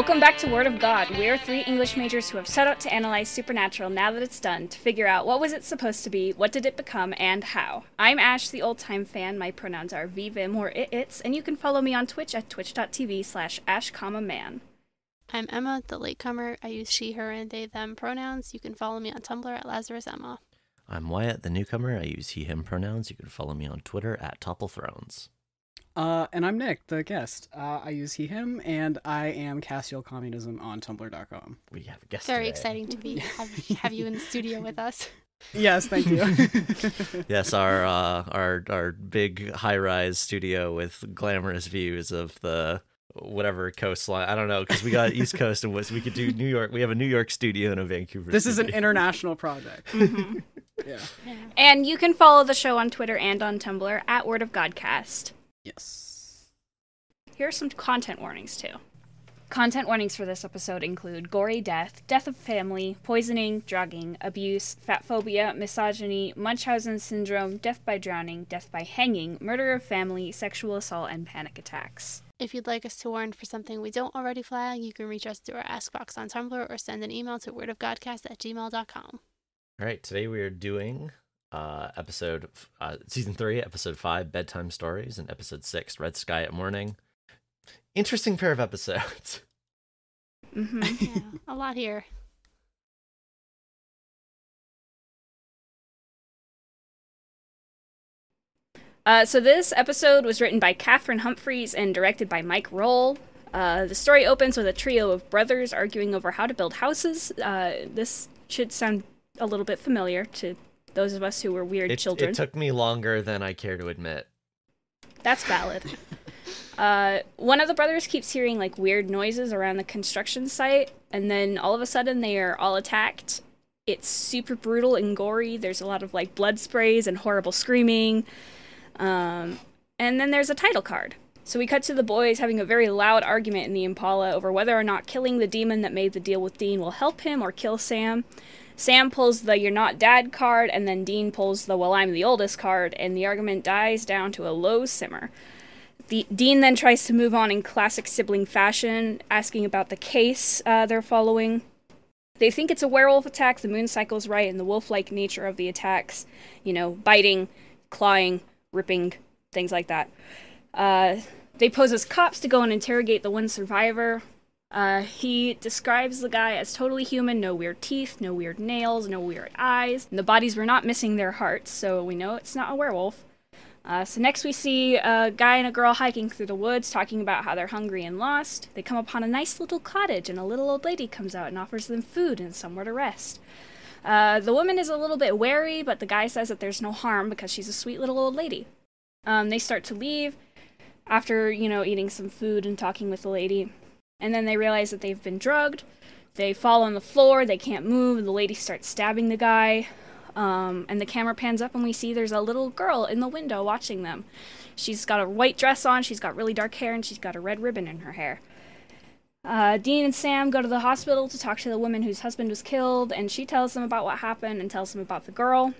Welcome back to Word of God. We are three English majors who have set out to analyze Supernatural now that it's done, to figure out what was it supposed to be, what did it become, and how. I'm Ash, the old-time fan. My pronouns are v, vim, or it, its, and you can follow me on Twitch at twitch.tv slash ash, man. I'm Emma, the latecomer. I use she, her, and they, them pronouns. You can follow me on Tumblr at Lazarus Emma. I'm Wyatt, the newcomer. I use he, him pronouns. You can follow me on Twitter at Topple Thrones. Uh, and I'm Nick, the guest. Uh, I use he, him, and I am Castiel Communism on Tumblr.com. We have a guest. Very today. exciting to be have, have you in the studio with us. Yes, thank you. yes, our uh, our our big high rise studio with glamorous views of the whatever coastline. I don't know because we got East Coast and West. We could do New York. We have a New York studio and a Vancouver. this is an international project. Mm-hmm. Yeah. Yeah. And you can follow the show on Twitter and on Tumblr at Word of Godcast. Yes. Here are some content warnings, too. Content warnings for this episode include gory death, death of family, poisoning, drugging, abuse, fat phobia, misogyny, Munchausen syndrome, death by drowning, death by hanging, murder of family, sexual assault, and panic attacks. If you'd like us to warn for something we don't already flag, you can reach us through our Ask box on Tumblr or send an email to wordofgodcast at gmail.com. All right, today we are doing uh episode uh season 3, episode 5 bedtime stories and episode 6 red sky at morning. Interesting pair of episodes. hmm Yeah, a lot here. Uh, so this episode was written by Cathryn Humphris and directed by Mike Rohl. Uh, the story opens with a trio of brothers arguing over how to build houses. Uh, this should sound a little bit familiar to those of us who were weird It, children. it took me longer than I care to admit. That's valid. uh, one of the brothers keeps hearing like weird noises around the construction site, and then all of a sudden they are all attacked. It's super brutal and gory. There's a lot of like blood sprays and horrible screaming. Um, and then there's a title card. So we cut to the boys having a very loud argument in the Impala over whether or not killing the demon that made the deal with Dean will help him or kill Sam. Sam pulls the You're Not Dad card, and then Dean pulls the Well, I'm the Oldest card, and the argument dies down to a low simmer. The, Dean then tries to move on in classic sibling fashion, asking about the case uh, they're following. They think it's a werewolf attack, the moon cycle's right, and the wolf like nature of the attacks. You know, biting, clawing, ripping, things like that. Uh, they pose as cops to go and interrogate the one survivor. Uh, he describes the guy as totally human, no weird teeth, no weird nails, no weird eyes. And the bodies were not missing their hearts, so we know it's not a werewolf. Uh, so next we see a guy and a girl hiking through the woods, talking about how they're hungry and lost. They come upon a nice little cottage, and a little old lady comes out and offers them food and somewhere to rest. Uh, the woman is a little bit wary, but the guy says that there's no harm because she's a sweet little old lady. Um, they start to leave after, you know, eating some food and talking with the lady. And then they realize that they've been drugged. They fall on the floor, they can't move, the lady starts stabbing the guy. Um, and the camera pans up, and we see there's a little girl in the window watching them. She's got a white dress on, she's got really dark hair, and she's got a red ribbon in her hair. Uh, Dean and Sam go to the hospital to talk to the woman whose husband was killed, and she tells them about what happened and tells them about the girl.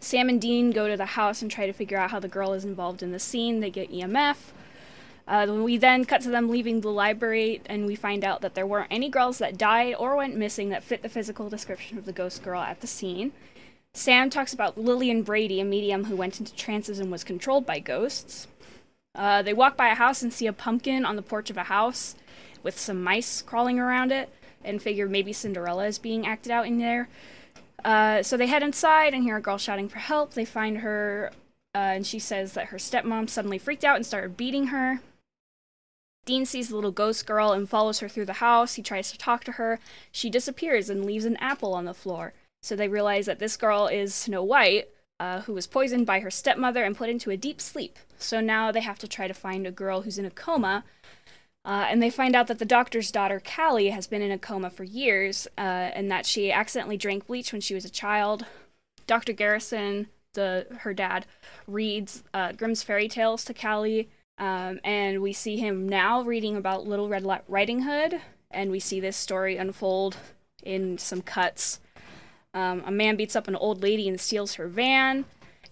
Sam and Dean go to the house and try to figure out how the girl is involved in the scene. They get EMF. Uh, we then cut to them leaving the library, and we find out that there weren't any girls that died or went missing that fit the physical description of the ghost girl at the scene. Sam talks about Lillian Brady, a medium who went into trances and was controlled by ghosts. Uh, they walk by a house and see a pumpkin on the porch of a house with some mice crawling around it, and figure maybe Cinderella is being acted out in there. Uh, so they head inside and hear a girl shouting for help. They find her, uh, and she says that her stepmom suddenly freaked out and started beating her. Dean sees the little ghost girl and follows her through the house. He tries to talk to her. She disappears and leaves an apple on the floor. So they realize that this girl is Snow White, uh, who was poisoned by her stepmother and put into a deep sleep. So now they have to try to find a girl who's in a coma. Uh, and they find out that the doctor's daughter, Callie, has been in a coma for years, uh, and that she accidentally drank bleach when she was a child. Dr. Garrison, the her dad, reads uh, Grimm's fairy tales to Callie, um, and we see him now reading about Little Red Riding Hood, and we see this story unfold in some cuts. Um, a man beats up an old lady and steals her van.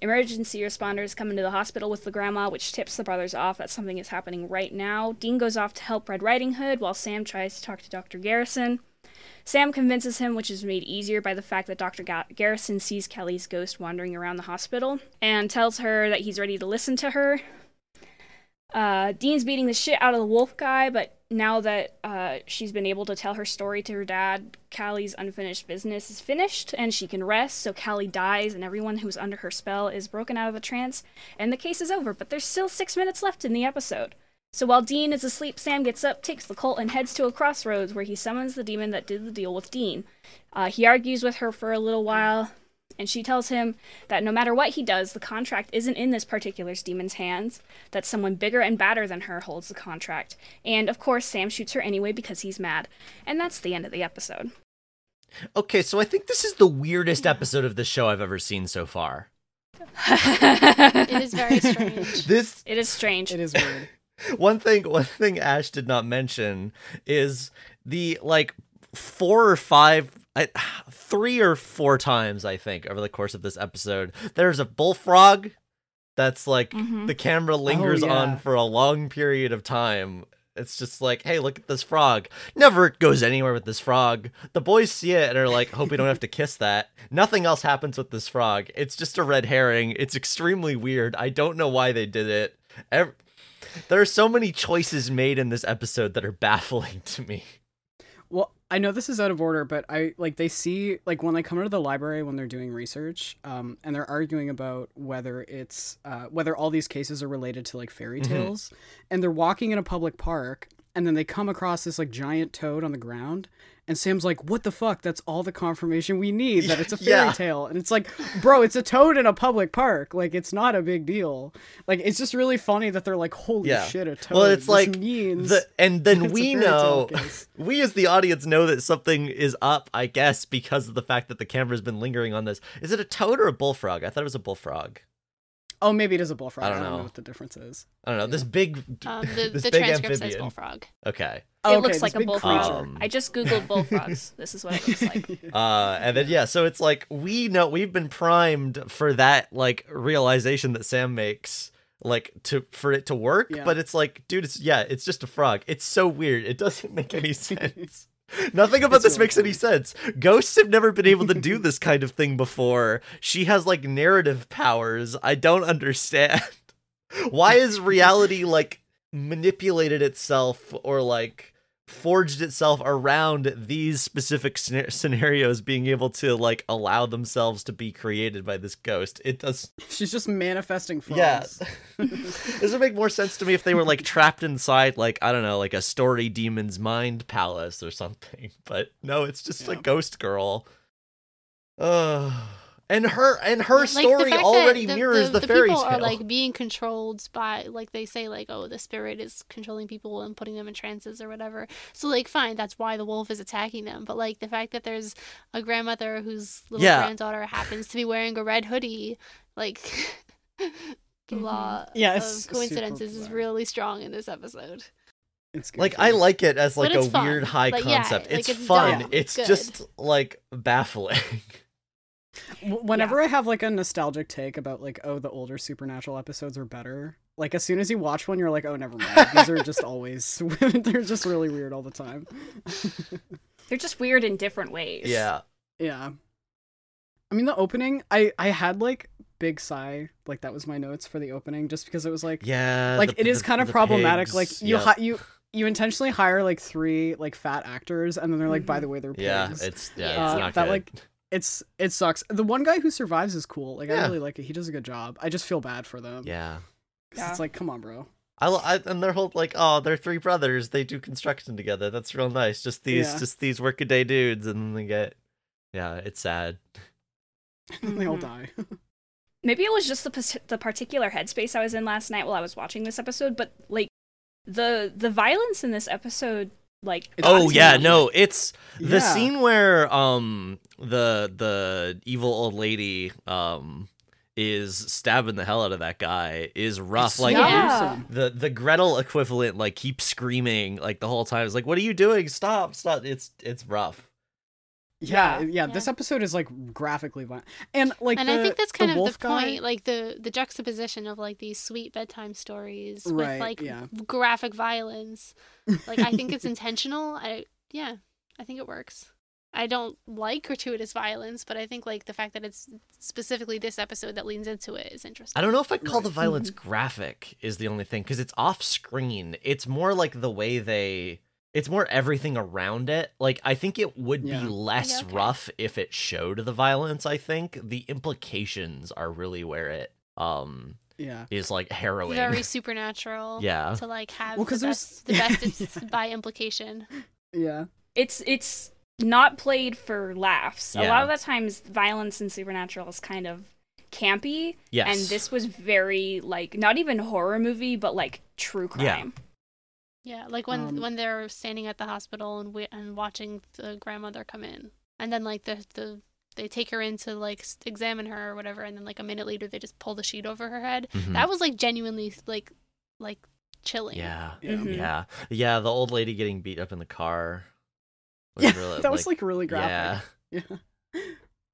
Emergency responders come into the hospital with the grandma, which tips the brothers off that something is happening right now. Dean goes off to help Red Riding Hood while Sam tries to talk to Dr. Garrison. Sam convinces him, which is made easier by the fact that Dr. Ga- Garrison sees Kelly's ghost wandering around the hospital and tells her that he's ready to listen to her. Uh, Dean's beating the shit out of the wolf guy, but now that uh, she's been able to tell her story to her dad, Callie's unfinished business is finished and she can rest. So Callie dies, and everyone who's under her spell is broken out of the trance, and the case is over. But there's still six minutes left in the episode. So while Dean is asleep, Sam gets up, takes the Colt, and heads to a crossroads where he summons the demon that did the deal with Dean. Uh, he argues with her for a little while, and she tells him that no matter what he does, the contract isn't in this particular demon's hands, that someone bigger and badder than her holds the contract. And of course, Sam shoots her anyway because he's mad. And that's the end of the episode. Okay, so I think this is the weirdest episode of the show I've ever seen so far. It is very strange. This It is strange. It is weird. one thing one thing Ash did not mention is the like four or five I, three or four times I think over the course of this episode there's a bullfrog that's like Mhm. the camera lingers yeah. on for a long period of time. It's just like hey look at this frog. Never goes anywhere with this frog. The boys see it and are like hope we don't have to kiss that. Nothing else happens with this frog. It's just a red herring. It's extremely weird. I don't know why they did it. Ev- there are so many choices made in this episode that are baffling to me. I know this is out of order, but I like they see like when they come into the library when they're doing research, um, and they're arguing about whether it's uh, whether all these cases are related to like fairy Mhm. tales, and they're walking in a public park, and then they come across this like giant toad on the ground, and Sam's like, "What the fuck? That's all the confirmation we need that it's a fairy Yeah. tale." And it's like, bro, it's a toad in a public park. Like it's not a big deal. Like it's just really funny that they're like, "Holy Yeah. shit, a toad!" Well, it's This like means The, and then we know, we as the audience know that something is up, I guess, because of the fact that the camera's been lingering on this. Is it a toad or a bullfrog? I thought it was a bullfrog. Oh, maybe it is a bullfrog. I I don't don't, know. know. what the difference is. I don't know. This big, Um, the this the big transcript says bullfrog. Okay. it Oh, okay, looks like a bullfrog. Um, I just googled bullfrogs. this is what it looks like. Uh, and then yeah, so it's like we know we've been primed for that like realization that Sam makes, like to for it to work. Yeah. But it's like, dude, it's yeah, it's just a frog. It's so weird. It doesn't make any sense. Nothing about It's this really makes any sense. Ghosts have never been able to do this kind of thing before. She has like narrative powers. I don't understand. Why is reality like manipulated itself or like forged itself around these specific scena- scenarios being able to like allow themselves to be created by this ghost? It does She's just manifesting frogs. yeah. this would make more sense to me if they were like trapped inside like I don't know, like a story demon's mind palace or something. But no, it's just a ghost girl. Uh, and her and her Like, story fact that already the, mirrors the, the, fairy people tale. are like being controlled by like they say like oh the spirit is controlling people and putting them in trances or whatever so like fine that's why the wolf is attacking them but like the fact that there's a grandmother whose little Yeah. granddaughter happens to be wearing a red hoodie like the law Mm-hmm. Yeah, of coincidences is really strong in this episode It's like goofy. I like it as like a fun. weird high Like, yeah, concept. like, it's, it's fun. dumb. It's Good. just like baffling. W- Whenever I have like a nostalgic take about like oh the older supernatural episodes are better. Like as soon as you watch one, you're like oh never mind. These are just always they're just really weird all the time. They're just weird in different ways. yeah. Yeah. I mean the opening, I I had like big sigh like that was my notes for the opening just because it was like Yeah. like the- it is the- kind of problematic. pigs, Like you yep. hi- you you intentionally hire like three like fat actors and then they're like by the way they're pigs. Yeah, it's yeah, Yeah. it's Uh, not that good. like it's it sucks. The one guy who survives is cool. Like I really like it. He does a good job. I just feel bad for them. yeah. 'Cause Yeah. It's like come on, bro. I, lo- I and their whole like oh they're three brothers they do construction together that's real nice just these Yeah. just these workaday dudes and then they get yeah it's sad and they all Mhm. die. Maybe it was just the the particular headspace I was in last night while I was watching this episode, but like the the violence in this episode, like oh yeah no it's the Yeah. scene where um the the evil old lady um is stabbing the hell out of that guy is rough It's like Yeah. the the Gretel equivalent like keeps screaming like the whole time. It's like, what are you doing? Stop, stop. It's it's rough. Yeah, Yeah. yeah, This episode is like graphically violent, and like and the, I think that's kind the of the guy, point, like the the juxtaposition of like these sweet bedtime stories Right, with like yeah. graphic violence. Like I think it's intentional. I yeah, I think it works. I don't like gratuitous violence, but I think like the fact that it's specifically this episode that leans into it is interesting. I don't know if I'd call the violence graphic is the only thing because it's off screen. It's more like the way they. It's more everything around it. Like I think it would Yeah. be less Yeah, okay. rough if it showed the violence. I think the implications are really where it um yeah, is like harrowing. Very supernatural. Yeah. To like have Well, the 'cause there's- best, the best is by implication. yeah, It's it's not played for laughs. A lot of the times, violence in Supernatural is kind of campy, yes. and this was very like not even horror movie, but like true crime. Yeah, like when Um, when they're standing at the hospital and we, and watching the grandmother come in, and then like the the they take her in to like examine her or whatever, and then like a minute later they just pull the sheet over her head. Mhm. That was like genuinely like like chilling. yeah. yeah, Mhm. Yeah. Yeah. The old lady getting beat up in the car. was yeah. really, that was like really graphic. Yeah. Yeah.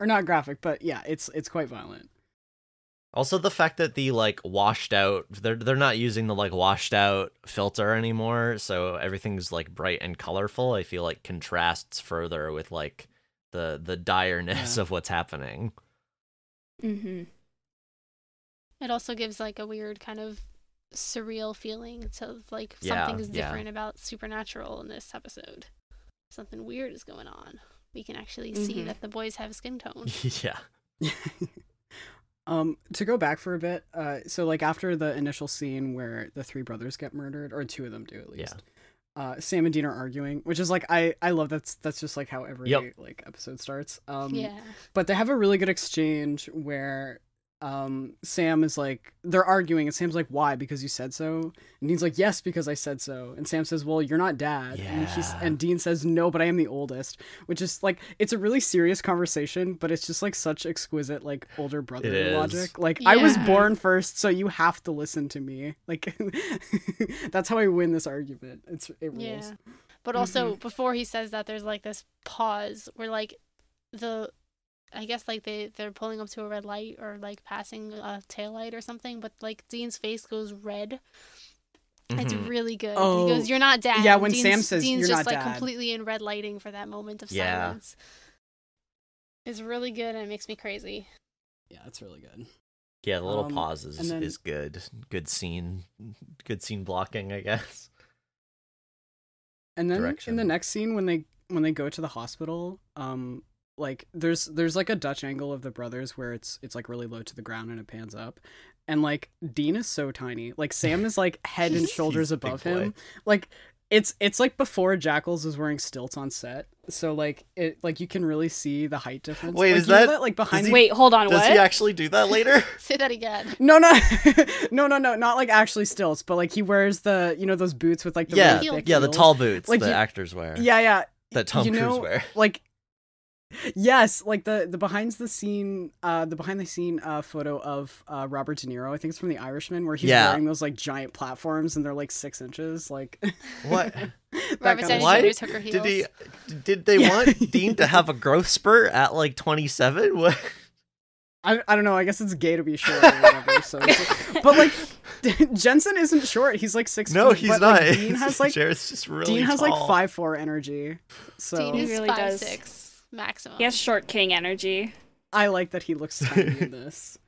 or not graphic, but yeah, it's it's quite violent. Also, the fact that the like washed out, they're they're not using the like washed out filter anymore, so everything's like bright and colorful. I feel like contrasts further with like the the direness Yeah. of what's happening. Mm-hmm. It also gives like a weird kind of surreal feeling to like Yeah, something is yeah. different about supernatural in this episode. Something weird is going on. We can actually see Mhm. that the boys have skin tone. yeah. um, to go back for a bit, uh, so like after the initial scene where the three brothers get murdered, or two of them do at least. Yeah. least. Uh, Sam and Dean are arguing, which is like I I love that's that's just like how every Yep. like episode starts. Um, yeah. but they have a really good exchange where um Sam is like they're arguing and Sam's like why? Because you said so? And Dean's like yes because I said so. And Sam says well you're not dad. And he's Yeah. and Dean says no but I am the oldest which is like it's a really serious conversation but it's just like such exquisite like older brother logic. Like I was born first so you have to listen to me. Like that's how I win this argument. It's it rules. Yeah. But also before he says that there's like this pause where like the I guess like they they're pulling up to a red light or like passing a tail light or something, but like Dean's face goes red. It's Mhm. really good. Oh, he goes, "You're not dad." yeah, when Dean's, Sam says, Dean's "You're just not like dad." completely in red lighting for that moment of Yeah. silence. It's really good and it makes me crazy. yeah it's really good Yeah, the little Um, pause is, then- is good. Good scene, good scene blocking, I guess. And then in the next scene when they when they go to the hospital, um like there's there's like a Dutch angle of the brothers where it's it's like really low to the ground and it pans up. And like Dean is so tiny. Like Sam is like head and shoulders above him. Like it's it's like before Jackles was wearing stilts on set. So like it like you can really see the height difference. Wait, Like, is you know that- like behind he- Wait, hold on. Does what? he actually do that later? Say that again. No, no, no, no, no, not like actually stilts, but like he wears the you know those boots with like the yeah, really heel- thick yeah, the tall boots Like the you- actors wear. Yeah, yeah. that Tom you Cruise know, wear. like yes like the the behind the scene uh the behind the scene uh photo of uh robert de niro i think it's from the irishman where he's Yeah. wearing those like giant platforms and they're like six inches like What? that Robert kind Downey of Why hooker heels. Did he? Did they Yeah. want Dean to have a growth spurt at like twenty seven? What? I, I don't know i guess it's gay to be short or whatever so it's- but like jensen isn't short he's like six No, feet, he's but, not. like, dean has like Jared's just really dean has tall. like five four energy so Dean He is really five does. six maximum. He has short king energy. i like that he looks tiny in this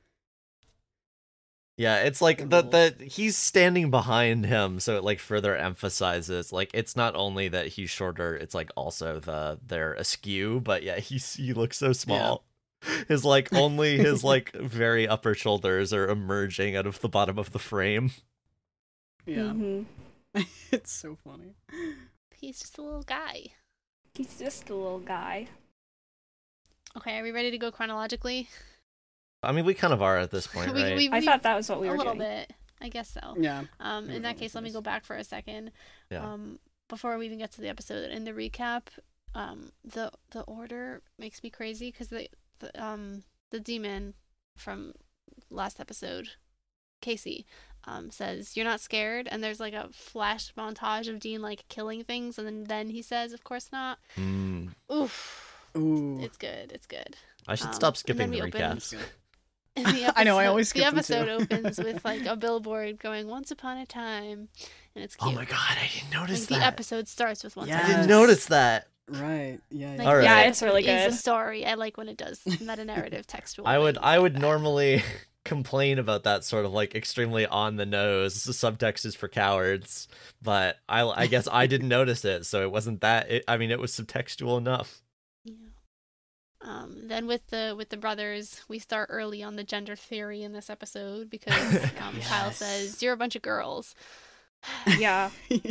Yeah, it's like the the he's standing behind him, so it like further emphasizes like it's not only that he's shorter, it's like also the they're askew, but yeah, he's he looks so small. His like only his like very upper shoulders are emerging out of the bottom of the frame. yeah Mhm. it's so funny He's just a little guy. He's just a little guy. Okay, are we ready to go chronologically? I mean, we kind of are at this point, We- right? we- I thought that was what we a were little doing. bit. I guess so. yeah Um, in that that case, let me go back for a second. Yeah. Um, before we even get to the episode, in the recap, um, the the order makes me crazy because the, the um the demon from last episode, Casey, um, says you're not scared, and there's like a flash montage of Dean like killing things, and then then he says, of course not. Mm. Oof. Ooh. It's good. It's good. I should Um, stop skipping the we open- recaps. And the I know, I always skip The them, too. episode opens with like a billboard going "Once upon a time," and it's Oh my god, I didn't Like, notice the episode starts with "Once Yes. I upon a didn't notice that. Right. Yeah. yeah. Like, right. Yeah, it's really episode is good. a story. I like when it does meta narrative textual. I would I would that. normally complain about that sort of like extremely on the nose. The subtext is for cowards, but I I guess I didn't notice it, so it wasn't that. It, I mean, it was subtextual enough. Yeah. Um, then with the with the brothers, we start early on the gender theory in this episode because um, Kyle says you're a bunch of girls. Yeah.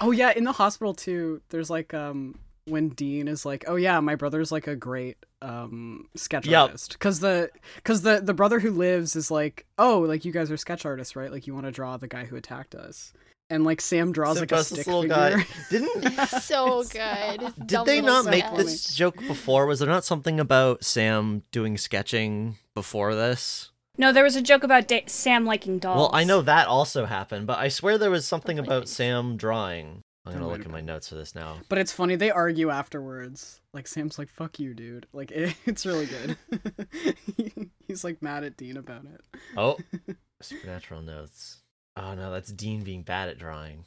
oh yeah, in the hospital too. There's like um when Dean is like, "Oh yeah, my brother's like a great um sketch Yep. artist." Cuz the cuz the the brother who lives is like, "Oh, like you guys are sketch artists, right? Like you want to draw the guy who attacked us." And like Sam draws Sam like a stick little figure. guy. Didn't It's so good. His did they not make sketch. this joke before? Was there not something about Sam doing sketching before this? No, there was a joke about da- Sam liking dolls. Well, I know that also happened, but I swear there was something Something about Sam drawing. I'm gonna look at my notes for this now. But it's funny they argue afterwards. Like Sam's like, "Fuck you, dude." Like it, it's really good. He's like mad at Dean about it. Oh, supernatural notes. Oh no, that's Dean being bad at drawing.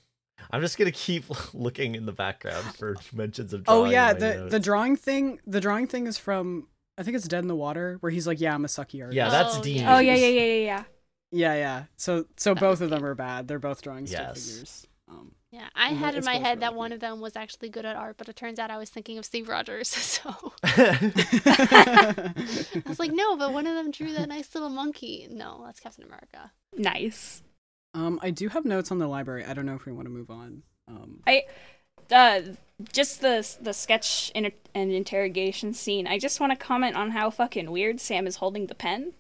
I'm just gonna keep looking in the background for mentions of drawing. Oh yeah, in my the the drawing thing. The drawing thing is from I think it's Dead in the Water, where he's like, "Yeah, I'm a sucky artist." Yeah, that's Oh, Dean. Oh yeah, yeah, yeah, yeah, yeah. yeah, yeah. So so That both of them cute. are bad. They're both drawing stick Yes. figures. Um, Yeah, I had in my head that one of them was actually good at art, but it turns out I was thinking of Steve Rogers. So I was like, no, but one of them drew that nice little monkey. No, that's Captain America. Nice. Um, I do have notes on the library. I don't know if we want to move on. Um, Uh, just the the sketch and, and interrogation scene. I just want to comment on how fucking weird Sam is holding the pen.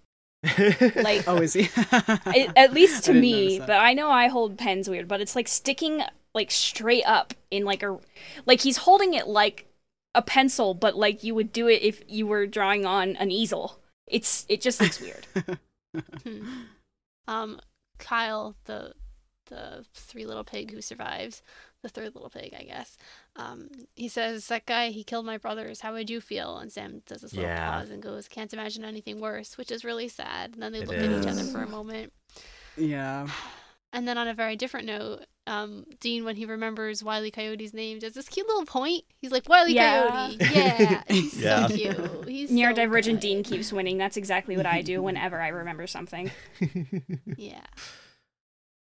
Like, oh, is he? I, at least to me, but I know I hold pens weird. But it's like sticking like straight up in like a like he's holding it like a pencil, but like you would do it if you were drawing on an easel. It's it just looks weird. Hmm. Um, Kyle, the the three little pig who survives, the third little pig, I guess. Um, he says, "That guy, he killed my brothers. How would you feel?" And Sam does this little Yeah. pause and goes, "Can't imagine anything worse," which is really sad. And then they It look at each other for a moment. yeah. And then on a very different note, um, Dean, when he remembers Wiley Coyote's name, does this cute little point. He's like, Wiley Yeah. Coyote. Yeah. He's Yeah. so cute. He's Neurodivergent so Dean keeps winning. That's exactly what I do whenever I remember something. Yeah.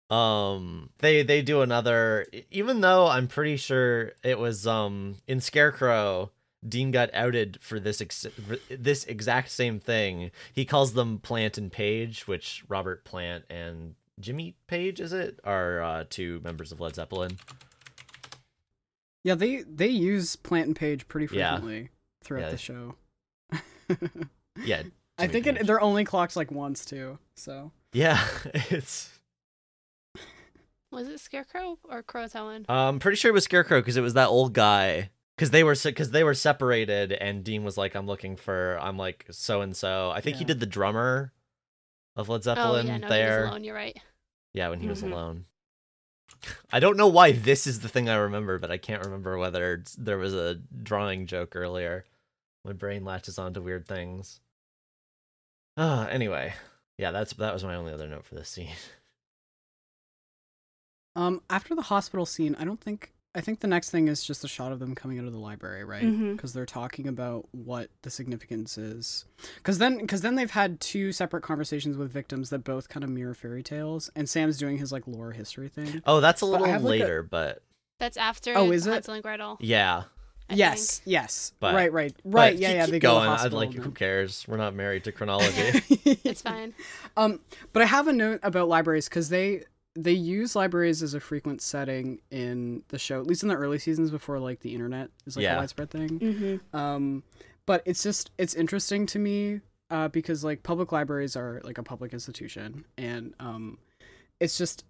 um they they do another even though i'm pretty sure it was um in scarecrow dean got outed for this ex- for this exact same thing he calls them plant and page which robert plant and jimmy page is it are uh two members of led zeppelin Yeah, they they use Plant and Page pretty Yeah. frequently throughout Yeah. the show. yeah I Jimmy think it, they're only clocked like once too. So yeah it's Was it Scarecrow or Croatoan? I'm pretty sure it was Scarecrow because it was that old guy. Because they were because they were separated, and Dean was like, "I'm looking for, I'm like so and so." I think he did the drummer of Led Zeppelin Oh, Zeppelin yeah, no, there. he was alone. You're right. Yeah, when he was Mhm. alone. I don't know why this is the thing I remember, but I can't remember whether there was a drawing joke earlier. My brain latches onto weird things. Ah, anyway, yeah, that's that was my only other note for this scene. um after the hospital scene, I don't think I think the next thing is just a shot of them coming out of the library, right? Because they're talking about what the significance is. Because then, because then they've had two separate conversations with victims that both kind of mirror fairy tales, and Sam's doing his like lore history thing. Oh, that's a But I little like, a- later, but That's after Oh, is it? Hansel and Gretel. yeah. I yes, think. yes, But- right, right, right. Yeah, keep- yeah. keep They go to going. I'd like, who cares? We're not married to chronology. It's fine. Um, but I have a note about libraries because they they use libraries as a frequent setting in the show, at least in the early seasons before like the internet is like Yeah. a widespread thing. Mm-hmm. Um, but it's just it's interesting to me uh, because like public libraries are like a public institution, and um, it's just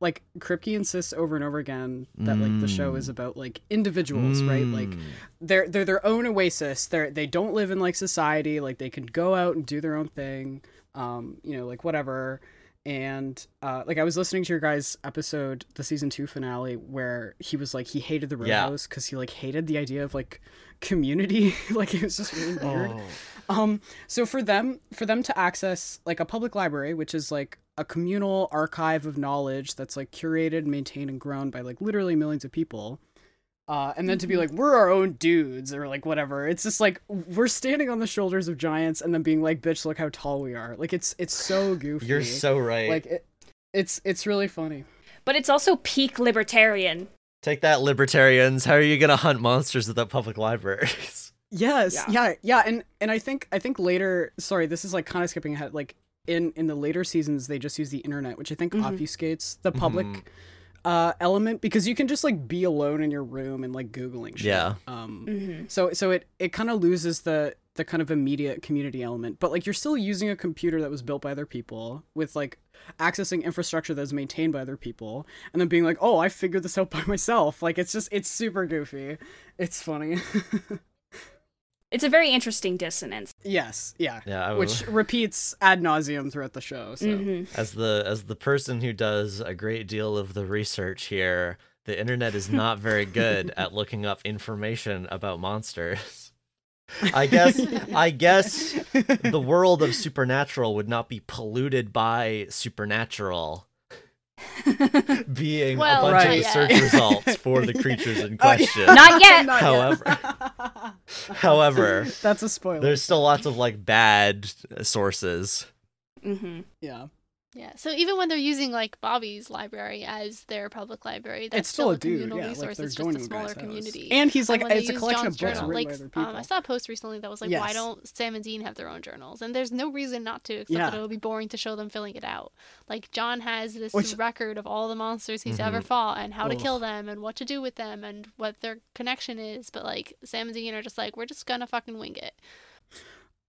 like Kripke insists over and over again that like the show is Mm. about like individuals, right? Like Mm. they're they're their own oasis. They're they don't live in like society. Like they can go out and do their own thing. Um, you know, like whatever. And uh, like I was listening to your guys' episode, the season two finale, where he was like he hated the Yeah. Rose because he like hated the idea of like community. like it was just really weird. Um, so for them, for them to access like a public library, which is like a communal archive of knowledge that's like curated, maintained, and grown by like literally millions of people, uh, and then to be like we're our own dudes or like whatever, it's just like we're standing on the shoulders of giants, and then being like, bitch, look how tall we are. Like it's it's so goofy. You're so right. like it, it's it's really funny. But it's also peak libertarian. Take that, libertarians. How are you gonna hunt monsters without public libraries? Yes, Yeah. yeah. yeah, and and I think I think later. Sorry, this is like kind of skipping ahead. Like in in the later seasons, they just use the internet, which I think Mhm. obfuscates the public Mhm. Uh element because you can just like be alone in your room and like googling shit. Yeah. Um. Mm-hmm. So so it it kind of loses the the kind of immediate community element, but like you're still using a computer that was built by other people with like accessing infrastructure that is maintained by other people, and then being like, oh, I figured this out by myself. Like it's just it's super goofy. It's funny. It's a very interesting dissonance. yes. Yeah. Yeah, I which repeats ad nauseum throughout the show. So hmm as the as the person who does a great deal of the research here, the internet is not very good at looking up information about monsters. I guess I guess the world of supernatural would not be polluted by supernatural being Well, a bunch Right. of search results for the creatures in Oh, yeah. question. Not yet. Not However- However, that's a spoiler. there's still lots of like bad sources. hmm yeah, Yeah. So even when they're using like Bobby's library as their public library, that's it's still a dude. communal Yeah, resource. like it's just a smaller community. and he's like when they it's a collection John's of books journal, like. Um, I saw a post recently that was like, why don't Sam and Dean have their own journals? And there's no reason not to, except Yeah. that it would be boring to show them filling it out. Like John has this Which- record of all the monsters he's ever Mhm. fought and how to kill them and what to do with them and what their connection is. But like Sam and Dean are just like, we're just gonna fucking wing it.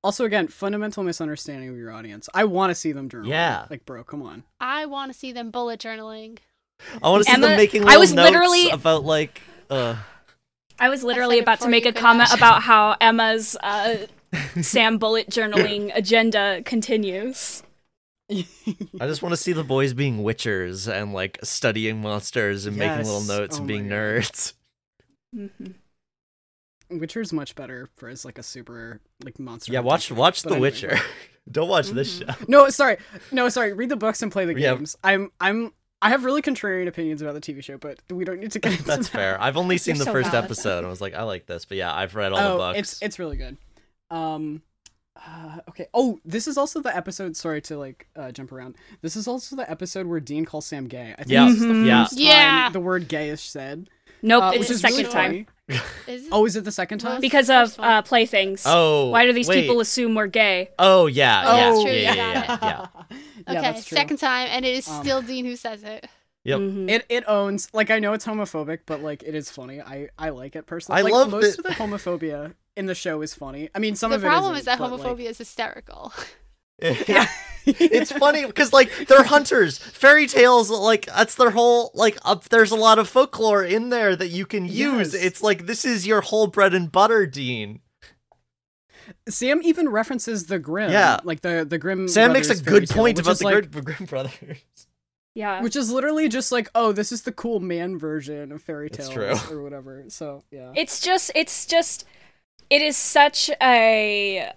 Also, again, fundamental misunderstanding of your audience. I want to see them journal. Yeah. like bro, come on. I want to see them bullet journaling. I want to see Emma- them making I was notes literally- about like uh I was literally second about to make a comment ask. about how Emma's uh, Sam Bullet journaling agenda continues. I just want to see the boys being witchers and like studying monsters and making little notes Oh and being God. nerds. hmm Witcher's much better for as like a super like monster. Yeah, watch thing. watch But The anyway, Witcher. Don't watch this Mhm. show. No, sorry, no, sorry. Read the books and play the Yeah. games. I'm, I'm, I have really contrarian opinions about the TV show, but we don't need to get into That's that. fair. I've only seen You're the so first valid. episode and I was like, I like this, but yeah, I've read all oh, the books. it's it's really good. Um, uh, okay. Oh, this is also the episode. Sorry to like uh, jump around. This is also the episode where Dean calls Sam gay. I think Yeah. this is the Mhm. Yeah. time Yeah. the word gay is said. Nope, uh, it's which the is second really time. funny. Is it? Oh, is it the second time? Because of uh, playthings. oh, Why do these wait. people assume we're gay? Oh yeah, oh, yeah, That's true, yeah, yeah, yeah, yeah. yeah, okay, that's second time, and it is Um, still Dean who says it. Yep. Mhm. It it owns like I know it's homophobic, but like it is funny. I I like it personally. I like, love most that- of the homophobia in the show is funny. I mean, some the of it The problem isn't, that homophobia like- is hysterical. Eh, yeah, it's funny because like they're hunters fairy tales like that's their whole like up there's a lot of folklore in there that you can use Yes. it's like this is your whole bread and butter dean Sam even references the Grimm. Yeah. like the the Grimm. sam makes a good tale, point about the like, Grimm, Grimm brothers Yeah. which is literally just like, oh, this is the cool man version of fairy It's tales true. or whatever. So yeah, It's just it's just it is such a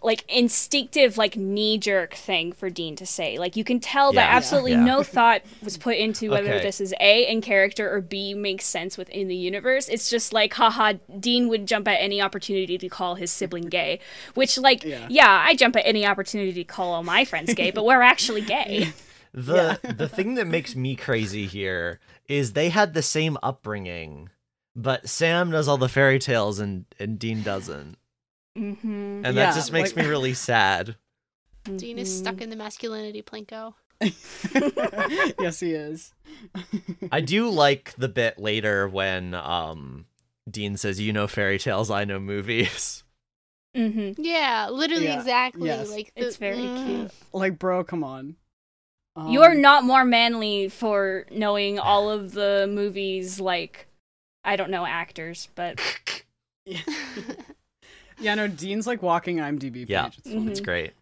like instinctive like knee jerk thing for Dean to say. Like you can tell that absolutely Yeah. no thought was put into whether Okay. this is A in character or B makes sense within the universe. It's just like haha Dean would jump at any opportunity to call his sibling gay, which like Yeah. yeah, I jump at any opportunity to call all my friends gay, but we're actually gay. the the thing that makes me crazy here is they had the same upbringing but sam knows all the fairy tales and and dean doesn't Mhm. and Yeah, that just makes like- me really sad Dean is stuck in the masculinity plinko. yes, he is. I do like the bit later when um Dean says, "You know fairy tales, I know movies." Mhm. Yeah, literally Yeah, exactly. yes. Like the- It's very mm. cute. like, bro, come on. Um, You are not more manly for knowing all of the movies like I don't know actors, but Yeah, no. Dean's like walking IMDb page. Yeah. It's funny. It's great.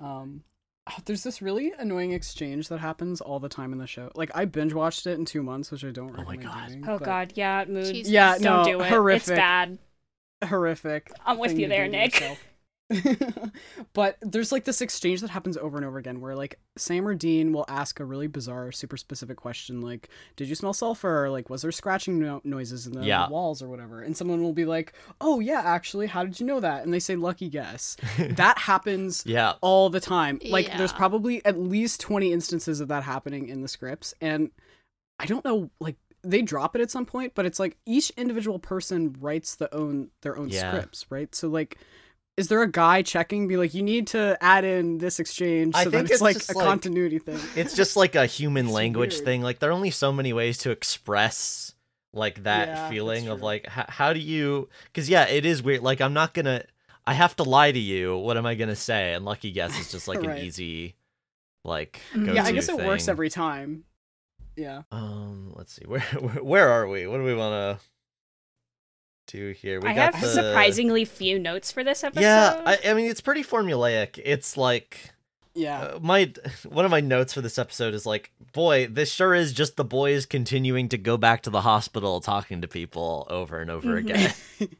Um, Oh, there's this really annoying exchange that happens all the time in the show. Like I binge watched it in two months, which I don't Oh my God. doing, Oh but god, yeah, mood. Jesus. Yeah, Don't no, do it. horrific. It's bad. horrific. I'm with you there, do to Nick. yourself. but there's like this exchange that happens over and over again where like Sam or Dean will ask a really bizarre, super specific question like, "Did you smell sulfur?" Or, like, "Was there scratching no- noises in the Yeah. walls or whatever?" And someone will be like, "Oh yeah, actually, how did you know that?" And they say, "Lucky guess." that happens Yeah. all the time. Like there's probably at least 20 instances of that happening in the scripts and I don't know like they drop it at some point, but it's like each individual person writes the own their own Yeah. scripts, right? So like is there a guy checking be like you need to add in this exchange I so think that it's, it's like a like- continuity thing? It's just like a human language weird. thing. Like there are only so many ways to express like that Yeah, feeling of like h- how do you because yeah it is weird like i'm not gonna i have to lie to you what am i gonna say and lucky guess is just like Right. an easy like Mhm. yeah, I go-to guess it works every time. Yeah. um let's see where where, where are we what do we want to do here we I got have the... surprisingly few notes for this episode. yeah I, I mean it's pretty formulaic it's like Yeah. uh, my one of my notes for this episode is like, boy, this sure is just the boys continuing to go back to the hospital talking to people over and over Mhm. again.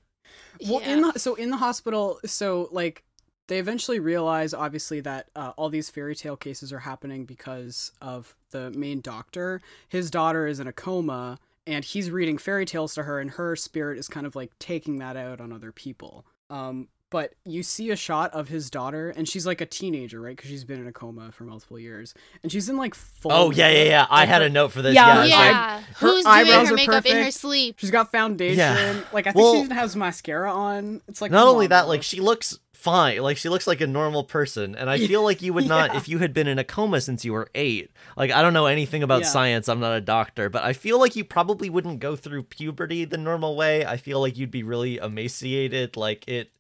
Well, Yeah. in the so in the hospital, so like they eventually realize obviously that uh, all these fairy tale cases are happening because of the main doctor. His daughter is in a coma, and he's reading fairy tales to her, and her spirit is kind of like taking that out on other people. Um, but you see a shot of his daughter, and she's like a teenager, right? Because she's been in a coma for multiple years, and she's in like full. oh yeah, yeah, makeup. yeah. I had a note for this. Yeah, Yeah, yeah. her Who's doing her are makeup in her sleep? She's got foundation. Yeah. Like I think Well- she even has mascara on. It's like Not only on, that, bro. like she looks fine. Like she looks like a normal person, and I feel like you would not Yeah. if you had been in a coma since you were eight. Like I don't know anything about Yeah. science. I'm not a doctor, but I feel like you probably wouldn't go through puberty the normal way. I feel like you'd be really emaciated. Like it,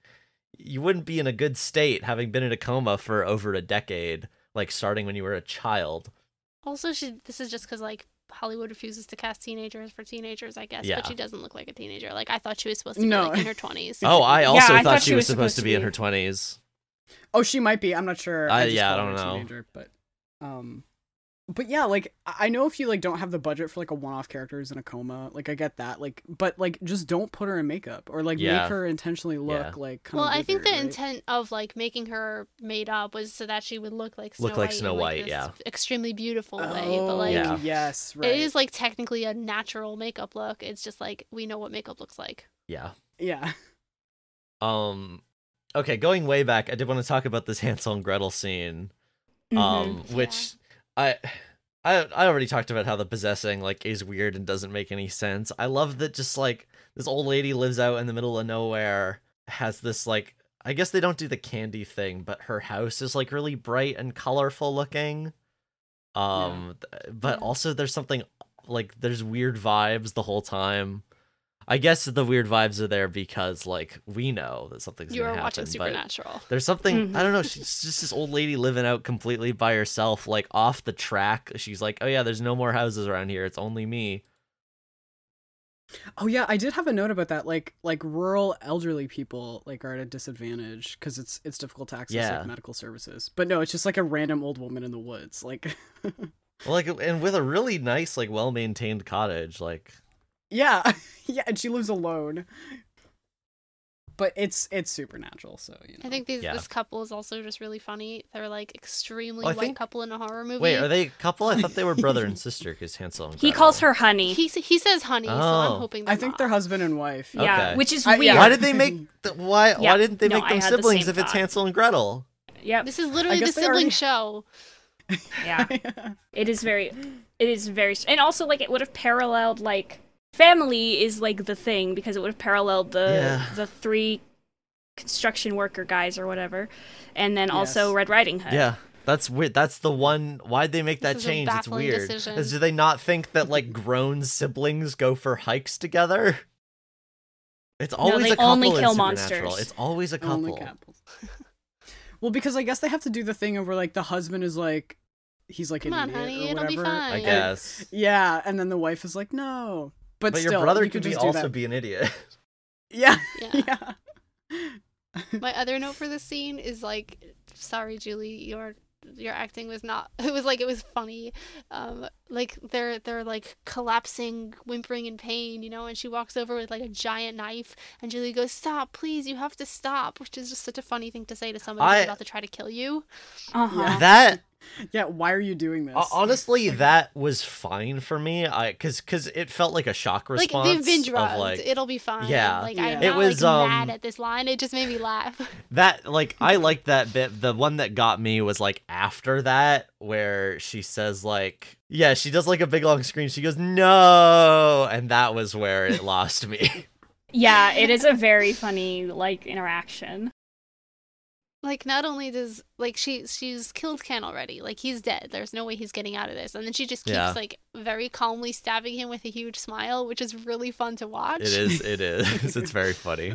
you wouldn't be in a good state having been in a coma for over a decade. Like starting when you were a child. Also, she. This is just because like Hollywood refuses to cast teenagers for teenagers, I guess. Yeah. But she doesn't look like a teenager. Like I thought she was supposed to No. be like in her twenties. Oh, I Yeah, also I thought, thought she she was was supposed to supposed be to in her twenties. Oh, she might be. I'm not sure. I- just yeah, I called don't a know. Teenager, but um, but yeah, like I I know if you like don't have the budget for like a one-off character who's in a coma, like I get that. Like, but like just don't put her in makeup or like Yeah. make her intentionally look Yeah. like. Kind Well, of I think the right? intent of like making her made up was so that she would look like Snow Look like White Snow in, like, White, this yeah. extremely beautiful way. Oh, But like, Yeah. yes, right. it is like technically a natural makeup look. It's just like we know what makeup looks like. Yeah. Yeah. Um. Okay, going way back, I did want to talk about this Hansel and Gretel scene. Mhm. um which I, I i already talked about how the possessing like is weird and doesn't make any sense. I love that just like this old lady lives out in the middle of nowhere has this like i guess they don't do the candy thing but her house is like really bright and colorful looking. Um th- but Yeah. also there's something like there's weird vibes the whole time i guess the weird vibes are there because like we know that something's You gonna are happen watching but- Supernatural. there's something. I don't know. Mm-hmm. She's just this old lady living out completely by herself, like off the track. She's like, "Oh yeah, there's no more houses around here. It's only me." Oh yeah, I did have a note about that. Like like rural elderly people like are at a disadvantage because it's it's difficult to access Yeah. like medical services. But no, it's just like a random old woman in the woods. Like Well, like, and with a really nice, like, well maintained cottage. Like, yeah, yeah, and she lives alone. But it's it's supernatural, so you know. I think these Yeah. this couple is also just really funny. They're like extremely Well, white think- couple in a horror movie. wait, are they a couple? I thought they were brother and sister because Hansel and He calls her honey. He he says honey, so I'm Oh. hoping. They're I think not. they're husband and wife. yeah, Okay. which is I- weird. yeah. Why did they make? The, why? Yeah, Why didn't they no, make them had the siblings same if it's. Hansel and Gretel? Yeah, This is literally the sibling already- show. Yeah. It is very it is very and also like it would have paralleled like family is like the thing because it would have paralleled the Yeah. the three construction worker guys or whatever and then also red riding hood Yeah. That's weird. That's the one. Why'd they make that This is a change? It's baffling weird. decision. Is, do they not think that like grown siblings go for hikes together? It's always they a couple only in kill Supernatural. monsters. It's always a couple. Only well, because I guess they have to do the thing of where like the husband is like he's like Come an on, idiot honey, or it'll be whatever. fine. I Yeah. guess. Yeah, and then the wife is like, no. But, But, still, your brother you could could be also that. be an idiot. Yeah, Yeah. yeah. My other note for this scene is like, sorry, Julie, your your acting was not it was like it was funny um like they're they're like collapsing whimpering in pain you know and she walks over with like a giant knife and julie goes stop please you have to stop which is just such a funny thing to say to somebody who's about to try to kill you Uh-huh. Yeah. That Yeah, why are you doing this? ho- honestly, that was fine for me. I because because it felt like a shock like response. they've been of, like, it'll be fine Yeah. like Yeah. i'm It not was, like mad um, at this line it just made me laugh that like I liked that bit. The one that got me was like after that, where she says like, yeah, she does like a big long scream. She goes no, and that was where it lost me. Yeah, it is a very funny like interaction. Like not only does like she she's killed Ken already, like he's dead. There's no way he's getting out of this. And then she just keeps Yeah. like very calmly stabbing him with a huge smile, which is really fun to watch. it is. It is. It's very funny.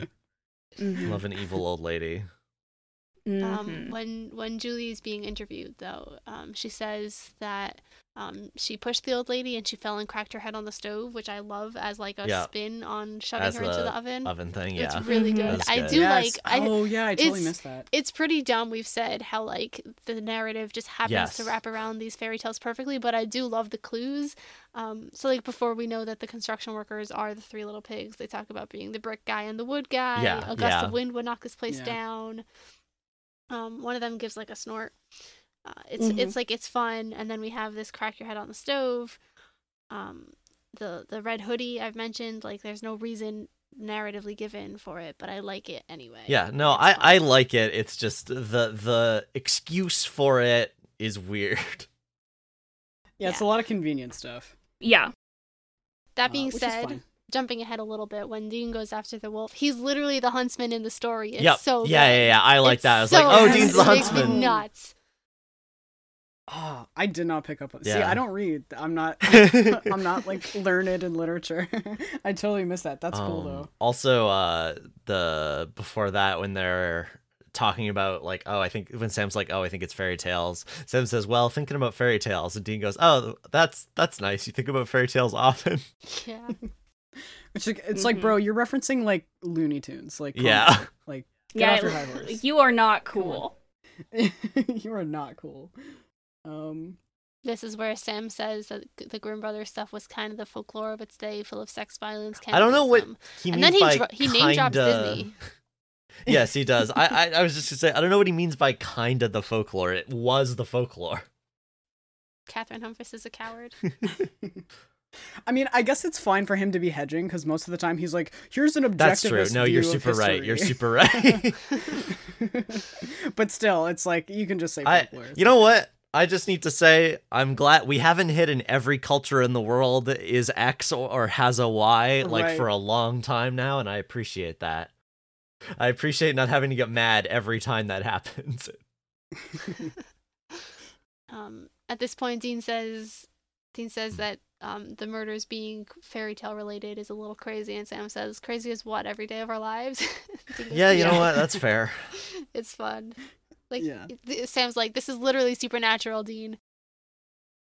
Mhm. Love an evil old lady. Um, Mhm. when when is being interviewed, though, um, she says that um, she pushed the old lady and she fell and cracked her head on the stove, which I love as like a Yeah. spin on shoving As her into the the oven. Oven thing. It's Yeah. really Mhm. good. That's I do Yes. like. I, oh yeah, I totally missed that. it's pretty dumb we've said how like the narrative just happens to wrap around these fairy tales perfectly but i do love the clues um so like before we know that the construction workers are the three little pigs they talk about being the brick guy and the wood guy Yeah, a gust yeah. of wind would knock this place Yeah. down um one of them gives like a snort uh, it's Mhm. it's like it's fun and then we have this crack your head on the stove um the the red hoodie i've mentioned like there's no reason narratively given for it but i like it anyway Yeah, no, I. I like it. It's just the the excuse for it is weird. yeah, it's yeah. a lot of convenient stuff. Yeah. that uh, being which is said fine. Jumping ahead a little bit, when Dean goes after the wolf, he's literally the huntsman in the story. It's yep. so yeah, good. yeah, yeah. I like It's that. I was so like, oh, good. Dean's the huntsman. me nuts. Oh, I did not pick up. on See, I don't read. I'm not. I'm not like learned in literature. I totally missed that. That's cool Um, though. Also, uh, the before that when they're talking about like, oh, I think when Sam's like, oh, I think it's fairy tales. Sam says, well, thinking about fairy tales, and Dean goes, oh, that's that's nice. You think about fairy tales often. Yeah. It's like, it's like, Mhm. bro, you're referencing like Looney Tunes. Like, Yeah. down. Like, get yeah. off your high horse. You are not cool. you are not cool. Um, This is where Sam says that the Grimm Brothers stuff was kind of the folklore of its day, full of sex, violence, I don't know what cannibalism. he And means then he by dro- he name drops kinda- Disney. yes, he does. I, I I was just gonna say I don't know what he means by kinda the folklore. It was the folklore. Cathryn Humphris is a coward. I mean, I guess it's fine for him to be hedging because most of the time he's like, "Here's an objective." That's true. No, you're super right. You're super right. but still, it's like you can just say I, you know what? I just need to say I'm glad we haven't hit in every culture in the world is X or, or has a Y like Right. for a long time now, and I appreciate that. I appreciate not having to get mad every time that happens. um, at this point, Dean says Dean says that um, the murders being fairy tale related is a little crazy, and Sam says, "Crazy as what? Every day of our lives." Yeah, you know what? That's fair. it's fun. Like Yeah. th- Sam's like, "This is literally supernatural, Dean."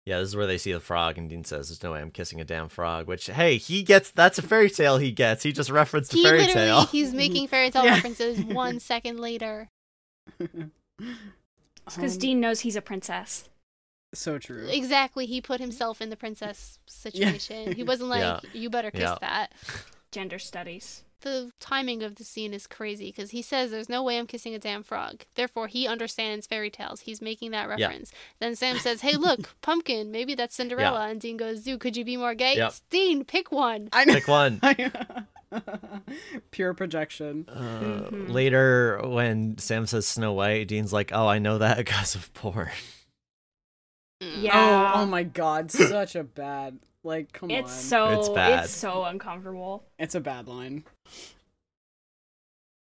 Yeah, this is where they see the frog, and Dean says, "There's no way I'm kissing a damn frog." Which, hey, he gets. That's a fairy tale. He gets. He just referenced a He fairy literally tale. he's making fairy tale Yeah. references one second later. Because Um, Dean knows he's a princess. So true. Exactly, he put himself in the princess situation. He wasn't like, Yeah. "You better kiss Yeah. that." Gender studies. the timing of the scene is crazy because he says there's no way I'm kissing a damn frog. Therefore, he understands fairy tales. He's making that Yeah. reference. Then Sam says, "Hey, look, pumpkin. Maybe that's Cinderella." And Dean goes, "Dude, could you be more gay?" Yep. Dean, pick one. I know. Pick one. Pure projection. Uh, Mhm. Later, when Sam says Snow White, Dean's like, "Oh, I know that because of porn." Mm. Yeah. Oh, oh my god, such a bad. Like, come It's on. so It's bad. it's so uncomfortable. It's a bad line.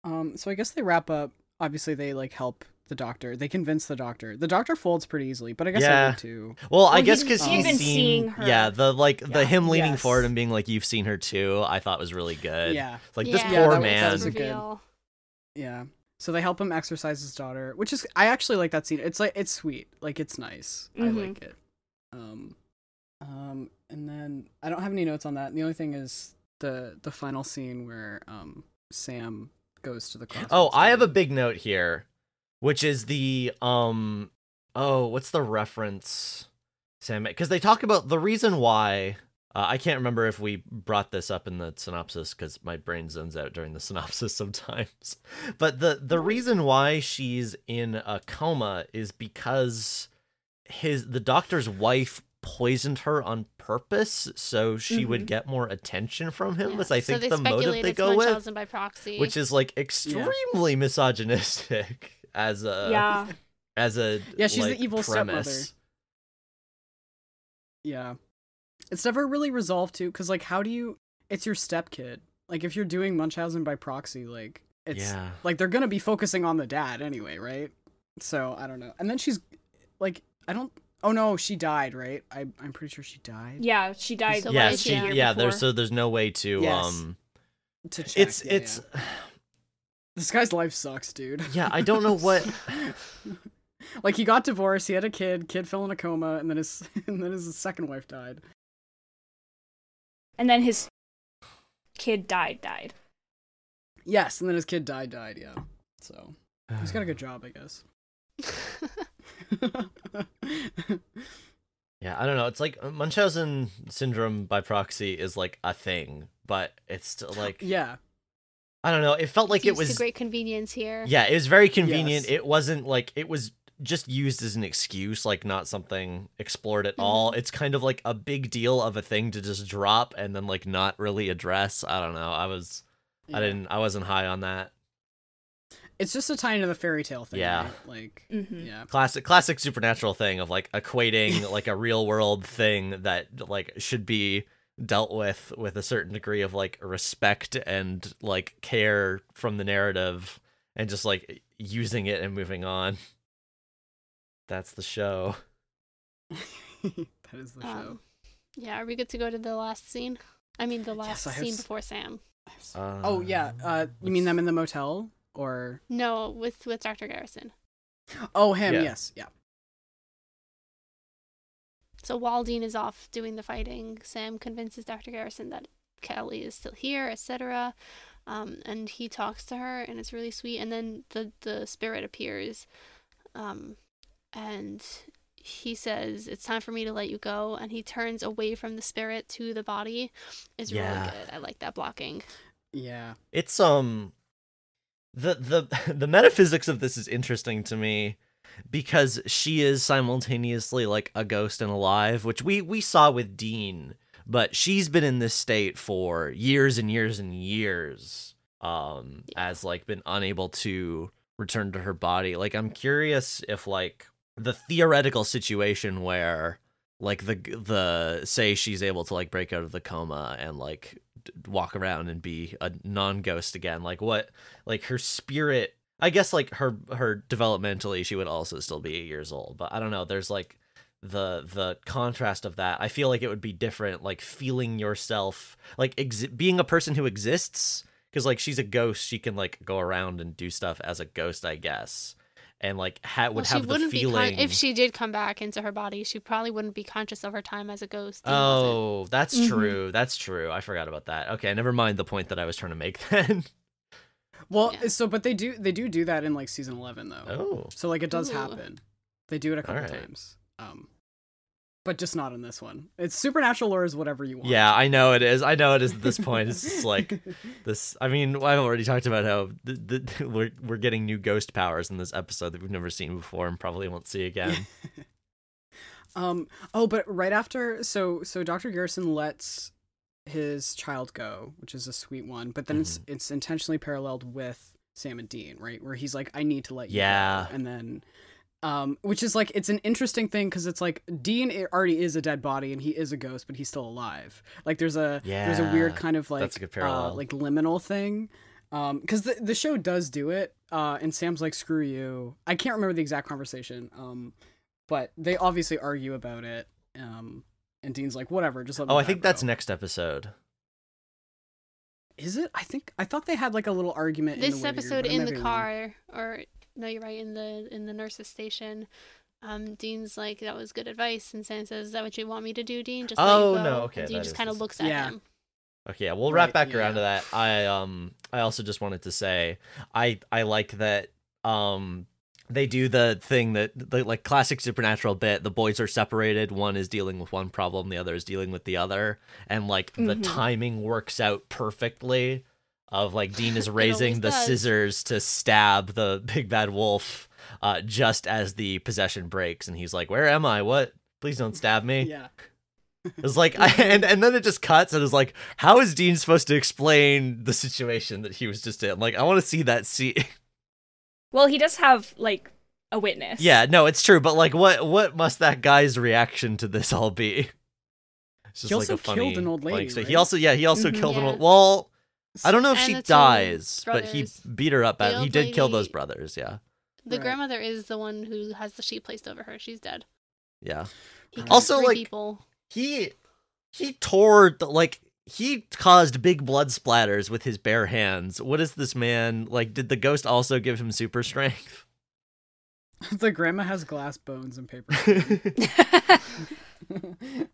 Um, so I guess they wrap up. Obviously, they like help the doctor. They convince the doctor. The doctor folds pretty easily, but I guess I Yeah. would too. Well, I guess because he's he's seen, seeing her. yeah, the like the him leaning Yes. forward and being like, "You've seen her too." I thought was really good. Yeah, like this Yeah, poor that was- man. was a good- yeah. So they help him exercise his daughter, which is I actually like that scene. It's like it's sweet, like it's nice. I Mhm. like it. Um, um, and then I don't have any notes on that. The only thing is the the final scene where um Sam goes to the crossroads. Oh, I have a big note here, which is the um oh, what's the reference? Sam, because they talk about the reason why. Uh, I can't remember if we brought this up in the synopsis because my brain zones out during the synopsis sometimes. But the the reason why she's in a coma is because his the doctor's wife poisoned her on purpose so she would Mhm. get more attention from him. Yeah. Was I so think they the motive they go with, by proxy. which is like extremely misogynistic as a yeah. as a Yeah, she's the like, evil stepmother. Yeah. It's never really resolved to cuz like how do you it's your stepkid. Like if you're doing Munchausen by proxy like it's yeah. like they're going to be focusing on the dad anyway, right? So, I don't know. And then she's like I don't Oh no, she died, right? I I'm pretty sure she died. Yeah, she died. So why yeah, she she, here yeah. There's so there's no way to Yes. um. To check. It's yeah, it's yeah. This guy's life sucks, dude. yeah. I don't know what. like he got divorced, he had a kid, kid fell in a coma, and then his and then his second wife died. And then his kid died. Died. Yes, and then his kid died, died, yeah. So he's got a good job, I guess. Yeah, I don't know. It's like uh, Munchausen syndrome by proxy is like a thing, but it's still like yeah. I don't know. It felt like it Used to was great convenience here. yeah, it was very convenient. Yes. It wasn't like it was just used as an excuse, like not something explored at all. It's kind of like a big deal of a thing to just drop and then like not really address. I don't know. I was yeah. I didn't I wasn't high on that. It's just a tie into the fairy tale thing. Yeah. right? Like Mm-hmm. yeah. Classic classic supernatural thing of like equating like a real world thing that like should be dealt with with a certain degree of like respect and like care from the narrative and just like using it and moving on. That's the show. that is the show. Um, yeah, are we good to go to the last scene? I mean, the last Yes, scene s- before Sam. oh yeah. Uh you mean them in the motel? Or No, with with Dr. Garrison. Oh him, Yeah. yes, yeah. So while Dean is off doing the fighting, Sam convinces Dr. Garrison that Kelly is still here, etc. Um, and he talks to her, and it's really sweet. And then the the spirit appears, um, and he says, "It's time for me to let you go." And he turns away from the spirit to the body. It's Yeah. really good. I like that blocking. Yeah. It's um the the the metaphysics of this is interesting to me because she is simultaneously like a ghost and alive, which we we saw with Dean, but she's been in this state for years and years and years um Yeah. as like been unable to return to her body. Like I'm curious if like the theoretical situation where like the the say she's able to like break out of the coma and like d- walk around and be a non-ghost again like what like her spirit i guess like her her developmentally she would also still be eight years old but i don't know there's like the the contrast of that. I feel like it would be different like feeling yourself like exi- being a person who exists because like she's a ghost she can like go around and do stuff as a ghost i guess and like ha- would well, she have the wouldn't feeling be con- if she did come back into her body. She probably wouldn't be conscious of her time as a ghost. Dean wasn't. Oh, that's Mhm. true. That's true. I forgot about that. Okay, never mind the point that I was trying to make then. Well, Yeah. so but they do they do do that in like season 11 though. Oh. So like it does Ooh. happen. They do it a couple Alright. times. Um but just not in this one. It's supernatural lore is whatever you want. Yeah, I know it is. I know it is at this point. It's just like this I mean, I've already talked about how the, the, we're we're getting new ghost powers in this episode that we've never seen before and probably won't see again. Um oh, but right after so so Dr. Garrison lets his child go, which is a sweet one, but then it's Mm-hmm. it's intentionally paralleled with Sam and Dean, right? Where he's like I need to let you Yeah. go. And then um which is like it's an interesting thing cuz it's like Dean already is a dead body and he is a ghost, but he's still alive. Like there's a there's a weird kind of like that's a good uh, like liminal thing. Um cuz the the show does do it uh and Sam's like screw you. I can't remember the exact conversation. Um but they obviously argue about it. Um, and Dean's like, whatever, just let me oh, I die, think that's next episode. Is it? I think I thought they had like a little argument. in this the episode but in the car or no you're right in the in the nurse's station um dean's like that was good advice and sam says is that what you want me to do dean just Oh, you no, okay, and dean just kind of looks at Yeah. him Okay, yeah, we'll Right, wrap back around to that. I um I also just wanted to say I I like that um they do the thing that the like classic supernatural bit the boys are separated one is dealing with one problem the other is dealing with the other and like the Mhm. timing works out perfectly of like dean is raising the does. scissors to stab the big bad wolf uh just as the possession breaks and he's like where am i what please don't stab me Yeah. it's like I, and and then it just cuts and it's like how is dean supposed to explain the situation that he was just in like i want to see that scene Well, he does have like a witness. Yeah, no, it's true, but like, what what must that guy's reaction to this all be? It's just He like also a funny, killed an old like, lady, so He also, yeah, he also Mhm. killed an Yeah. old. Well, I don't know if she dies, but he beat her up. The At, he old did kill those brothers. Yeah, The Right. grandmother is the one who has the sheep placed over her. She's dead. yeah. He Also, like- people. He he tore the like he caused big blood splatters with his bare hands. What is this man like? Did the ghost also give him super strength? the grandma has glass bones and paper.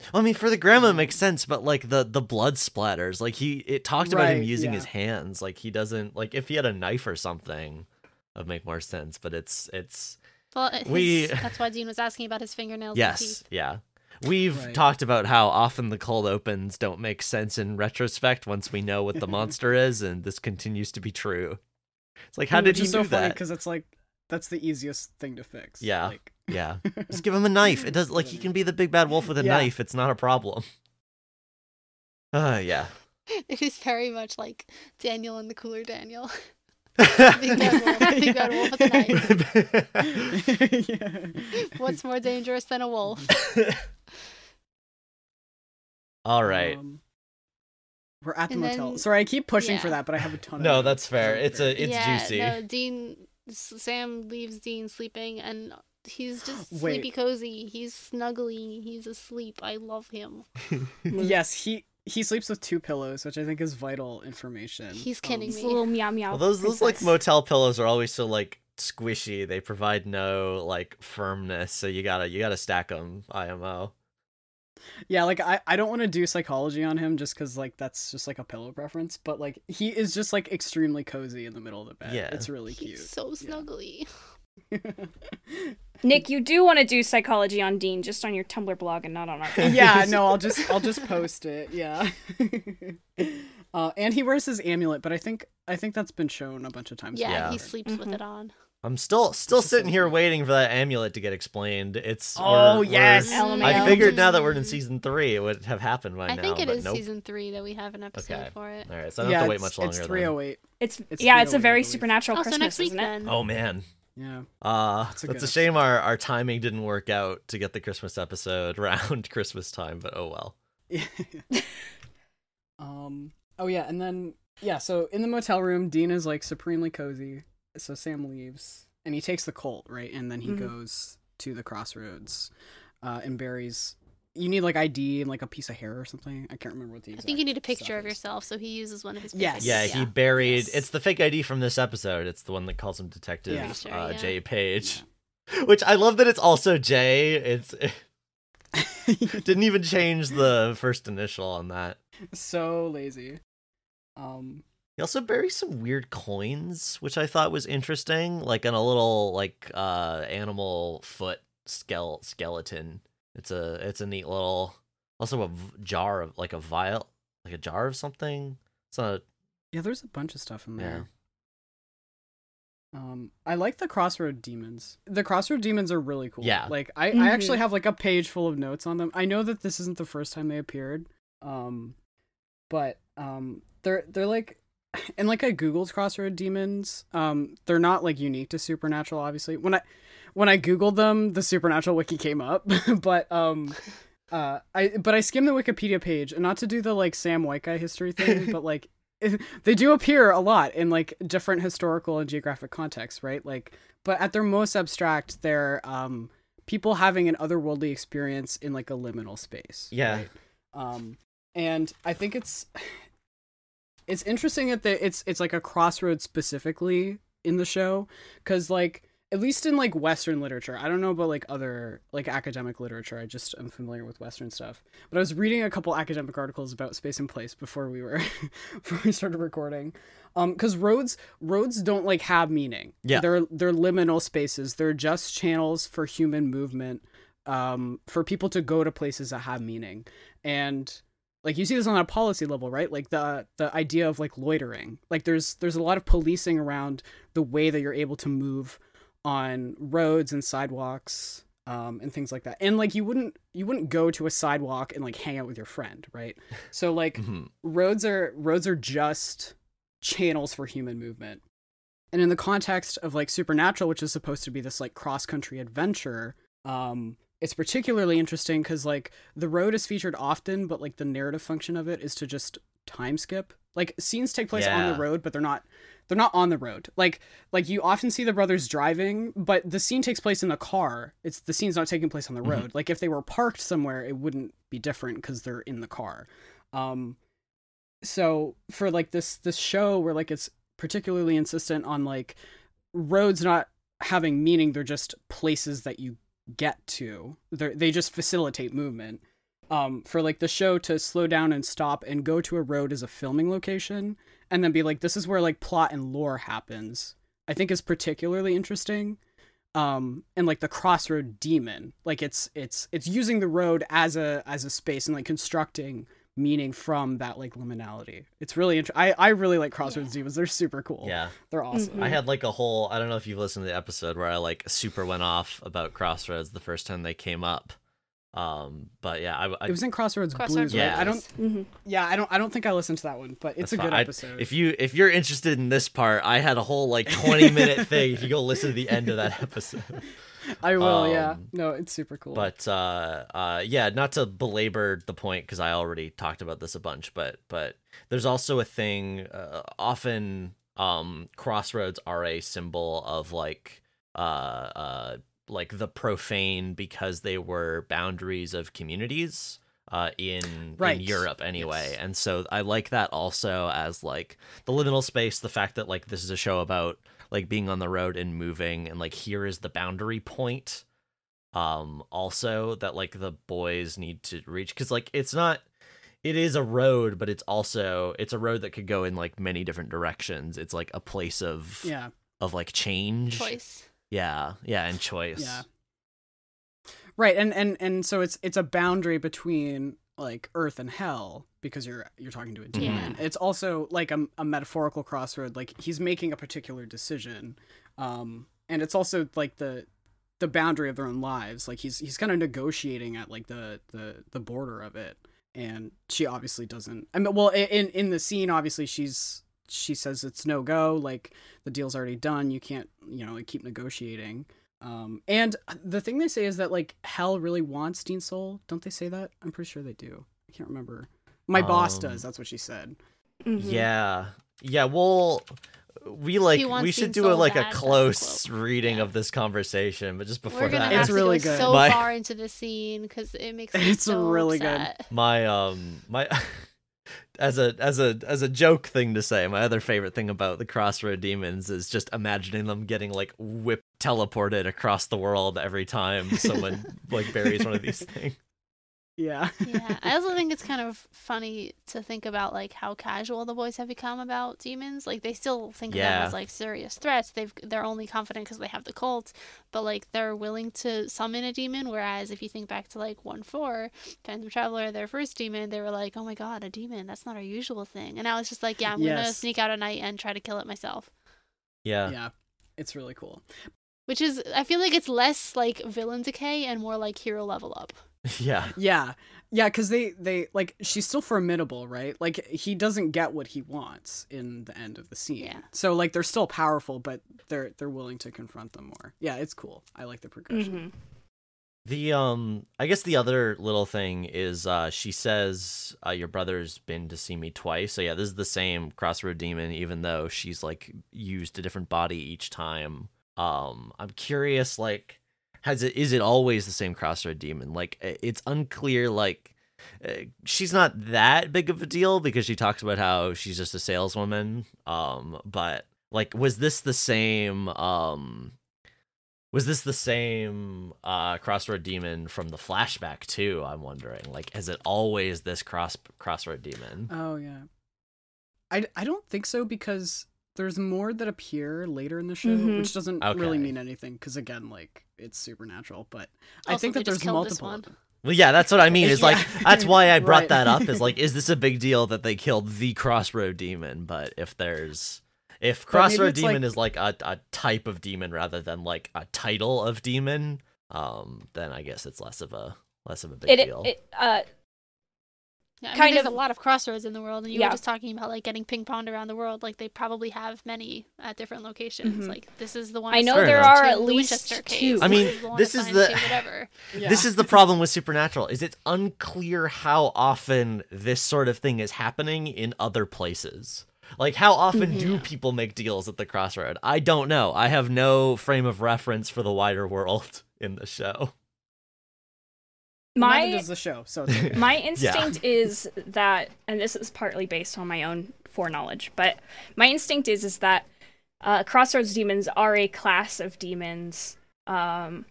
I. Well, I mean, for the grandma, it makes sense, but like the the blood splatters, like he it talked about him using yeah. his hands, like he doesn't like if he had a knife or something, that'd make more sense. But it's it's Well, uh, his, we- that's why Dean was asking about his fingernails. and yes, teeth. yeah. We've Right. talked about how often the cold opens don't make sense in retrospect once we know what the monster is, and this continues to be true. It's like, how did Which he is so do funny that? because it's like that's the easiest thing to fix. Yeah. Like, Yeah, just give him a knife. It does like he can be the big bad wolf with a Yeah. knife. It's not a problem. Uh, yeah. It is very much like Daniel and the cooler Daniel. Big bad wolf, big bad wolf with a knife. yeah. What's more dangerous than a wolf? All right. Um, we're at the And motel. then- Sorry, I keep pushing for that, but I have a ton No, notes, that's fair. It's a- it's yeah, juicy. No, Dean. Sam leaves Dean sleeping, and he's just Wait. sleepy cozy. He's snuggly. He's asleep. I love him. yes, he he sleeps with two pillows, which I think is vital information. He's um, kidding It's me. a little meow meow. Well, those those like motel pillows are always so like squishy. They provide no like firmness, so you gotta you gotta stack them. IMO. Yeah, like I, I don't want to do psychology on him just because like that's just like a pillow preference, but like he is just like extremely cozy in the middle of the bed. Yeah. it's really cute. So snuggly. Nick, you do want to do psychology on Dean just on your Tumblr blog and not on our. yeah, no, I'll just I'll just post it. Yeah. uh, and he wears his amulet, but I think I think that's been shown a bunch of times. Yeah, Yeah. he sleeps with Mhm. it on. I'm still still sitting here waiting for that amulet to get explained. It's Oh, we're- yes. we're- I figured now that we're in Mm. season three, it would have happened by I now. think it but is nope. season three that we have an episode Okay. for it. All right, so I don't yeah, have to wait much longer. it's then. 308. It's, It's yeah, it's a very supernatural Oh, so Christmas, next week isn't it? then. Oh man. Yeah. Uh, a that's a shame our, our timing didn't work out to get the Christmas episode around Christmas time, but oh well. um. Oh yeah, and then yeah. So in the motel room, Dean is like supremely cozy. So Sam leaves, and he takes the Colt right, and then he Mhm. goes to the crossroads, uh, and buries. You need like ID and like a piece of hair or something. I can't remember what the. I think you need a picture of is. yourself, so he uses one of his Yes. pictures. Yeah, he buried. Yes. It's the fake ID from this episode. It's the one that calls him Detective Yeah. Sure, uh, yeah. Jay Page, which I love that it's also Jay. It's didn't even change the first initial on that. so lazy. Um. He also buries some weird coins, which I thought was interesting, like in a little like uh animal foot skeleton. It's a it's a neat little also a v- jar of like a vial like a jar of something. It's not Yeah, there's a bunch of stuff in Yeah. there. Um, I like the crossroad demons. The crossroad demons are really cool. Yeah. like I, Mhm. I actually have like a page full of notes on them. I know that this isn't the first time they appeared, um, but um, they're they're like, and like I googled crossroad demons. Um, they're not like unique to supernatural. Obviously, when I when I googled them, the supernatural wiki came up, but um. Uh, I but I skimmed the Wikipedia page, and not to do the like Sam White guy history thing, but like they do appear a lot in like different historical and geographic contexts, right? Like, but at their most abstract, they're um people having an otherworldly experience in like a liminal space. Yeah. right? Um, and I think it's it's interesting that the, it's it's like a crossroads specifically in the show because like at least in like Western literature. I don't know about like other like academic literature. I just am familiar with Western stuff. But I was reading a couple academic articles about space and place before we were before we started recording. Um, because roads roads don't like have meaning. Yeah. they're they're liminal spaces. They're just channels for human movement. Um, for people to go to places that have meaning, and like you see this on a policy level right like the the idea of like loitering like there's there's a lot of policing around the way that you're able to move on roads and sidewalks um, and things like that. And like you wouldn't you wouldn't go to a sidewalk and like hang out with your friend right? So like Mhm. roads are roads are just channels for human movement. And in the context of like supernatural which is supposed to be this like cross country adventure um it's particularly interesting because like the road is featured often but like the narrative function of it is to just time skip. Like scenes take place on the road but they're not they're not on the road. Like like you often see the brothers driving but the scene takes place in the car. It's the scene's not taking place on the Mhm. road. Like if they were parked somewhere it wouldn't be different because they're in the car. Um so for like this this show where like it's particularly insistent on like roads not having meaning they're just places that you get to. They they just facilitate movement. Um for like the show to slow down and stop and go to a road as a filming location and then be like this is where like plot and lore happens i think is particularly interesting um and like the crossroad demon like it's it's it's using the road as a as a space and like constructing meaning from that like liminality it's really interesting. i i really like crossroads demons they're super cool Yeah. they're awesome Mhm. I had like a whole I don't know if you've listened to the episode where I like super went off about Crossroads the first time they came up. Um but yeah, I, I it was in crossroads, Crossroads blues right? Yeah. i don't hmm yeah i don't i don't think i listened to that one but it's That's a fine. good I- episode if you if you're interested in this part, I had a whole like 20 minute thing if you go listen to the end of that episode. i will yeah um, no it's super cool But uh uh yeah, not to belabor the point cuz I already talked about this a bunch, but but there's also a thing uh, often um crossroads are a symbol of like uh uh like the profane because they were boundaries of communities uh in Right. in Europe anyway. Yes. And so I like that also as like the liminal space, the fact that like this is a show about like being on the road and moving and like here is the boundary point um also that like the boys need to reach cuz like it's not it is a road but it's also it's a road that could go in like many different directions it's like a place of yeah of like change Choice. Yeah yeah and choice. Yeah. right and and and so it's it's a boundary between like earth and hell because you're you're talking to a demon. It's also like a, a metaphorical crossroad like he's making a particular decision um and it's also like the the boundary of their own lives. Like he's he's kind of negotiating at like the the the border of it and she obviously doesn't i mean well in in the scene obviously she's she says it's no go like the deal's already done you can't you know like, keep negotiating um and the thing they say is that like hell really wants dean soul don't they say that i'm pretty sure they do i can't remember my boss Um, does that's what she said Mm-hmm. yeah yeah well we like we should Dean do a, like a close quote. reading Yeah. of this conversation but just before We're that have It's to really go good. so My- far into the scene because it makes me It's so really good. my um my as a as a as a joke thing to say my other favorite thing about the crossroad demons is just imagining them getting like whip teleported across the world every time someone like buries one of these things yeah yeah, I also think it's kind of funny to think about like how casual the boys have become about demons. Like they still think of them as like serious threats. They've they're only confident because they have the Colt, but like they're willing to summon a demon. Whereas if you think back to like one four Phantom Traveler, their first demon, they were like, oh my god, a demon. That's not our usual thing. And I was just like, yeah, I'm gonna sneak out at night and try to kill it myself. yeah yeah it's really cool Which is, I feel like it's less like villain decay and more like hero level up. yeah. Yeah. Yeah because they they like she's still formidable right? Like he doesn't get what he wants in the end of the scene. Yeah. so like they're still powerful but they're they're willing to confront them more. Yeah it's cool. I like the progression. Hmm The um I guess the other little thing is uh she says uh, your brother's been to see me twice. So yeah, this is the same crossroad demon even though she's like used a different body each time. Um I'm curious like has it is it always the same crossroad demon? Like it's unclear like uh, she's not that big of a deal because she talks about how she's just a saleswoman um but like was this the same um Was this the same uh, Crossroad Demon from the flashback too? I'm wondering. Like, is it always this cross Crossroad Demon? Oh yeah. I, I don't think so because there's more that appear later in the show, Mhm. which doesn't Okay. really mean anything because again, like it's supernatural. But I think that there's multiple. one. of them. Well, yeah, that's what I mean. Is like that's why I brought Right. that up. Is like, is this a big deal that they killed the Crossroad Demon? But if there's if Crossroad Demon like- is like a, a type of demon rather than like a title of demon, um, then I guess it's less of a less of a big It, deal. it uh Yeah, I mean, Kind there's of- a lot of crossroads in the world, and you Yeah. were just talking about like getting ping ponged around the world. Like they probably have many at different locations. Mhm. Like this is the one. I know there enough. are at least Winchester two. case. I mean, this is the, this is the- to whatever. This is the problem with Supernatural is it's unclear how often this sort of thing is happening in other places. Like how often do people make deals at the crossroad? I don't know. I have no frame of reference for the wider world in the show. Neither my does the show, so it's okay. my instinct is that and this is partly based on my own foreknowledge but my instinct is is that uh, crossroads demons are a class of demons um,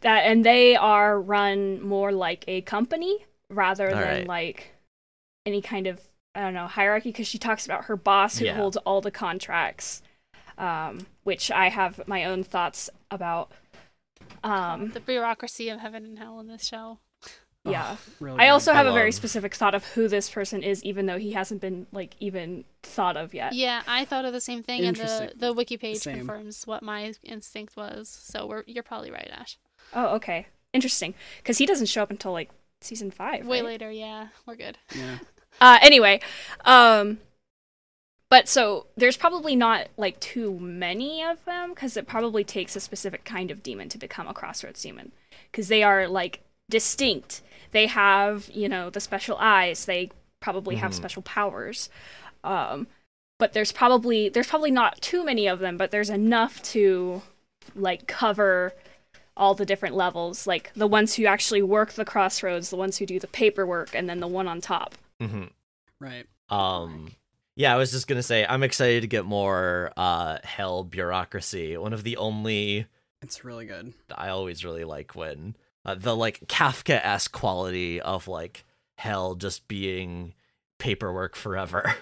that and they are run more like a company rather All than right. like any kind of i don't know hierarchy because she talks about her boss who Yeah. holds all the contracts um, which i have my own thoughts about um, the bureaucracy of heaven and hell in this show. Yeah really I also have a very specific thought of who this person is, even though he hasn't been like even thought of yet. Yeah, I thought of the same thing, and the the wiki page Same. confirms what my instinct was. So we're you're probably right, Ash. Oh, okay, interesting. Because he doesn't show up until like season five. Way right? later, yeah, we're good. Yeah. Uh, anyway, um, but so there's probably not like too many of them because it probably takes a specific kind of demon to become a crossroads demon because they are like distinct. They have you know the special eyes. They probably have Mhm. special powers. Um, but there's probably there's probably not too many of them, but there's enough to like cover all the different levels, like the ones who actually work the crossroads, the ones who do the paperwork, and then the one on top. hmm Right. Um, yeah, I was just gonna say I'm excited to get more uh hell bureaucracy. One of the only It's really good. I always really like when uh, the like Kafka esque quality of like hell just being paperwork forever.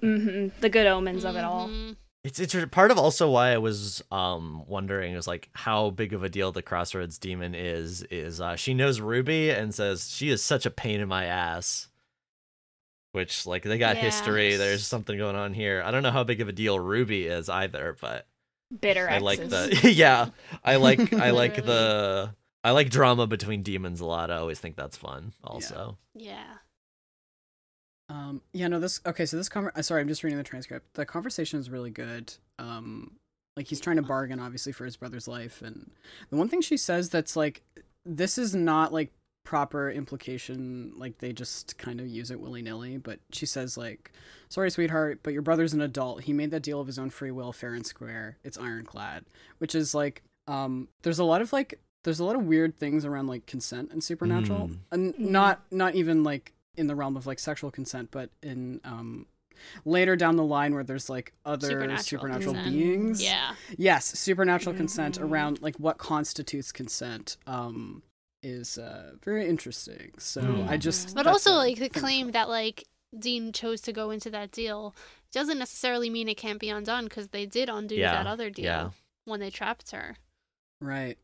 hmm The good omens of it all. Mhm. It's it's part of also why I was um wondering is like how big of a deal the Crossroads demon is is uh she knows Ruby and says she is such a pain in my ass. Which like they got Yeah. history, there's something going on here. I don't know how big of a deal Ruby is either, but Bitter I like the yeah, I like I like the I like drama between demons a lot. I always think that's fun also. Yeah. Um, yeah, no, this okay. So this conver- uh, sorry, I'm just reading the transcript. The conversation is really good. Um, like he's trying to bargain, obviously, for his brother's life, and the one thing she says that's like, this is not like proper implication. Like they just kind of use it willy nilly. But she says like, "Sorry, sweetheart, but your brother's an adult. He made that deal of his own free will, fair and square. It's ironclad." Which is like, um, there's a lot of like, there's a lot of weird things around like consent and supernatural, Mm. and Mhm. not not even like in the realm of like sexual consent, but in um later down the line where there's like other supernatural, Supernatural beings. Yeah. Yes, supernatural consent Mhm. around like what constitutes consent um is uh very interesting. So Mhm. I just But also a like the claim that like Dean chose to go into that deal doesn't necessarily mean it can't be undone because they did undo Yeah, that other deal yeah. when they trapped her. right.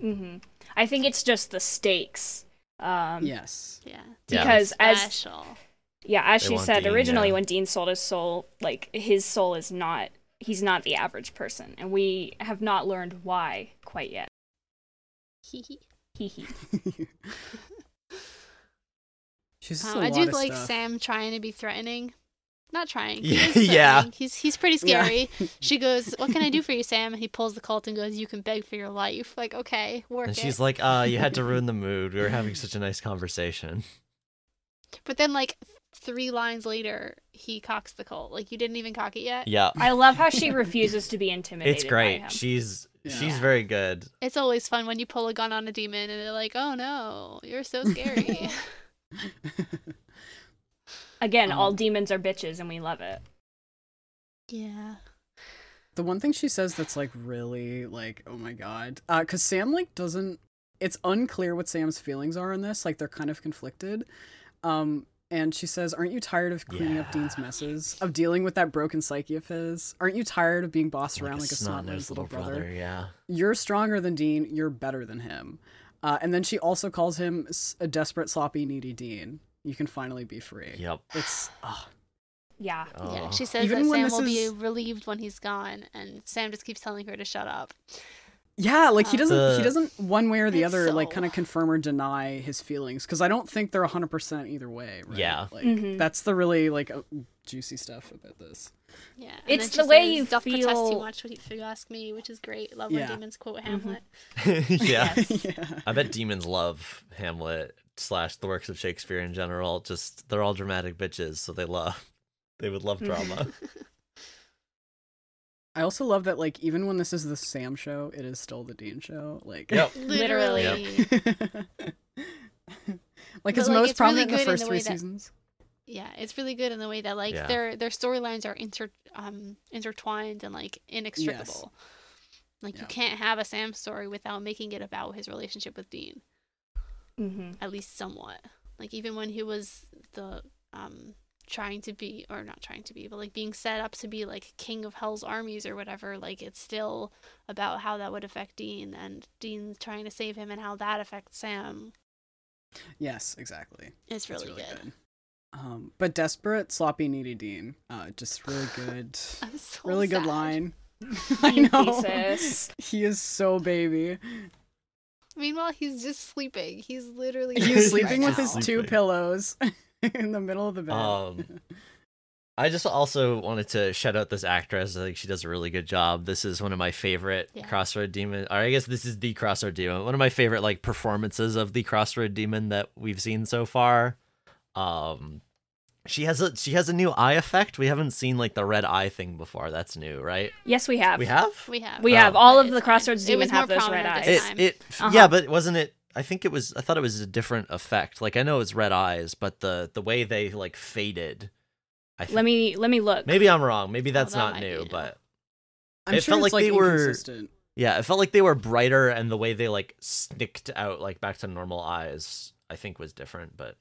Hmm I think it's just the stakes. Um, yes. Yeah. Yeah. Because as Special. yeah, as They she said Dean, originally, yeah. when Dean sold his soul, like his soul is not. He's not the average person, and we have not learned why quite yet. Hee hee. Hee hee. She's Um, a I do like stuff. Sam trying to be threatening. Not trying. He Yeah, is yeah. He's he's pretty Yeah. scary. She goes, "What can I do for you, Sam?" And he pulls the Colt and goes, "You can beg for your life." Like, okay, work And it. she's like, uh, you had to ruin the mood. We were having such a nice conversation. But then, like three lines later, he cocks the Colt. Like, you didn't even cock it yet. Yeah. I love how she refuses to be intimidated. It's by great. him. She's Yeah. she's very good. It's always fun when you pull a gun on a demon and they're like, "Oh no, you're so scary." Again, all Um, demons are bitches, and we love it. yeah. the one thing she says that's like really like oh my god uh because sam like doesn't it's unclear what sam's feelings are in this like they're kind of conflicted um and she says aren't you tired of cleaning up dean's messes of dealing with that broken psyche of his aren't you tired of being bossed around like a snot-nosed snot-nosed little brother, Yeah. you're stronger than dean you're better than him uh, and then she also calls him a desperate sloppy needy dean you can finally be free Yep. it's Yeah. Yeah, Oh. she says Even that Sam this will be relieved when he's gone, and Sam just keeps telling her to shut up. Yeah, like he Um, doesn't The- he doesn't one way or the It's other like kind of confirm or deny his feelings because I don't think they're 100% either way, right? Yeah. Like Mhm. that's the really like uh, juicy stuff about this. Yeah, and It's the way says, you Duff protest too feel- much if you ask me, which is great. Love when Yeah. demons quote Mm-hmm. Hamlet. yeah. yeah. I bet demons love Hamlet slash the works of Shakespeare in general. Just they're all dramatic bitches, so they love they would love drama. I also love that like even when this is the Sam show, it is still the Dean show. Like Yep. Literally. Yep. like But, it's like, most it's really in good the in first the three way that- seasons. Yeah, it's really good in the way that like Yeah. their their storylines are inter um intertwined and like inextricable. Like Yeah. you can't have a Sam story without making it about his relationship with Dean, Mm-hmm. at least somewhat. Like even when he was the um trying to be or not trying to be, but like being set up to be like king of Hell's armies or whatever, like it's still about how that would affect Dean and Dean trying to save him and how that affects Sam. Yes, exactly. It's That's really, good. Um, but desperate, sloppy, needy Dean, uh, just really good, I'm so really good line. I know. He is so baby. Meanwhile, he's just sleeping. He's literally He's He's sleeping with just his two pillows in the middle of the bed. Um, I just also wanted to shout out this actress. I think she does a really good job. This is one of my favorite Yeah. Crossroad Demon, or I guess this is the Crossroad Demon. One of my favorite like performances of the Crossroad Demon that we've seen so far. Um, she has a she has a new eye effect. We haven't seen like the red eye thing before. That's new, right? Yes, we have. We have. We have. We Oh. have all of the. Crossroads It was have those red eyes. It it Uh-huh. yeah, but wasn't it? I think it was. I thought it was a different effect. Like I know it's red eyes, but the the way they like faded. I th- Let me let me look. maybe I'm wrong. Maybe that's that not might be new, new. but I'm it sure felt it's like like they were- inconsistent. yeah, it felt like they were brighter, and the way they like snicked out like back to normal eyes, I think was different. But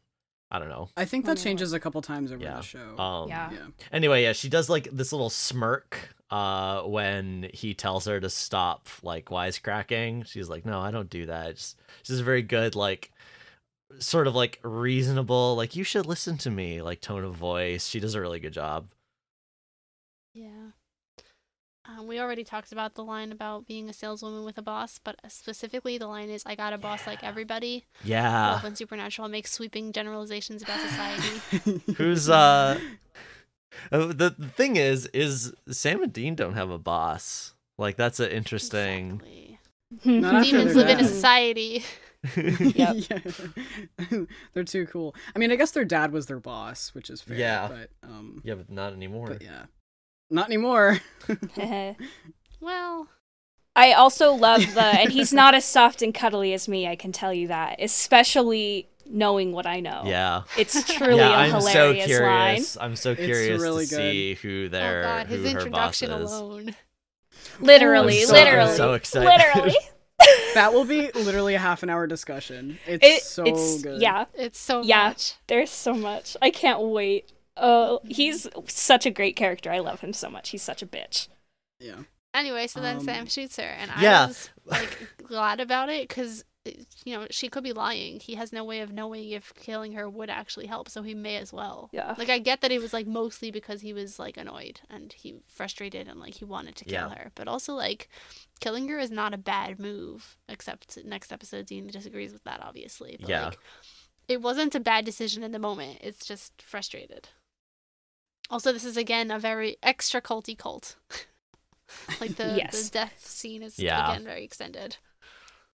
I don't know. I think that changes a couple times over Yeah. the show. Um, Yeah. yeah. Anyway, yeah, she does like this little smirk uh when he tells her to stop like wisecracking. She's like, "No, I don't do that." Just she's a very good like sort of like reasonable like you should listen to me like tone of voice. She does a really good job. Yeah. Um, we already talked about the line about being a saleswoman with a boss, but specifically the line is, "I got a boss like everybody." Yeah. Love when Supernatural makes sweeping generalizations about society. Who's uh uh, the, the thing is is Sam and Dean don't have a boss. Like that's an interesting Exactly. Demons they're live in a society. Yeah. They're too cool. I mean, I guess their dad was their boss, which is fair. Yeah. But um, yeah, but not anymore. but yeah, not anymore. Well, I also love the, and he's not as soft and cuddly as me. I can tell you that, especially knowing what I know. Yeah. it's truly yeah, a I'm hilarious so line. curious. I'm so curious really to good. see who oh, their oh god, his who her boss introduction is. alone. Literally, I'm so- literally, I'm so excited. literally. that will be literally a half an hour discussion. It's It- so it's good. yeah. It's so Yeah. much. There's so much. I can't wait. Oh, he's such a great character. I love him so much. He's such a bitch. Yeah. Anyway, so then Um, Sam shoots her, and yeah. I was like glad about it because you know she could be lying. He has no way of knowing if killing her would actually help, so he may as well. Yeah. Like I get that it was like mostly because he was like annoyed and he frustrated and like he wanted to kill Yeah. her, but also like killing her is not a bad move. Except next episode, Dean disagrees with that, obviously. But, Yeah. Like, it wasn't a bad decision in the moment. It's just frustrated. Also, this is again a very extra culty Colt. like the, Yes. the death scene is Yeah. again very extended.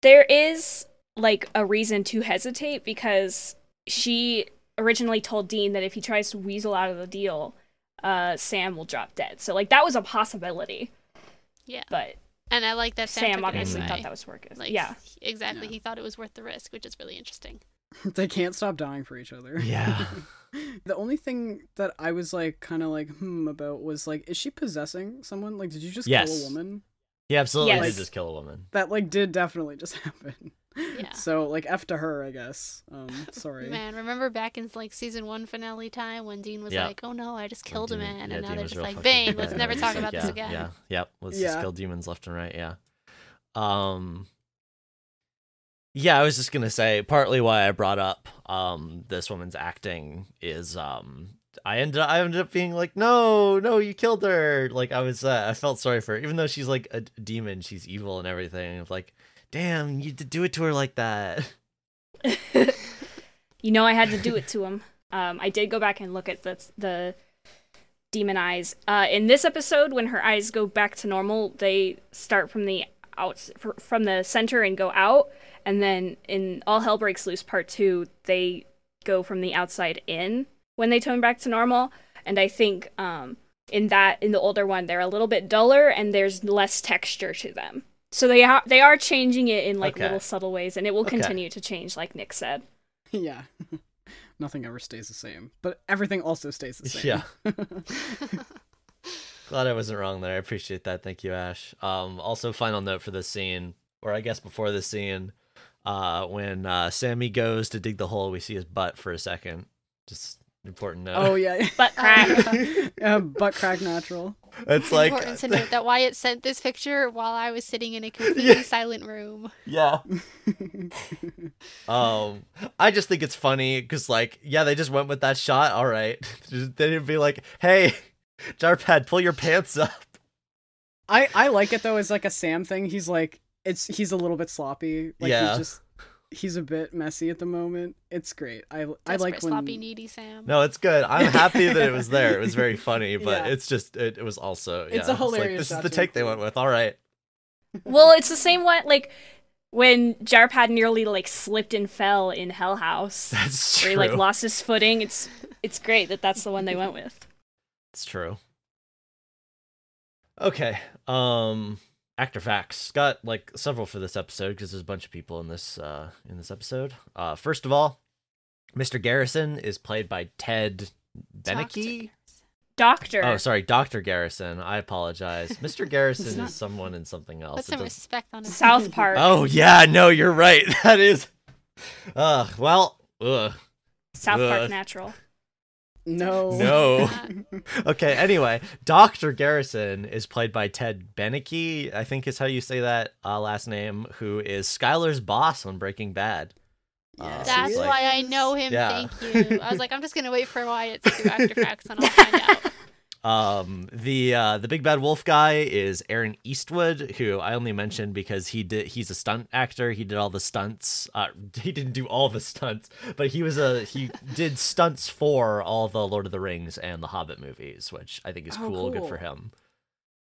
There is like a reason to hesitate because she originally told Dean that if he tries to weasel out of the deal, uh, Sam will drop dead. So like that was a possibility. Yeah. But And I like that Sam, Sam obviously thought that was worth it. Like, yeah. exactly. Yeah. He thought it was worth the risk, which is really interesting. they can't stop dying for each other. Yeah. the only thing that I was like kind of like hmm about was like, is she possessing someone? Like, did you just kill a woman? He absolutely Yes. did just kill a woman. That like did definitely just happen. Yeah. So like f to her, I guess. Um, sorry. Man, remember back in like season one finale time when Dean was Yeah. like, "Oh no, I just When killed a man," yeah, and now they're just like, fucking "Bang, let's never talk about yeah, this again." Yeah, yep. Let's just kill demons left and right. Yeah. Um. Yeah, I was just gonna say partly why I brought up um this woman's acting is um I ended I ended up being like no no you killed her like I was uh, I felt sorry for her even though she's like a demon she's evil and everything like damn you did do it to her like that you know I had to do it to him. Um, I did go back and look at the the demon eyes. Uh, in this episode, when her eyes go back to normal, they start from the out fr- from the center and go out, and then in All Hell Breaks Loose Part Two, they go from the outside in when they turn back to normal. And I think um, in that in the older one, they're a little bit duller and there's less texture to them. So they are they are changing it in like Okay. little subtle ways, and it will Okay. continue to change, like Nick said. yeah. Nothing ever stays the same, but everything also stays the same. Yeah. Glad I wasn't wrong there. I appreciate that. Thank you, Ash. Um, also, final note for this scene, or I guess before this scene, uh, when uh, Sammy goes to dig the hole, we see his butt for a second. Just important note. oh yeah. Butt crack. uh, butt crack natural. it's like Important to note that Wyatt sent this picture while I was sitting in a completely silent room. yeah. Um, I just think it's funny because, like, yeah, they just went with that shot. All right, they didn't be like, "Hey, Jarpad, pull your pants up." I I like it though as like a Sam thing. He's like it's he's a little bit sloppy. Like Yeah. he's just he's a bit messy at the moment. It's great. I I like when sloppy, needy Sam. No, it's good. I'm happy that it was there. It was very funny, but Yeah. it's just it, it was also It's yeah, a hilarious Like, this is the take they went with. All right. well, it's the same one like when Jarpad nearly like slipped and fell in Hell House, That's where true. he like lost his footing. It's it's great that that's the one they went with. It's true. Okay. Um actor facts. Got like several for this episode because there's a bunch of people in this uh in this episode. Uh first of all, Mr. Garrison is played by Ted Beneke. Doctor. Oh, sorry, Dr. Garrison. I apologize. Mr. Garrison not- is someone in something else. Put some does- respect on his South Park. Oh yeah, no, you're right. That is Uh, well, ugh. South Park Natural. No No. Okay, anyway, Dr. Garrison is played by Ted Beneke, I think is how you say that uh, last name, who is Skylar's boss on Breaking Bad. Uh, Yes, That's like- why I know him. Yeah. Thank you. I was like, I'm just gonna wait for Wyatt to do actor facts and I'll find out. Um, the uh, the big bad wolf guy is Aaron Eastwood, who I only mentioned because he did he's a stunt actor. He did all the stunts. Uh, he didn't do all the stunts, but he was a he did stunts for all the Lord of the Rings and the Hobbit movies, which I think is Oh, cool. Good for him.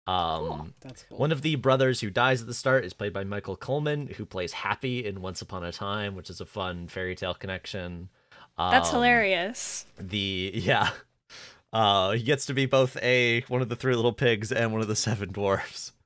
Um, Cool. That's cool. One of the brothers who dies at the start is played by Michael Coleman, who plays Happy in Once Upon a Time, which is a fun fairy tale connection. That's Um, hilarious. The yeah, uh, he gets to be both a one of the three little pigs and one of the seven dwarfs.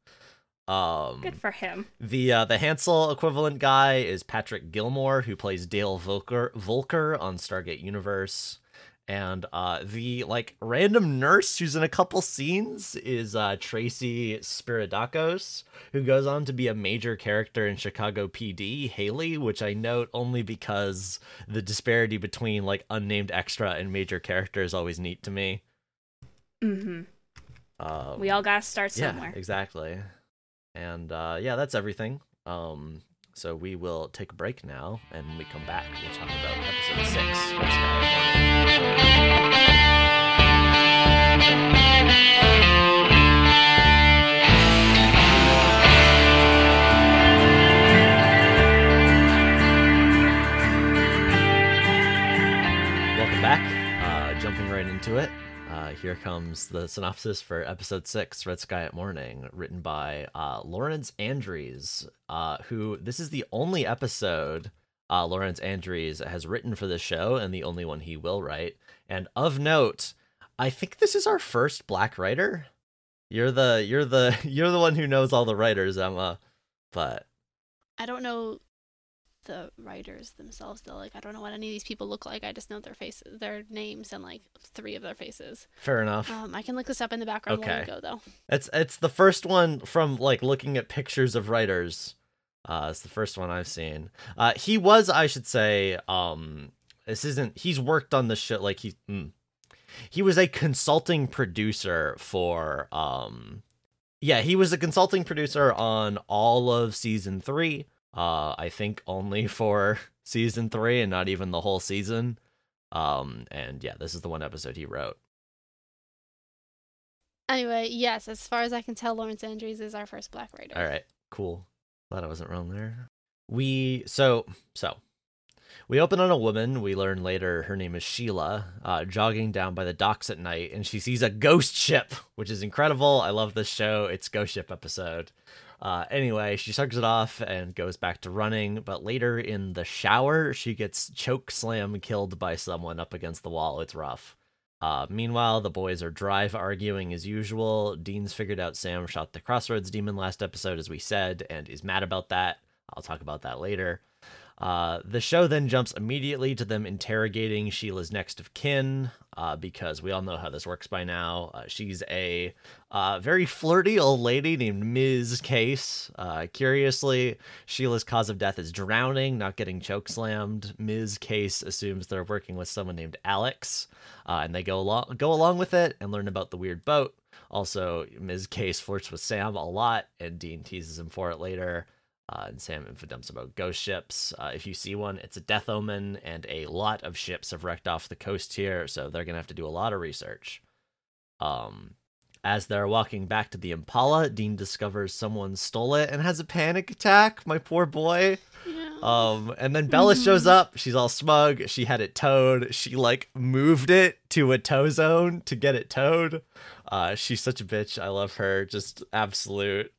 Um, Good for him. the uh, the Hansel equivalent guy is Patrick Gilmore, who plays Dale Volker Volker on Stargate Universe. And uh, the like random nurse who's in a couple scenes is uh, Tracy Spiridakos, who goes on to be a major character in Chicago PD, Haley, which I note only because the disparity between like unnamed extra and major character is always neat to me. hmm Um, We all gotta start somewhere. yeah, somewhere. exactly. And uh, yeah, that's everything. Um, so we will take a break now, and when we come back, we'll talk about episode six. Welcome back. Uh, jumping right into it. Uh, here comes the synopsis for episode six, Red Sky at Morning, written by uh, Laurence Andries, uh, who this is the only episode uh, Laurence Andries has written for the show and the only one he will write. And of note, I think this is our first black writer. You're the you're the you're the one who knows all the writers, Emma. But I don't know the writers themselves. They're like, I don't know what any of these people look like. I just know their faces, their names, and like three of their faces. Fair enough. Um, I can look this up in the background while Okay. we go though. It's it's the first one from like looking at pictures of writers. Uh, it's the first one I've seen. Uh, he was, I should say, um, this isn't. He's worked on the show. Like he, mm. he was a consulting producer for. Um, yeah, he was a consulting producer on all of season three. Uh, I think only for season three and not even the whole season. Um, and yeah, this is the one episode he wrote. Anyway, yes, as far as I can tell, Laurence Andries is our first black writer. All right, cool. Glad I wasn't wrong there. We so so we open on a woman. We learn later her name is Sheila, uh, jogging down by the docks at night, and she sees a ghost ship, which is incredible. I love this show. It's ghost ship episode. Uh, anyway, she shrugs it off and goes back to running. But later in the shower, she gets choke slam killed by someone up against the wall. It's rough. Uh, meanwhile, the boys are drive arguing as usual. Dean's figured out Sam shot the Crossroads demon last episode, as we said, and is mad about that. I'll talk about that later. Uh, the show then jumps immediately to them interrogating Sheila's next of kin, uh, because we all know how this works by now. Uh, she's a uh, very flirty old lady named Ms. Case. Uh, curiously, Sheila's cause of death is drowning, not getting chokeslammed. Ms. Case assumes they're working with someone named Alex, and they go along go along with it and learn about the weird boat. Also, Ms. Case flirts with Sam a lot, and Dean teases him for it later. Uh, and Sam infodumps about ghost ships. Uh, if you see one, it's a death omen, and a lot of ships have wrecked off the coast here, so they're gonna have to do a lot of research. Um, as they're walking back to the Impala, Dean discovers someone stole it and has a panic attack. My poor boy. Yeah. Um, and then Bella shows up. She's all smug. She had it towed. She like moved it to a tow zone to get it towed. Uh, she's such a bitch. I love her. Just absolute,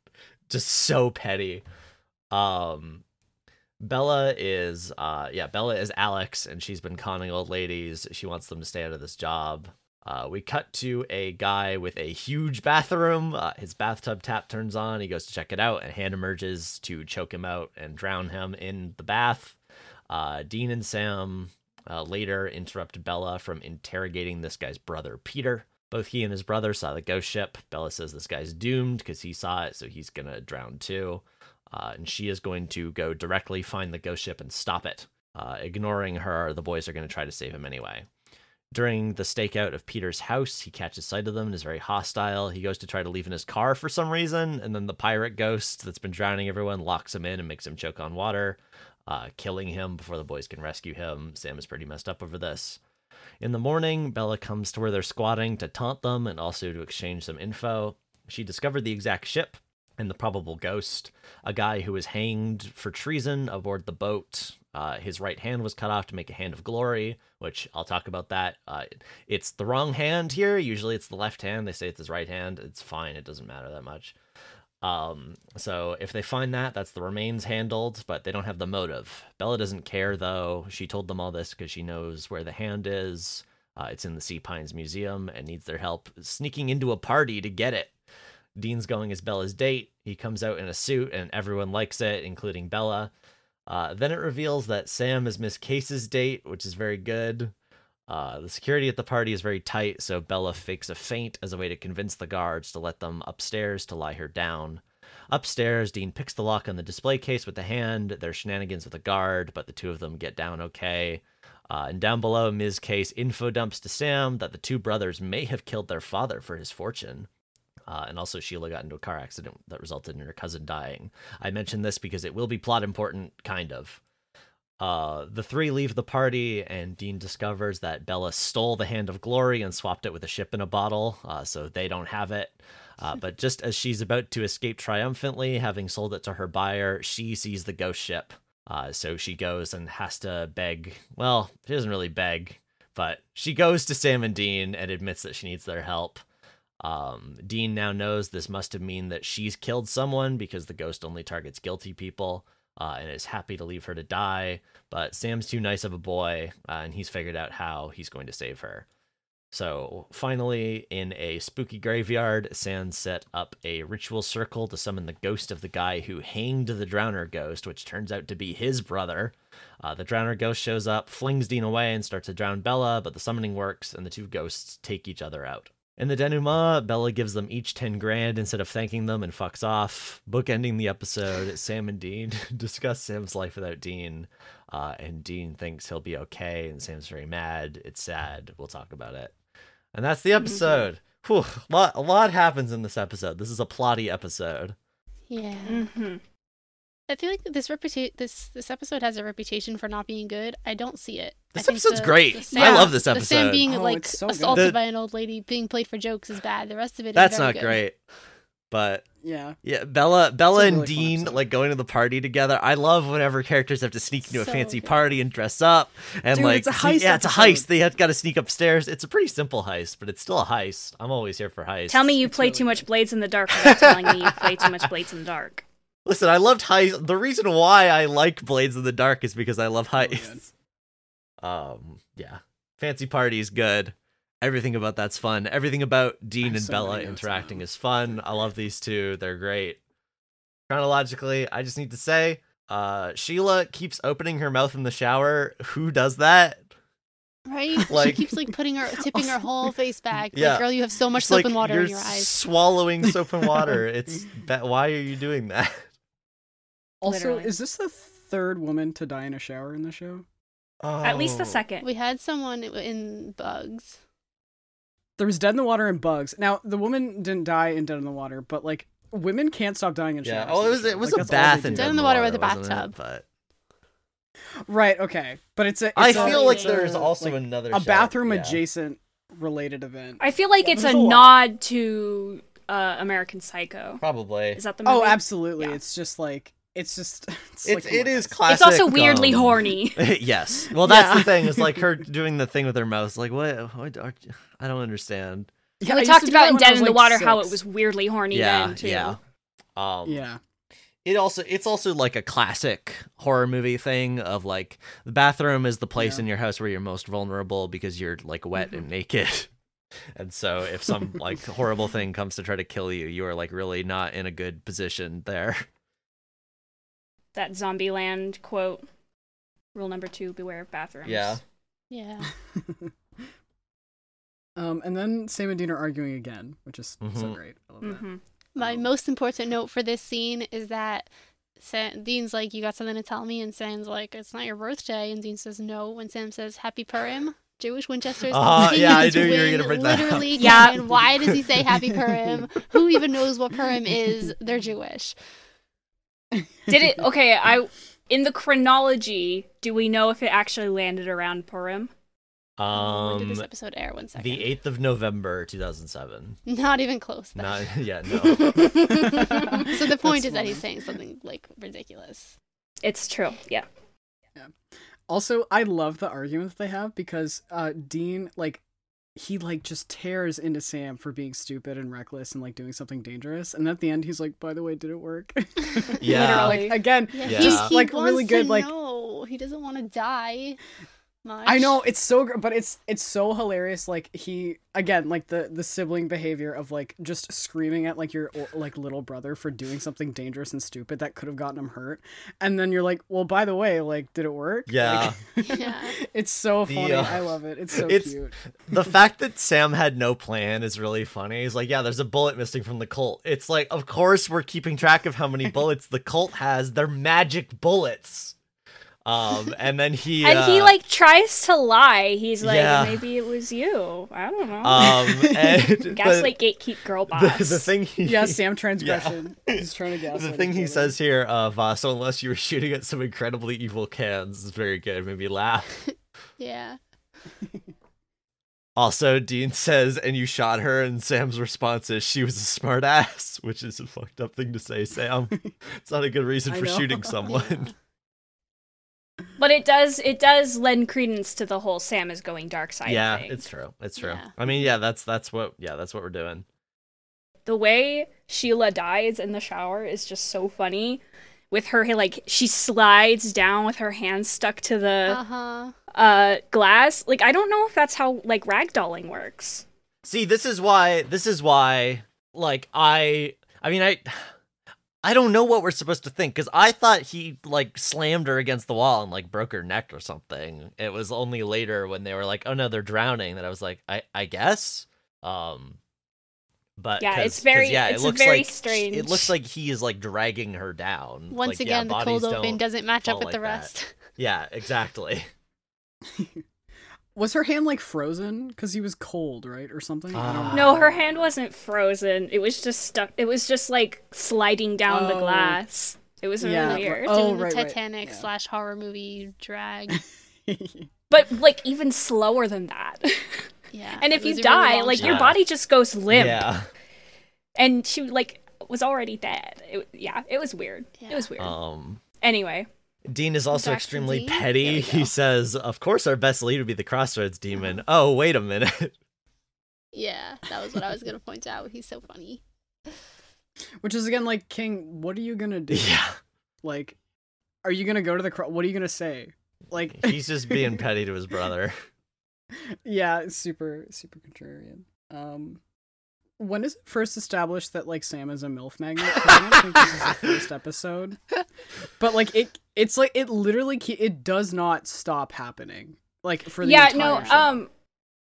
just so petty. Um, Bella is, uh, yeah, Bella is Alex, and she's been conning old ladies. She wants them to stay out of this job. Uh, we cut to a guy with a huge bathroom. Uh, his bathtub tap turns on. He goes to check it out, and hand emerges to choke him out and drown him in the bath. Uh, Dean and Sam uh, later interrupt Bella from interrogating this guy's brother, Peter. Both he and his brother saw the ghost ship. Bella says this guy's doomed because he saw it, so he's gonna drown too. Uh, and she is going to go directly find the ghost ship and stop it. Uh, ignoring her, the boys are going to try to save him anyway. During the stakeout of Peter's house, he catches sight of them and is very hostile. He goes to try to leave in his car for some reason, and then the pirate ghost that's been drowning everyone locks him in and makes him choke on water, uh, killing him before the boys can rescue him. Sam is pretty messed up over this. In the morning, Bella comes to where they're squatting to taunt them and also to exchange some info. She discovered the exact ship and the probable ghost, a guy who was hanged for treason aboard the boat. Uh, his right hand was cut off to make a hand of glory, which I'll talk about that. Uh, it's the wrong hand here. Usually it's the left hand. They say it's his right hand. It's fine. It doesn't matter that much. Um, so if they find that, that's the remains handled, but they don't have the motive. Bella doesn't care though. She told them all this because she knows where the hand is. Uh, it's in the Sea Pines Museum and needs their help sneaking into a party to get it. Dean's going as Bella's date. He comes out in a suit and everyone likes it, including Bella. Uh, then it reveals that Sam is Miss Case's date, which is very good. Uh, the security at the party is very tight, so Bella fakes a faint as a way to convince the guards to let them upstairs to lie her down. Upstairs, Dean picks the lock on the display case with the hand. There's shenanigans with a guard, but the two of them get down okay. Uh, and down below, Ms. Case info dumps to Sam that the two brothers may have killed their father for his fortune. Uh, and also, Sheila got into a car accident that resulted in her cousin dying. I mention this because it will be plot important, kind of. Uh, the three leave the party, and Dean discovers that Bella stole the Hand of Glory and swapped it with a ship in a bottle, uh, so they don't have it. Uh, but just as she's about to escape triumphantly, having sold it to her buyer, she sees the ghost ship. Uh, so she goes and has to beg. Well, she doesn't really beg, but she goes to Sam and Dean and admits that she needs their help. Um, Dean now knows this must have mean that she's killed someone because the ghost only targets guilty people uh, and is happy to leave her to die. But Sam's too nice of a boy, uh, and he's figured out how he's going to save her. So finally, in a spooky graveyard, Sam set up a ritual circle to summon the ghost of the guy who hanged the Drowner ghost, which turns out to be his brother. Uh, the Drowner ghost shows up, flings Dean away, and starts to drown Bella, but the summoning works, and the two ghosts take each other out. In the denouement, Bella gives them each 10 grand instead of thanking them and fucks off. Bookending the episode, Sam and Dean discuss Sam's life without Dean, uh, and Dean thinks he'll be okay, and Sam's very mad. It's sad. We'll talk about it. And that's the episode. Whew, lot, a lot happens in this episode. This is a plotty episode. Yeah. Mm-hmm. I feel like this reputa- this this episode has a reputation for not being good. I don't see it. This think episode's the- great. the I love this The Sam being Oh, like so assaulted The- by an old lady being played for jokes is bad. The rest of it That's very not good. great. But Yeah. Yeah, Bella, Bella a and Dean like going to the party together. I love whenever characters have to sneak into a fancy good. party and dress up and Dude, like it's a sneak- heist yeah, it's a heist. They have got to sneak upstairs. It's a pretty simple heist, but it's still a heist. I'm always here for heists. Tell me you It's play really too much. Blades in the Dark without telling me you play too much Blades in the Dark. Listen, I loved heist. The reason why I like Blades in the Dark is because I love Really heists. um, yeah, fancy party is good. Everything about that's fun. Everything about Dean have and so Bella interacting is fun. I love these two. They're great. Chronologically, I just need to say, uh, Sheila keeps opening her mouth in the shower. Who does that? Right? Like- she keeps like putting her tipping her whole face back. Yeah. Like, girl, you have so much soap like and water you're in your eyes. swallowing soap and water. It's ba- why are you doing that? Also, Literally. is this the third woman to die in a shower in the show? At least the Oh. second. We had someone in Bugs. There was Dead in the Water and Bugs. Now, the woman didn't die in Dead in the Water, but like women can't stop dying in Yeah. showers. Oh, it was it was Like, a that's all they bath in Dead in the water with a bathtub. But Right. Okay, but it's a. It's I a- feel like there's also like, another a bathroom Yeah. adjacent related event. I feel like Yeah, it's a a nod to uh, American Psycho. Probably. Is that the movie? Oh, absolutely. Yeah. It's just like it's just. It's, It's like, it is class. classic. It's also weirdly um, horny. yes. Well, that's Yeah. the thing. It's like her doing the thing with her mouth. Like what? what are, I don't understand. Yeah, we used talked about in Dead was, in the like, Water how it was weirdly horny yeah. then too. Yeah. Um, Yeah. It also it's also like a classic horror movie thing of like the bathroom is the place Yeah. in your house where you're most vulnerable because you're like wet and naked. And so if some like horrible thing comes to try to kill you, you are like really not in a good position there. That Zombieland quote. Rule number two: Beware of bathrooms. Yeah. Yeah. um, and then Sam and Dean are arguing again, which is so Mhm. great. I love that. hmm My Um, most important note for this scene is that Sam, Dean's like, "You got something to tell me," and Sam's like, "It's not your birthday," and Dean says, "No." When Sam says, "Happy Purim," Jewish Winchesters. Uh, yeah, I continues knew you were gonna bring that up. Literally, Yeah. and Why does he say Happy Purim? Who even knows what Purim is? They're Jewish. Did it? Okay, I. In the chronology, do we know if it actually landed around Purim? when did this Um episode air? One second. the 8th of November 2007. Not even close. Then. Not yeah, no. so the point That's is that he's saying something like ridiculous. It's true. Yeah. Also, I love the argument that they have because uh, Dean, like, he like just tears into Sam for being stupid and reckless and like doing something dangerous, and at the end he's like, "By the way, did it work?" Yeah. like again, Yeah, Yeah. He, Just, he like, wants really good, like- know. he doesn't want to die. Much. I know it's so gr- but it's it's so hilarious like he again like the the sibling behavior of like just screaming at like your like little brother for doing something dangerous and stupid that could have gotten him hurt and then you're like well by the way like did it work Yeah. Like, Yeah. it's so The, funny uh, i love it it's so it's- cute the fact that Sam had no plan is really funny. He's like, yeah, there's a bullet missing from the Colt. It's like, of course we're keeping track of how many bullets the Colt has. They're magic bullets. Um, and then he And he uh, like tries to lie. He's like, Yeah. maybe it was you. I don't know. um, and Gaslight gatekeep girl the, boss. the, the thing he yeah sam transgression he's trying to guess the thing he says here of uh, so unless you were shooting at some incredibly evil cans is very good. Made me laugh. Yeah. Also, Dean says, and you shot her, and Sam's response is, she was a smart ass, which is a fucked up thing to say, Sam. it's not a good reason for shooting someone. Yeah. but it does it does lend credence to the whole Sam is going dark side yeah, thing. it's true. It's true. Yeah. I mean, yeah, that's that's what yeah, that's what we're doing. the way Sheila dies in the shower is just so funny. With her, like she slides down with her hands stuck to the Uh huh. uh glass. Like I don't know if that's how like ragdolling works. See, this is why this is why like I I mean I I don't know what we're supposed to think cuz I thought he like slammed her against the wall and like broke her neck or something. It was only later when they were like, "Oh no, they're drowning." that I was like, "I I guess." Um but yeah, it's very- yeah, it's it looks very like strange. It looks like he is like dragging her down. Once Like, yeah, again, the cold open doesn't match up fall with the like that. rest. Yeah, exactly. Was her hand like frozen because he was cold, right, or something? I don't know. No, her hand wasn't frozen. It was just stuck. It was just like sliding down the Oh. glass. It was really Yeah, weird. Oh, Doing the right, right, Titanic yeah. slash horror movie drag. But like even slower than that. Yeah. and if you was a really die, long like your body just goes limp. Yeah. And she like was already dead. It, yeah, it was weird. It was weird. Um anyway, Dean is also Back extremely Dean? Petty. He says, "Of course, our best lead would be the Crossroads Demon." Oh, wait a minute. Yeah, that was what I was gonna point out. He's so funny. Which is again like King. What are you gonna do? yeah, Like, are you gonna go to the? Cro- what are you gonna say? Like, he's just being petty to his brother. yeah, super super contrarian. Um, when is it first established that like Sam is a milf magnet? I don't think this is the first episode, but like it, it's like it literally ke- it does not stop happening. Like for the yeah, entire no, show. um,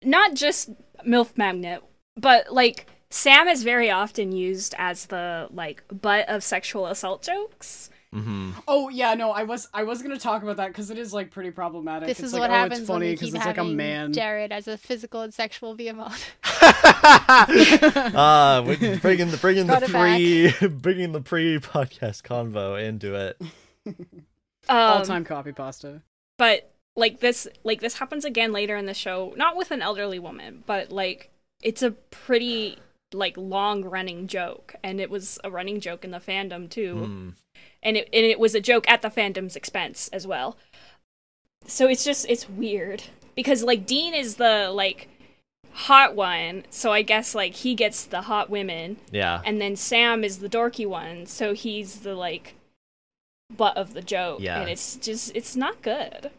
not just MILF magnet, but like Sam is very often used as the like butt of sexual assault jokes. Mm-hmm. Oh yeah, no, I was I was gonna talk about that because it is like pretty problematic. This it's is like, what oh, happens it's funny because it's like a man. Jared as a physical and sexual behemoth. uh, we're bringing the bringing the Brought it pre bringing the pre podcast convo into it. All Um, time copy pasta. but like this like this happens again later in the show not with an elderly woman but like it's a pretty like long running joke and it was a running joke in the fandom too Hmm. and it and it was a joke at the fandom's expense as well so it's just it's weird because like dean is the like hot one so i guess like he gets the hot women Yeah, and then sam is the dorky one so he's the like butt of the joke Yeah. and it's just it's not good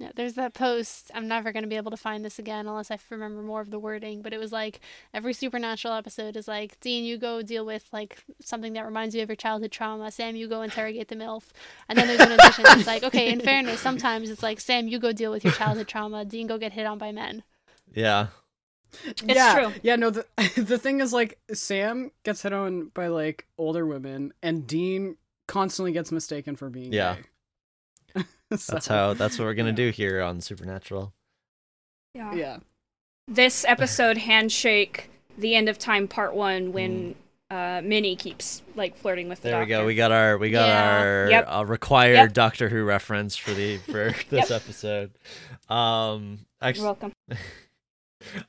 Yeah, there's that post. I'm never going to be able to find this again unless I remember more of the wording, but it was like every supernatural episode is like, Dean, you go deal with like something that reminds you of your childhood trauma. Sam, you go interrogate the MILF. And then there's an addition that's like, okay, in fairness, sometimes it's like, Sam, you go deal with your childhood trauma. Dean, go get hit on by men. yeah, It's yeah, true. Yeah, no, the the thing is like Sam gets hit on by like older women and Dean constantly gets mistaken for being Yeah. gay. that's how that's what we're gonna yeah. do here on Supernatural. yeah Yeah. this episode handshake the end of time part one when uh minnie keeps like flirting with the Mm. There we go. doctor. We got our we got Yeah. our Yep. uh, required Yep. Doctor Who reference for the for this Yep. episode. Um, You're actually, welcome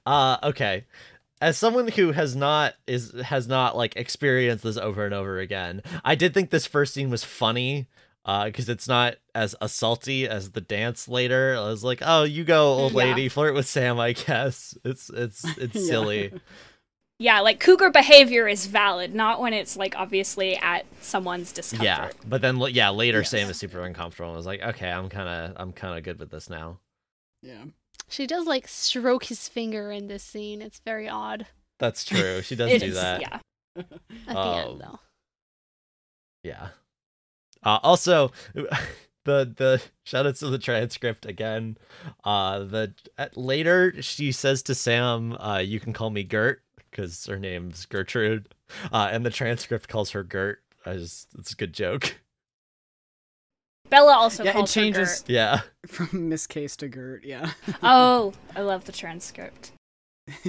uh, okay. As someone who has not is has not like experienced this over and over again, I did think this first scene was funny. Uh, because it's not as assaulty as the dance later. I was like, "Oh, you go, old Yeah. lady, flirt with Sam." I guess it's it's it's Yeah. silly. yeah like cougar behavior is valid not when it's like obviously at someone's discomfort Yeah, but then yeah, later Yes. Sam is super uncomfortable. I was like, okay, I'm kind of I'm kind of good with this now. Yeah. She does like stroke his finger in this scene. It's very odd That's true. She does do is, that. yeah at the Um, end, though. Yeah. Uh, also, the the shout outs to the transcript again. Uh, the at, later she says to Sam, uh, "You can call me Gert," because her name's Gertrude. Uh, and the transcript calls her Gert. I just it's a good joke. bella also Yeah, it calls her changes Gert. Yeah. from Miss Case to Gert, yeah. oh i love the transcript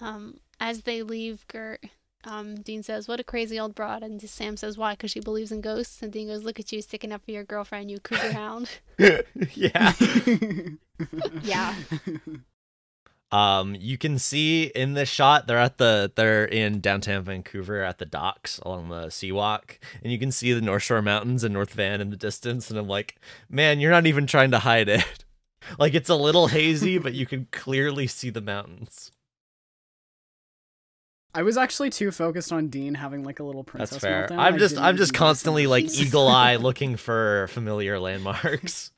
Um, as they leave Gert, um, Dean says, "What a crazy old broad," and Sam says, "Why? Because she believes in ghosts." And Dean goes, "Look at you sticking up for your girlfriend, you cougar hound." yeah. yeah Um, you can see in this shot they're at the they're in downtown Vancouver at the docks along the Seawall, and you can see the North Shore Mountains and North Van in the distance. And I'm like, man, you're not even trying to hide it. like it's a little hazy, but you can clearly see the mountains. I was actually too focused on Dean having like a little princess That's fair. meltdown. I'm just I'm just constantly like eagle eye looking for familiar landmarks.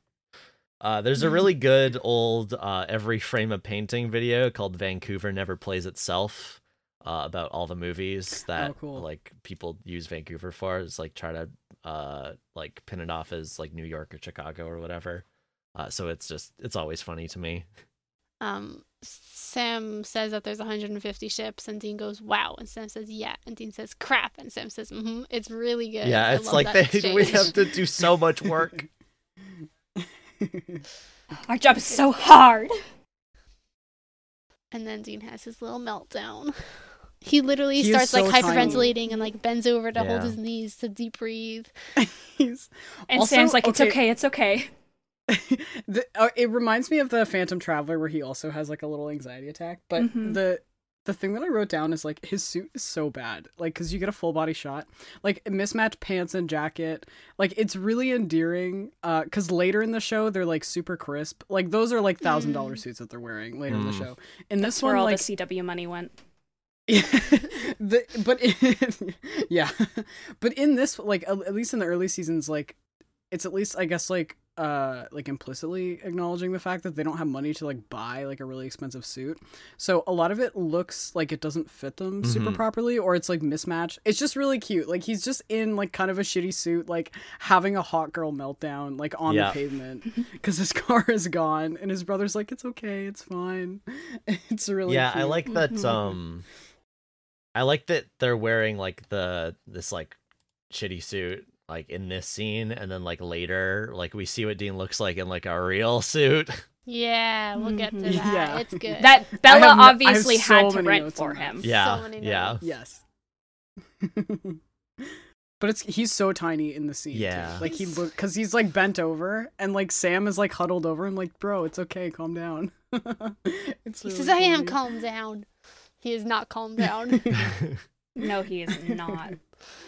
Uh, there's a really good old uh, every frame of painting video called Vancouver Never Plays Itself uh, about all the movies that Oh, cool. like people use Vancouver for. It's like try to uh, like pin it off as like New York or Chicago or whatever. Uh, so it's just it's always funny to me. Um, Sam says that there's 150 ships, and Dean goes, "Wow," and Sam says, "Yeah," and Dean says, "Crap," and Sam says, "Mm-hmm." It's really good. Yeah, it's like they, we have to do so much work. Our job is so hard. And then Dean has his little meltdown. He literally He is starts like so tiny. hyperventilating and like bends over to hold Yeah. his knees to deep breathe. He's- And Also, Sam's like, it's okay, it's okay. the, uh, it reminds me of the Phantom Traveler where he also has like a little anxiety attack. But Mhm. the the thing that I wrote down is like his suit is so bad. Like because you get a full body shot, like mismatched pants and jacket. Like it's really endearing. Uh, because later in the show they're like super crisp. Like those are like thousand dollar Mm. suits that they're wearing later in the Mm. show. In That's this where one, all like the CW money went. yeah, the, but in, yeah, but in this, like at at least in the early seasons, like it's at least I guess like uh like implicitly acknowledging the fact that they don't have money to like buy like a really expensive suit. So a lot of it looks like it doesn't fit them super Mhm. properly or it's like mismatched. It's just really cute. Like he's just in like kind of a shitty suit like having a hot girl meltdown like on Yeah. the pavement cuz his car is gone and his brother's like it's okay, it's fine. It's really yeah, I like that. Um, I like that they're wearing like the this like shitty suit like in this scene, and then like later, like we see what Dean looks like in like a real suit. Yeah, we'll get to Mhm. that. Yeah. It's good. That Bella no- obviously so had to many rent for on that. him. Yeah, so yeah. Yes. but it's he's so tiny in the scene. too. Yeah. Like he He's- look because he's like bent over and like Sam is like huddled over him like bro it's okay calm down. it's He really says, "I am funny. calm down." He is not calmed down. No, he is not.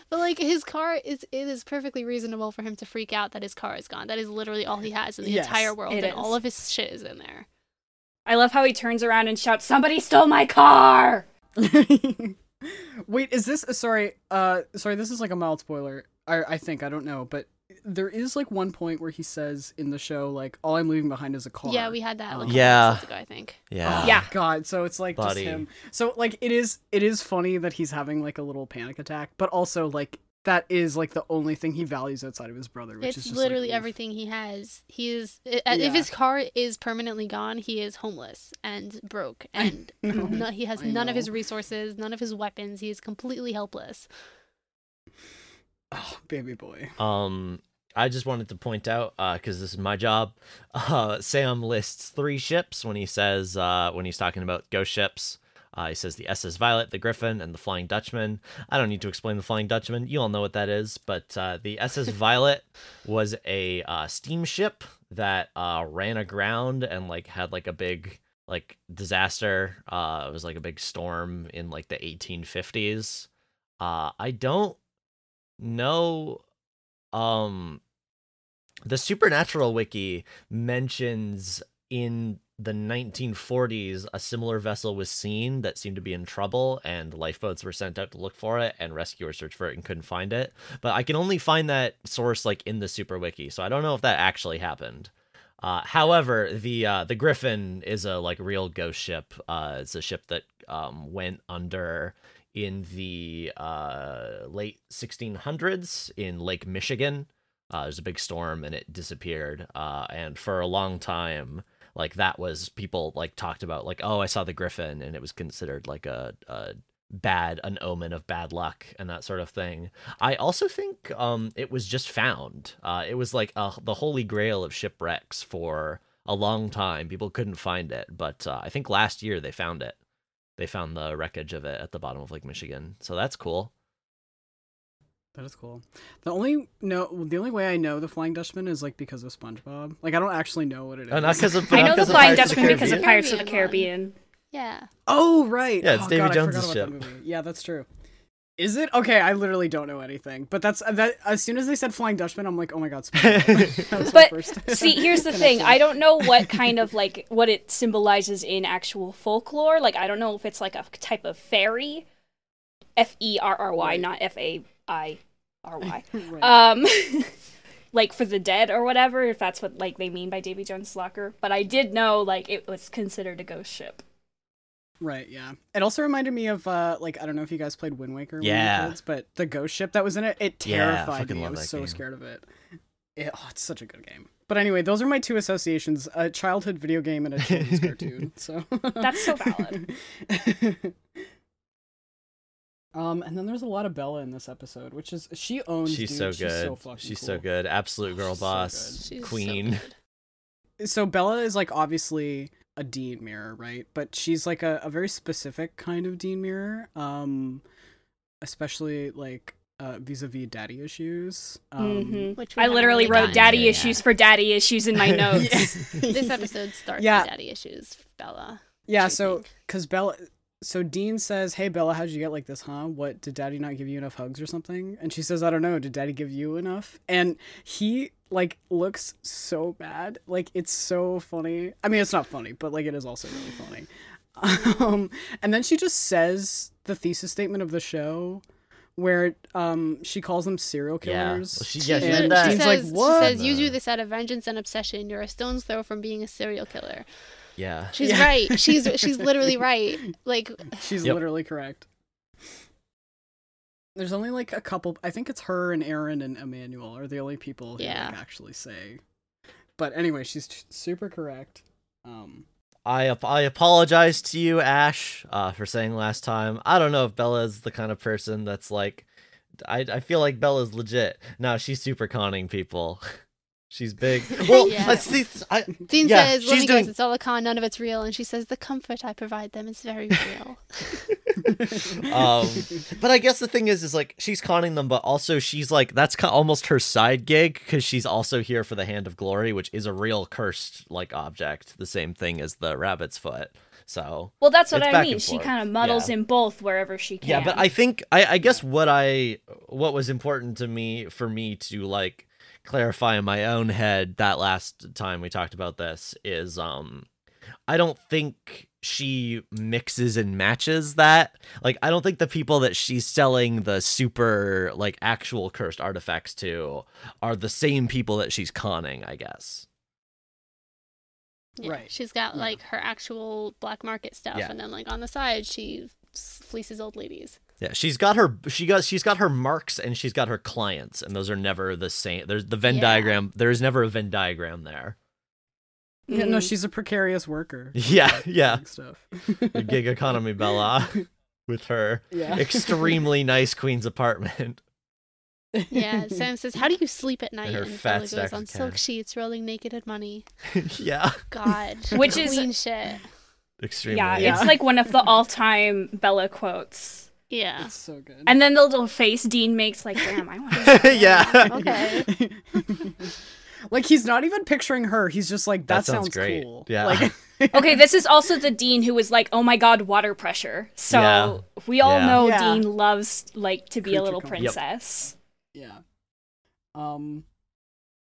But like his car is it is perfectly reasonable for him to freak out that his car is gone. That is literally all he has in the Yes, entire world, and is. all of his shit is in there. I love how he turns around and shouts, Somebody stole my car! Wait, is this uh, sorry? Uh, sorry, this is like a mild spoiler. I I think I don't know, but there is like one point where he says in the show like all I'm leaving behind is a car. Yeah, we had that. Like, Um, Yeah. ago, I think. yeah, Yeah. God, so it's like Buddy. just him. So like it is it is funny that he's having like a little panic attack, but also like that is like the only thing he values outside of his brother, which is It's just literally like, everything he has. He is i- Yeah. if his car is permanently gone, he is homeless and broke, and no, he has I none of his resources, none of his weapons. He is completely helpless. Oh, baby boy. Um, I just wanted to point out, uh, because this is my job. Uh, Sam lists three ships when he says, uh, when he's talking about ghost ships. Uh, he says the SS Violet, the Griffin, and the Flying Dutchman. I don't need to explain the Flying Dutchman. You all know what that is. But uh, the SS Violet was a uh, steamship that uh, ran aground and like had like a big like disaster. Uh, it was like a big storm in like the 1850s. Uh, I don't know um the supernatural wiki mentions in the 1940s a similar vessel was seen that seemed to be in trouble and lifeboats were sent out to look for it and rescuers searched for it and couldn't find it but i can only find that source like in the super wiki so i don't know if that actually happened uh, however, the uh, the Griffin is a like real ghost ship. Uh, it's a ship that um, went under in the uh, late 1600s in Lake Michigan. Uh, there's a big storm and it disappeared. Uh, and for a long time, like that was people like talked about like, oh, I saw the Griffin, and it was considered like a, a bad, an omen of bad luck and that sort of thing. I also think um, it was just found. Uh, it was like uh, the holy grail of shipwrecks for a long time. People couldn't find it, but uh, I think last year they found it. They found the wreckage of it at the bottom of Lake Michigan, so that's cool. That is cool. The only no, the only way I know the Flying Dutchman is like because of SpongeBob. Like I don't actually know what it oh, is. Oh, not because of. I know the 'cause of Flying Pirates of the Dutchman because of Caribbean? Pirates of the Caribbean Caribbean. Yeah. Oh right. Yeah, it's oh, Davy God, I Jones's ship. that. Yeah, that's true. Is it okay? I literally don't know anything, but that's that. As soon as they said Flying Dutchman, I'm like, oh my god. That was my But first See, here's the thing. I don't know what kind of like what it symbolizes in actual folklore. Like I don't know if it's like a type of fairy. F E R R Y, Right. not F A I R Y. Right. Um like for the dead or whatever, if that's what like they mean by Davy Jones' locker. But I did know like it was considered a ghost ship. Right, yeah. It also reminded me of uh like I don't know if you guys played Wind Waker when you Yeah. were kids, but the ghost ship that was in it, it Yeah, terrified fucking me. I was so game. scared of it. it. Oh, it's such a good game. But anyway, those are my two associations: a childhood video game and a children's cartoon. So That's so valid. um, and then there's a lot of Bella in this episode, which is she owns. She's dude. so She's good. so fucking She's cool. so good. Absolute girl She's so boss. She's so Queen. good. so Bella is like obviously a Dean mirror, right? But she's like a, a very specific kind of Dean mirror. Um especially like uh vis-a-vis daddy issues. Um Mhm. Which I literally really wrote daddy to yet. issues for daddy issues in my notes. This episode starts Yeah. with daddy issues, Bella. Yeah, so cuz Bella so Dean says, "Hey Bella, how'd you get like this, huh? What did Daddy not give you enough hugs or something?" And she says, "I don't know. Did Daddy give you enough?" And he like looks so bad. Like it's so funny. I mean, it's not funny, but like it is also really funny. Um, and then she just says the thesis statement of the show, where um she calls them serial Yeah. killers. Well, she- She, yeah, she and did that. she Dean's like, says, "What?" she says, you do this out of vengeance and obsession. You're a stone's throw from being a serial killer. Yeah. She's Yeah. right. She's she's literally right. Like She's Yep. literally correct. There's only like a couple. I think it's her and Aaron and Emmanuel are the only people who Yeah. like, actually say. But anyway, she's t- super correct. Um, I ap- I apologize to you, Ash, uh, for saying last time. I don't know if Bella's the kind of person that's like. I I feel like Bella's legit. No, she's super conning people. she's big. Well, Yeah. let's see. I, Dean Yeah, says, "Let she's me doing- guess, it's all a con. None of it's real." And she says, "The comfort I provide them is very real." um, but I guess the thing is, is like she's conning them, but also she's like that's ki- almost her side gig because she's also here for the Hand of Glory, which is a real cursed like object, the same thing as the rabbit's foot. So Well, that's what I mean. She kind of muddles Yeah. in both wherever she can. Yeah, but I think I, I guess what I what was important to me for me to like clarify in my own head that last time we talked about this is um I don't think she mixes and matches that. Like I don't think the people that she's selling the super like actual cursed artifacts to are the same people that she's conning, I guess. Yeah, Right. She's got Yeah. like her actual black market stuff, Yeah. and then like on the side, she fleeces old ladies. Yeah, she's got her she got she's got her marks and she's got her clients and those are never the same. There's the Venn Yeah. diagram. There's never a Venn diagram there. yeah, no, Mhm. she's a precarious worker. Yeah, yeah. Stuff. The gig economy Bella with her yeah. extremely nice queen's apartment. Yeah, Sam says, "How do you sleep at night?" her And fat Bella goes on of silk cash. sheets, rolling naked in money. yeah, God, Which is- queen shit. extremely. yeah, Yeah. it's like one of the all-time Bella quotes. Yeah. It's so good. And then the little face Dean makes, like, damn, I want to. yeah. Okay. like he's not even picturing her. He's just like that, That sounds great. cool. Yeah. Like okay, this is also the Dean who was like, oh my god, water pressure. So Yeah. we all Yeah. know Yeah. Dean loves like to be a little comforts. Yep. princess. Yeah. Um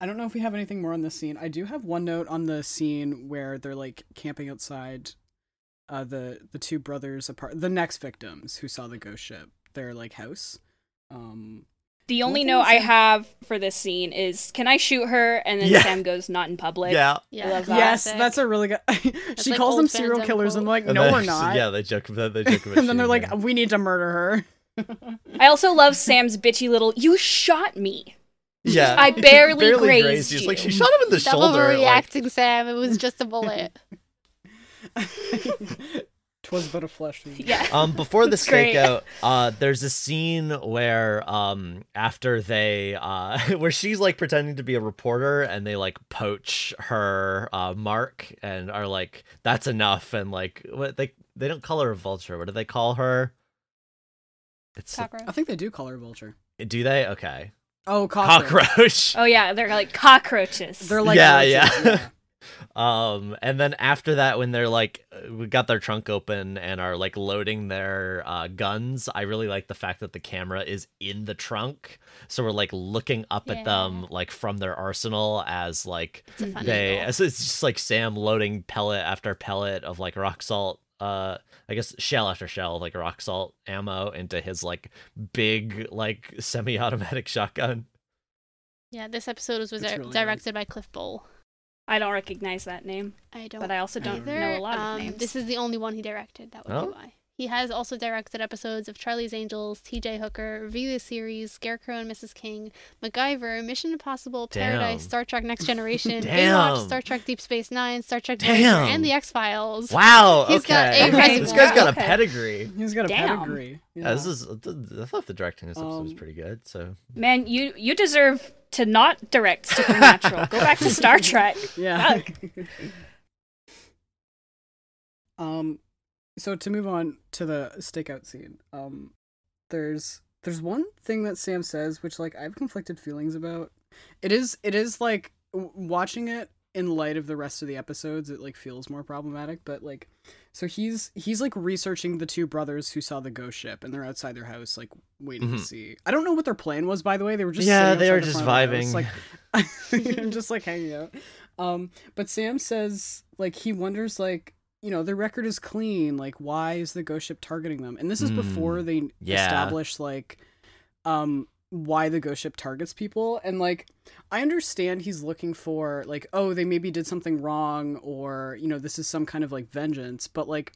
I don't know if we have anything more on this scene. I do have one note on the scene where they're like camping outside uh the the two brothers apart the next victims who saw the ghost ship, their like house. Um The only note I have for this scene is, can I shoot her? And then Yeah. Sam goes, not in public. Yeah. Yeah. that. yes, that's a really good She like calls them serial fandom killers and quote. like And no we're not. Yeah, they joke about they joke about and then they're shooting like her. we need to murder her. I also love Sam's bitchy little, you shot me. yeah, I barely grazed He's you. like she shot him in the Stop shoulder. like- overreacting, Sam. It was just a bullet. Twas but a flesh wound. Yeah. um before the It's stakeout uh there's a scene where um after they uh where she's like pretending to be a reporter and they like poach her uh mark and are like that's enough and like what they they don't call her a vulture what do they call her it's Cockroach. I think they do call her a vulture. do they okay Oh, cockroach. cockroach Oh, yeah, they're like cockroaches. They're like Yeah, roaches, yeah. Um and then after that when they're like uh, we got their trunk open and are like loading their uh guns i really like the fact that the camera is in the trunk. So we're like looking up at them like from their arsenal as like It's they as it's just like sam loading pellet after pellet of like rock salt uh i guess shell after shell like rock salt ammo into his like big like semi-automatic shotgun. Yeah, this episode was, was di- really directed by Cliff Bole. I don't recognize that name, I don't but I also don't either. know a lot um, of names. This is the only one he directed. That would Oh. be why. He has also directed episodes of Charlie's Angels, T.J. Hooker, V the Series, Scarecrow and Mrs. King, MacGyver, Mission Impossible, Paradise, Damn. Star Trek Next Generation, Baywatch, Star Trek Deep Space Nine, Star Trek Voyager, Damn. and The X Files. Wow. He's got a resume. This guy's got a Okay. pedigree. He's got a Damn. pedigree. Yeah, this is. I thought the directing this episode was Um, pretty good. So Man, you you deserve to not direct Supernatural. Go back to Star Trek. yeah. um, so to move on to the stakeout scene, um, there's there's one thing that Sam says which like I have conflicted feelings about. It is it is like w- watching it in light of the rest of the episodes. It like feels more problematic, but like so he's he's like researching the two brothers who saw the ghost ship and they're outside their house like waiting Mhm. to see. I don't know what their plan was by the way. They were just yeah, they were just front of the vibing. like I'm just like hanging out. Um, but Sam says like he wonders like you know their record is clean. Like why is the ghost ship targeting them? And this is Hmm. before they Yeah. establish like um why the ghost ship targets people and like i understand he's looking for like oh they maybe did something wrong or you know this is some kind of like vengeance but like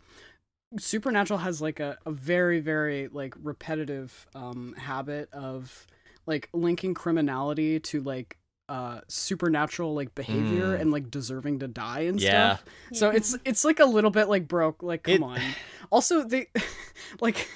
supernatural has like a, a very very like repetitive um habit of like linking criminality to like uh supernatural like behavior Mm. and like deserving to die and Yeah. stuff so it's it's like a little bit like broke like come It- on also they like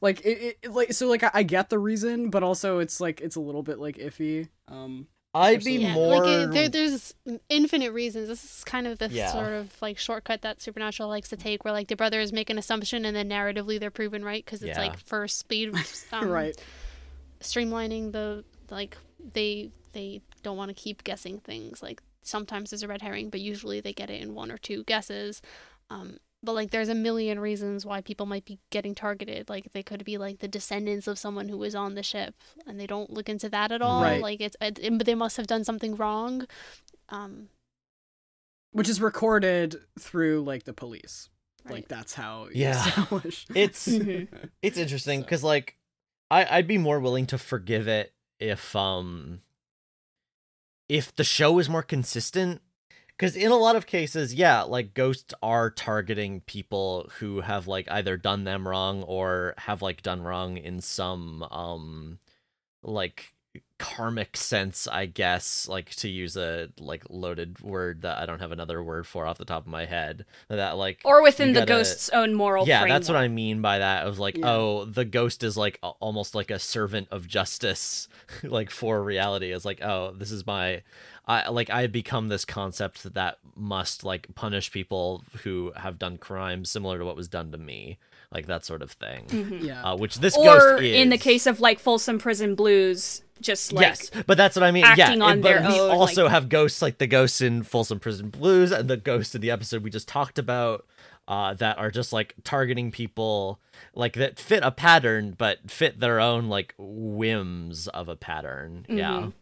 like it, it like so like I, I get the reason but also it's like it's a little bit like iffy um I'd be Yeah, more. like it, there, there's infinite reasons. This is kind of the Yeah. sort of like shortcut that Supernatural likes to take, where like the brothers make an assumption and then narratively they're proven right because it's Yeah. like for speed, um, right streamlining the like they they don't want to keep guessing things. Like sometimes there's a red herring, but usually they get it in one or two guesses. Um, but like there's a million reasons why people might be getting targeted. Like they could be like the descendants of someone who was on the ship, and they don't look into that at all. Right. Like it's it, it- they must have done something wrong. Um, which is recorded through like the police right. like that's how you Yeah. establish It's Mhm. it's interesting So- because like I I'd be more willing to forgive it if um if the show is more consistent because in a lot of cases yeah like ghosts are targeting people who have like either done them wrong or have like done wrong in some um like karmic sense i guess like to use a like loaded word that i don't have another word for off the top of my head that like Or within the gotta- ghost's own moral yeah framework. that's what i mean by that of like Yeah. oh the ghost is like a- almost like a servant of justice like for reality it's like oh this is my i like i have become this concept that must like punish people who have done crimes similar to what was done to me like that sort of thing Mhm. yeah uh, which this Or ghost is in the case of like Folsom Prison Blues, just like yes, but that's what I mean. acting yeah, on and- but their we own, also like- have ghosts like the ghosts in Folsom Prison Blues and the ghosts in the episode we just talked about uh, that are just like targeting people like that fit a pattern but fit their own like whims of a pattern. Yeah. Mhm.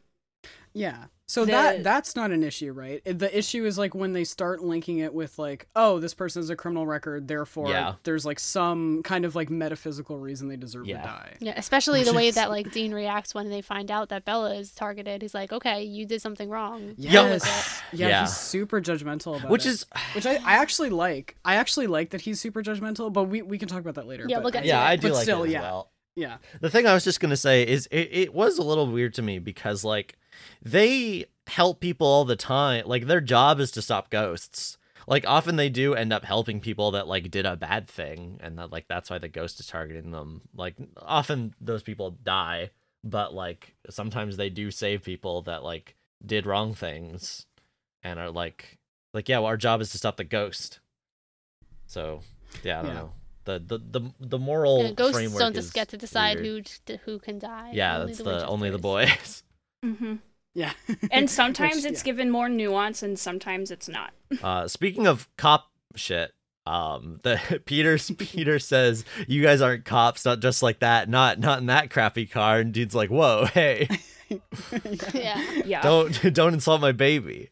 yeah so The- that that's not an issue right the issue is like when they start linking it with like oh this person has a criminal record therefore Yeah. there's like some kind of like metaphysical reason they deserve Yeah. to die Yeah, especially the Which way that like Dean reacts when they find out that Bella is targeted. He's like, "Okay, you did something wrong." yes yeah, Yeah. he's super judgmental about it. Which it. is which I, I actually like i actually like that he's super judgmental but we, we can talk about that later Yeah, but we'll get I- to yeah, it. I do but like still, it as yeah. well. yeah The thing I was just gonna say is it, it was a little weird to me because like they help people all the time. Like their job is to stop ghosts. Like often they do end up helping people that like did a bad thing and that like that's why the ghost is targeting them. Like often those people die, but like sometimes they do save people that like did wrong things and are like like yeah, well, our job is to stop the ghost. So, yeah, I don't Yeah. know. The the the the moral Yeah, ghosts framework don't just is get to decide weird. who who can die. Yeah, Only that's the the only the Winchesters. boys. Mhm. Yeah And sometimes Which, it's yeah. given more nuance, and sometimes it's not. Uh, speaking of cop shit, um, the Peter's Peter says you guys aren't cops, not just like that, not not in that crappy car. And dude's like, whoa, hey, Yeah. Yeah. don't don't insult my baby.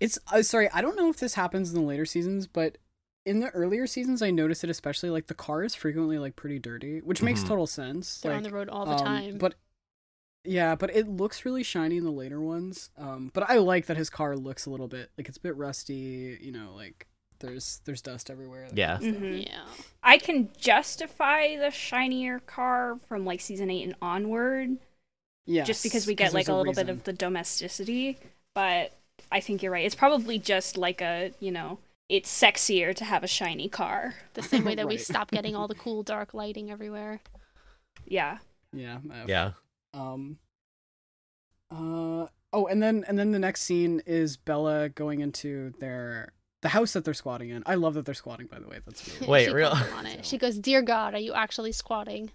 It's uh, sorry, I don't know if this happens in the later seasons, but in the earlier seasons, I noticed it especially. Like the car is frequently like pretty dirty, which makes Mhm. total sense. They're like, on the road all the um, time. But Yeah, but it looks really shiny in the later ones. Um, but I like that his car looks a little bit like it's a bit rusty. You know, like there's there's dust everywhere. that Yeah. kind of stuff. Mhm. Yeah. I can justify the shinier car from like season eight and onward, Yeah, just because we get like there's a little bit of the domesticity. But I think you're right. It's probably just like a you know, it's sexier to have a shiny car. The same way that we stop getting all the cool dark lighting everywhere. Yeah. yeah uh, Yeah. Um. Uh oh, and then and then the next scene is Bella going into their the house that they're squatting in. I love that they're squatting. By the way, that's really Wait, she real- on it. She goes, "Dear God, are you actually squatting?"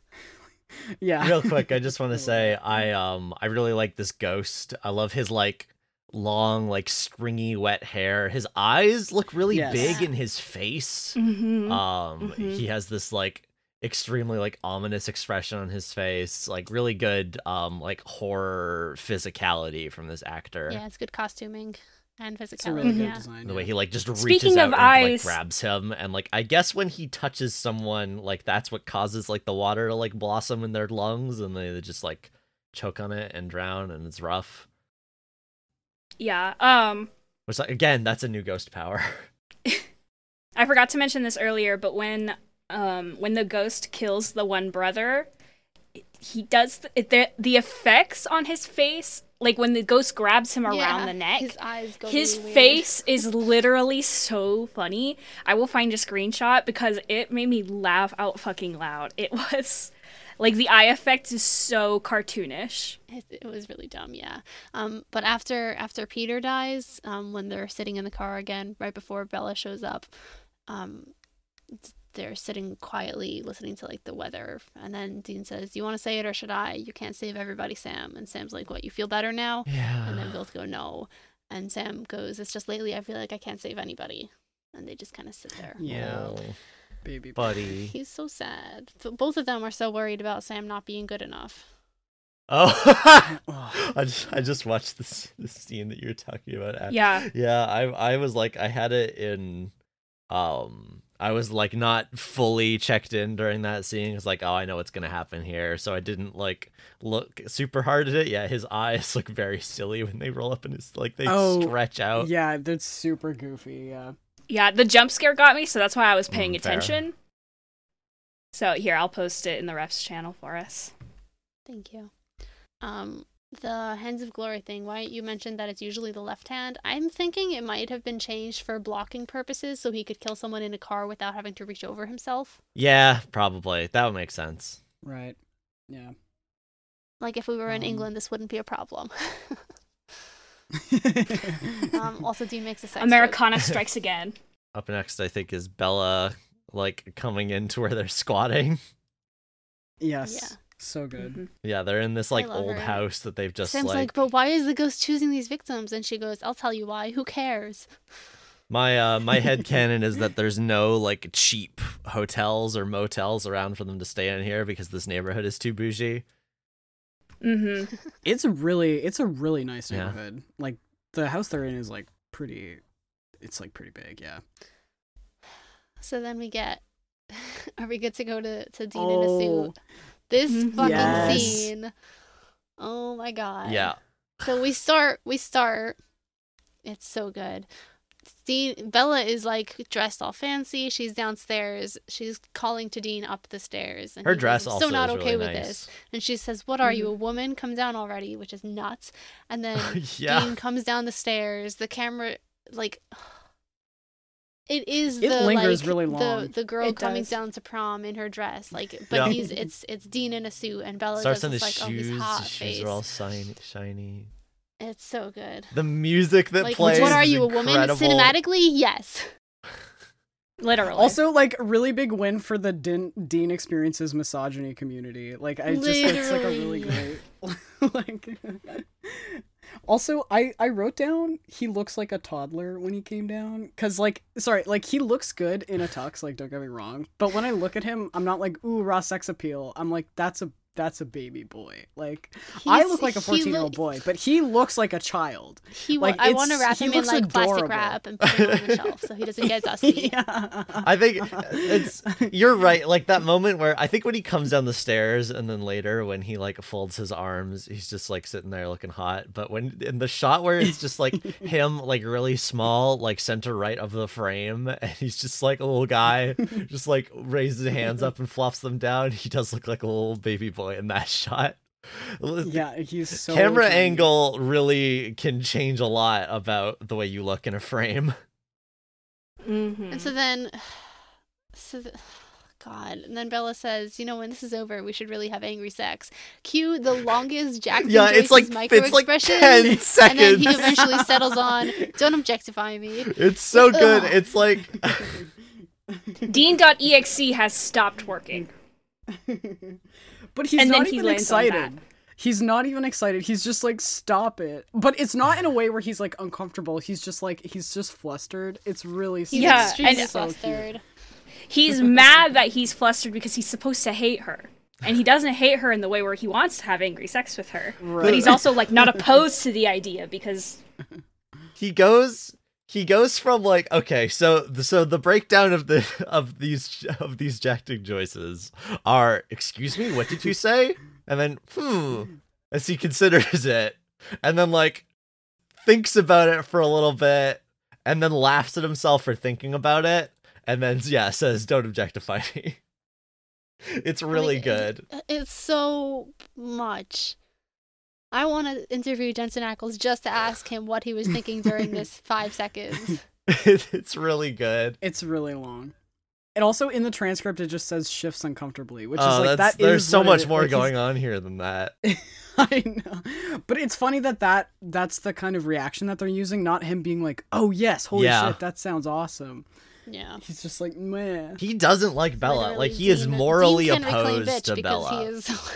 yeah. Real quick, I just want to say I um I really like this ghost. I love his like long like stringy wet hair. His eyes look really Yes. big in his face. Mm-hmm. Um Mhm. he has this like extremely like ominous expression on his face. Like really good um like horror physicality from this actor. Yeah, it's good costuming and physicality. really good yeah. design. The yeah. way he like just reaches Speaking out of and like grabs him and like I guess when he touches someone like that's what causes like the water to like blossom in their lungs and they just like choke on it and drown and it's rough. Yeah. Um. Which like, again, that's a new ghost power. I forgot to mention this earlier, but when um when the ghost kills the one brother, he does th- the the effects on his face, like when the ghost grabs him around the neck. His eyes go. His really face is literally so funny. I will find a screenshot because it made me laugh out fucking loud. It was like the eye effect is so cartoonish. It, it was really dumb, yeah. Um, but after after Peter dies, um, when they're sitting in the car again, right before Bella shows up, um, they're sitting quietly listening to like the weather, and then Dean says, you want to say it or should I? You can't save everybody, Sam." And Sam's like, "What? You feel better now?" Yeah. And then both go, "No." And Sam goes, "It's just lately I feel like I can't save anybody." And they just kind of sit there. Yeah, Oh, baby. buddy. He's so sad. So both of them are so worried about Sam not being good enough. Oh. I just I just watched this this scene that you were talking about. Ash. Yeah. Yeah, I I was like I had it in um I was like not fully checked in during that scene. It's like, oh, I know what's gonna happen here, so I didn't like look super hard at it. Yeah, his eyes look very silly when they roll up and it's like they Oh, stretch out. Yeah, that's super goofy. Yeah. Yeah, the jump scare got me, so that's why I was paying Mm, attention. So here, I'll post it in the refs channel for us. Thank you. Um, the Hands of Glory thing, why you mentioned that it's usually the left hand. I'm thinking it might have been changed for blocking purposes so he could kill someone in a car without having to reach over himself. Yeah, probably that would make sense. Right. Yeah. Like if we were in Um. England, this wouldn't be a problem. um, also, Dean makes a sex joke. Americana strikes again. Up next, I think is Bella like coming into where they're squatting. yes. Yeah. So good. Mhm. Yeah, they're in this like old her. house that they've just Sam's like, like but why is the ghost choosing these victims? And she goes, I'll tell you why. Who cares? My uh my head canon is that there's no like cheap hotels or motels around for them to stay in here because this neighborhood is too bougie. Mm-hmm. It's really, it's a really nice Yeah. neighborhood. Like the house they're in is like pretty. It's like pretty big. Yeah. So then we get, are we good to go to, to Dean in a Oh, suit? This Mhm. fucking Yes. scene. Oh my god. Yeah. So we start, we start. It's so good. Dean, Bella is like dressed all fancy. She's downstairs. She's calling to Dean up the stairs. And Her he goes, dress "I'm also so not is okay really with nice. this. And she says, "What are Mm-hmm. you, a woman? Come down already," which is nuts. And then yeah. Dean comes down the stairs. The camera, like, it is It the lingers like, really the long. the girl It coming does. down to prom in her dress, like, but Yeah. he's it's it's Dean in a suit and Bella Starts does on this like oh shoes. he's hot his face. shoes are all shiny shiny. It's so good. The music that Like, plays. what are you, a woman? Cinematically, yes. Literally. Also, like, really big win for the Dean, Dean experiences misogyny community. Like, I just it's like a really great. like, also, I I wrote down he looks like a toddler when he came down because, like, sorry, like he looks good in a tux. Like, don't get me wrong, but when I look at him, I'm not like ooh raw sex appeal. I'm like that's a that's a baby boy. Like I look like a 14 year old look- boy, but he looks like a child. He wa- Like, I want to wrap him in looks like plastic wrap and put him on the shelf so he doesn't get dusty. yeah. I think uh, it's you're right. Like that moment where I think when he comes down the stairs and then later when he like folds his arms, he's just like sitting there looking hot. But when in the shot where it's just like him like really small, like center right of the frame, and he's just like a little guy, just like raises his hands up and flops them down. He does look like a little baby boy in that shot. yeah, he's so Camera tiny. angle really can change a lot about the way you look in a frame. Mm-hmm. And so then, so the, God, and then Bella says, "You know, when this is over, we should really have angry sex." Cue the longest Jackson Yeah, it's like Joyce's micro it's like expression, ten and then he eventually settles on, "Don't objectify me." It's so good. Ugh. It's like Dean.exe has stopped working. But he's And not he even lands on excited. He's not even excited. He's just like, stop it. But it's not in a way where he's like uncomfortable. He's just like, he's just flustered. It's really He's Yeah, extremely and- so cute. flustered. He's mad that he's flustered because he's supposed to hate her. And he doesn't hate her in the way where he wants to have angry sex with her. But he's also like not opposed to the idea because he goes he goes from like okay so the, so the breakdown of the of these of these Jack Dick Joyces are excuse me what did you say and then hmm as he considers it and then like thinks about it for a little bit and then laughs at himself for thinking about it and then yeah says don't objectify me it's really Like, good it- It's so much. I want to interview Jensen Ackles just to ask him what he was thinking during this five seconds. it's really good It's really long. And also in the transcript, it just says shifts uncomfortably, which is oh like that's that there's is so what it much more Like, going on here than that I know, but it's funny that that that's the kind of reaction that they're using, not him being like, "Oh yes, holy Yeah. shit, that sounds awesome." Yeah. He's just like, man. He doesn't like Bella. Literally, like he is morally Dean can reclaim opposed to Bella. He is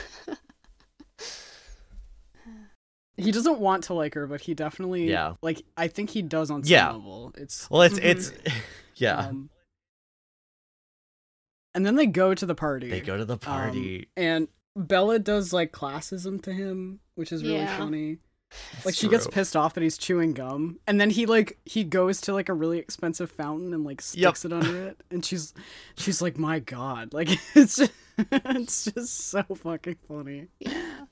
He doesn't want to like her, but he definitely, Yeah. like I think he does on some Yeah. level. It's Well, it's Mhm. it's yeah. Um, and then they go to the party. they go to the Um, party. and Bella does like classism to him, which is really Yeah. funny. It's Like she gets pissed off that he's chewing gum, and then he like he goes to like a really expensive fountain and like Yep. sticks it under it, and she's she's like, "My God!" Like it's just, it's just so fucking funny. Yeah.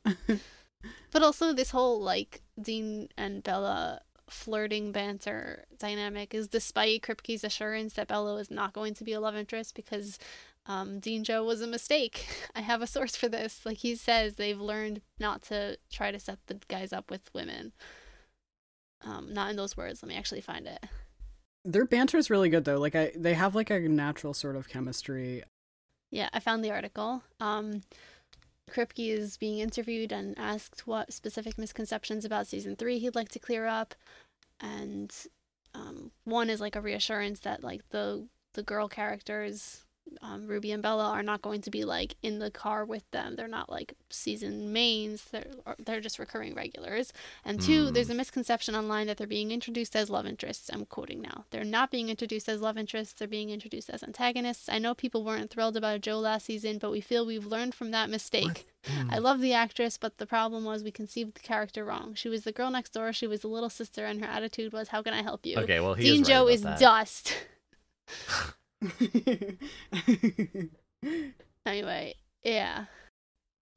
But also this whole like Dean and Bella flirting banter dynamic is despite Kripke's assurance that Bella is not going to be a love interest because um, Dean Jo was a mistake. I have a source for this. Like he says, they've learned not to try to set the guys up with women. Um, not in those words. Let me actually find it. Their banter is really good though. Like I, they have like a natural sort of chemistry. Yeah, I found the article. Um, Kripke is being interviewed and asked what specific misconceptions about season three he'd like to clear up, and um, one is like a reassurance that like the the girl characters, um, Ruby and Bella, are not going to be like in the car with them. They're not like season mains. They're they're just recurring regulars. And two, Hmm. there's a misconception online that they're being introduced as love interests. I'm quoting now. They're not being introduced as love interests. They're being introduced as antagonists. I know people weren't thrilled about Jo last season, but we feel we've learned from that mistake. Hmm. I love the actress, but the problem was we conceived the character wrong. She was the girl next door. She was the little sister, and her attitude was, "How can I help you?" Okay, well Dean is right Joe is that. dust. Anyway, yeah.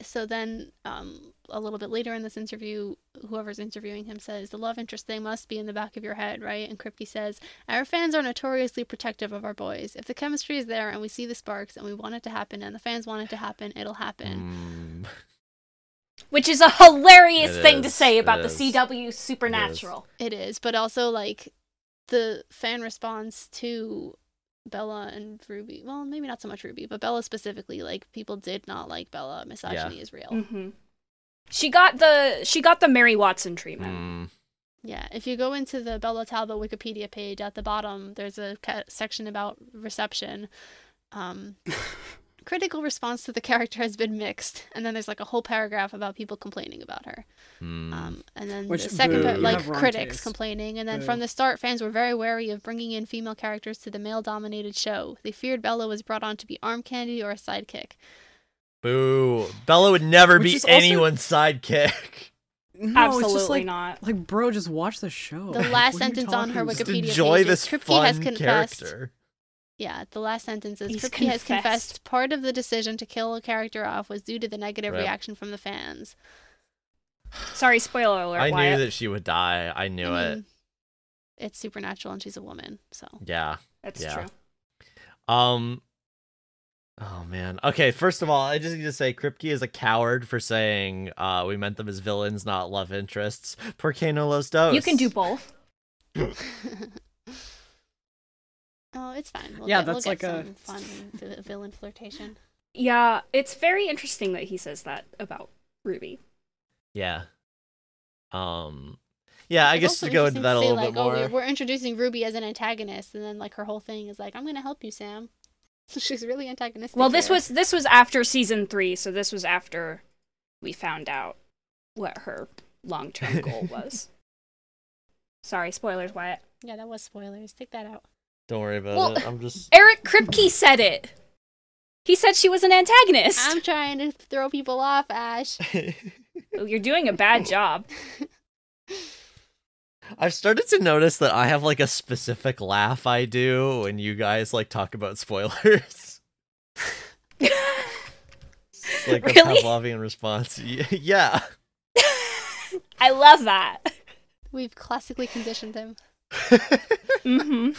So then, um, a little bit later in this interview, whoever's interviewing him says, The love interest thing must be in the back of your head, right? And Kripke says, Our fans are notoriously protective of our boys. If the chemistry is there and we see the sparks and we want it to happen and the fans want it to happen, it'll happen. Mm. which is a hilarious It thing to is, say it about the is. CW Supernatural. It is, but also, like, the fan response to Bella and Ruby, well, maybe not so much Ruby, but Bella specifically, like, people did not like Bella. Misogyny is real. hmm She got the she got the Mary Watson treatment. Mm. Yeah, if you go into the Bella Talbot Wikipedia page at the bottom, there's a section about reception. Um, critical response to the character has been mixed, and then there's like a whole paragraph about people complaining about her. Mm. Um, and then Which, the second, boo, part, like critics taste. complaining, and then Boo. from the start, fans were very wary of bringing in female characters to the male-dominated show. They feared Bella was brought on to be arm candy or a sidekick. Boo. Bella would never Which be is also- anyone's sidekick. No, it's Absolutely just like, not. Like, bro, just watch the show. The last what are you sentence on her talking Just? Wikipedia enjoy page this is Kripke has fun confessed- character. Yeah, the last sentence is He's Kripke has confessed. confessed part of the decision to kill a character off was due to the negative Right. reaction from the fans. Sorry, spoiler alert. I knew that she would die. I knew I it. It's supernatural and she's a woman, so Yeah. That's Yeah. true. Um. Oh man. Okay. First of all, I just need to say Kripke is a coward for saying uh, we meant them as villains, not love interests. Porque no los dos. You can do both. Oh, it's fine. We'll Yeah, get, we'll that's get like a- fun vi- villain flirtation. Yeah, it's very interesting that he says that about Ruby. Yeah. Um. Yeah, I It's guess also to go into that a little like, bit more. Oh, we're, we're introducing Ruby as an antagonist, and then like her whole thing is like, "I'm gonna help you, Sam." She's really antagonistic. Well, this here. was this was after season three, so this was after we found out what her long term goal was. Sorry, spoilers, Wyatt. yeah, that was spoilers. Take that out. Don't worry about Well, it. I'm just. Eric Kripke said it. He said she was an antagonist. I'm trying to throw people off, Ash. Oh, You're doing a bad job. I've started to notice that I have like a specific laugh I do when you guys like talk about spoilers. Like Really? a Pavlovian response. Yeah. I love that. We've classically conditioned him. hmm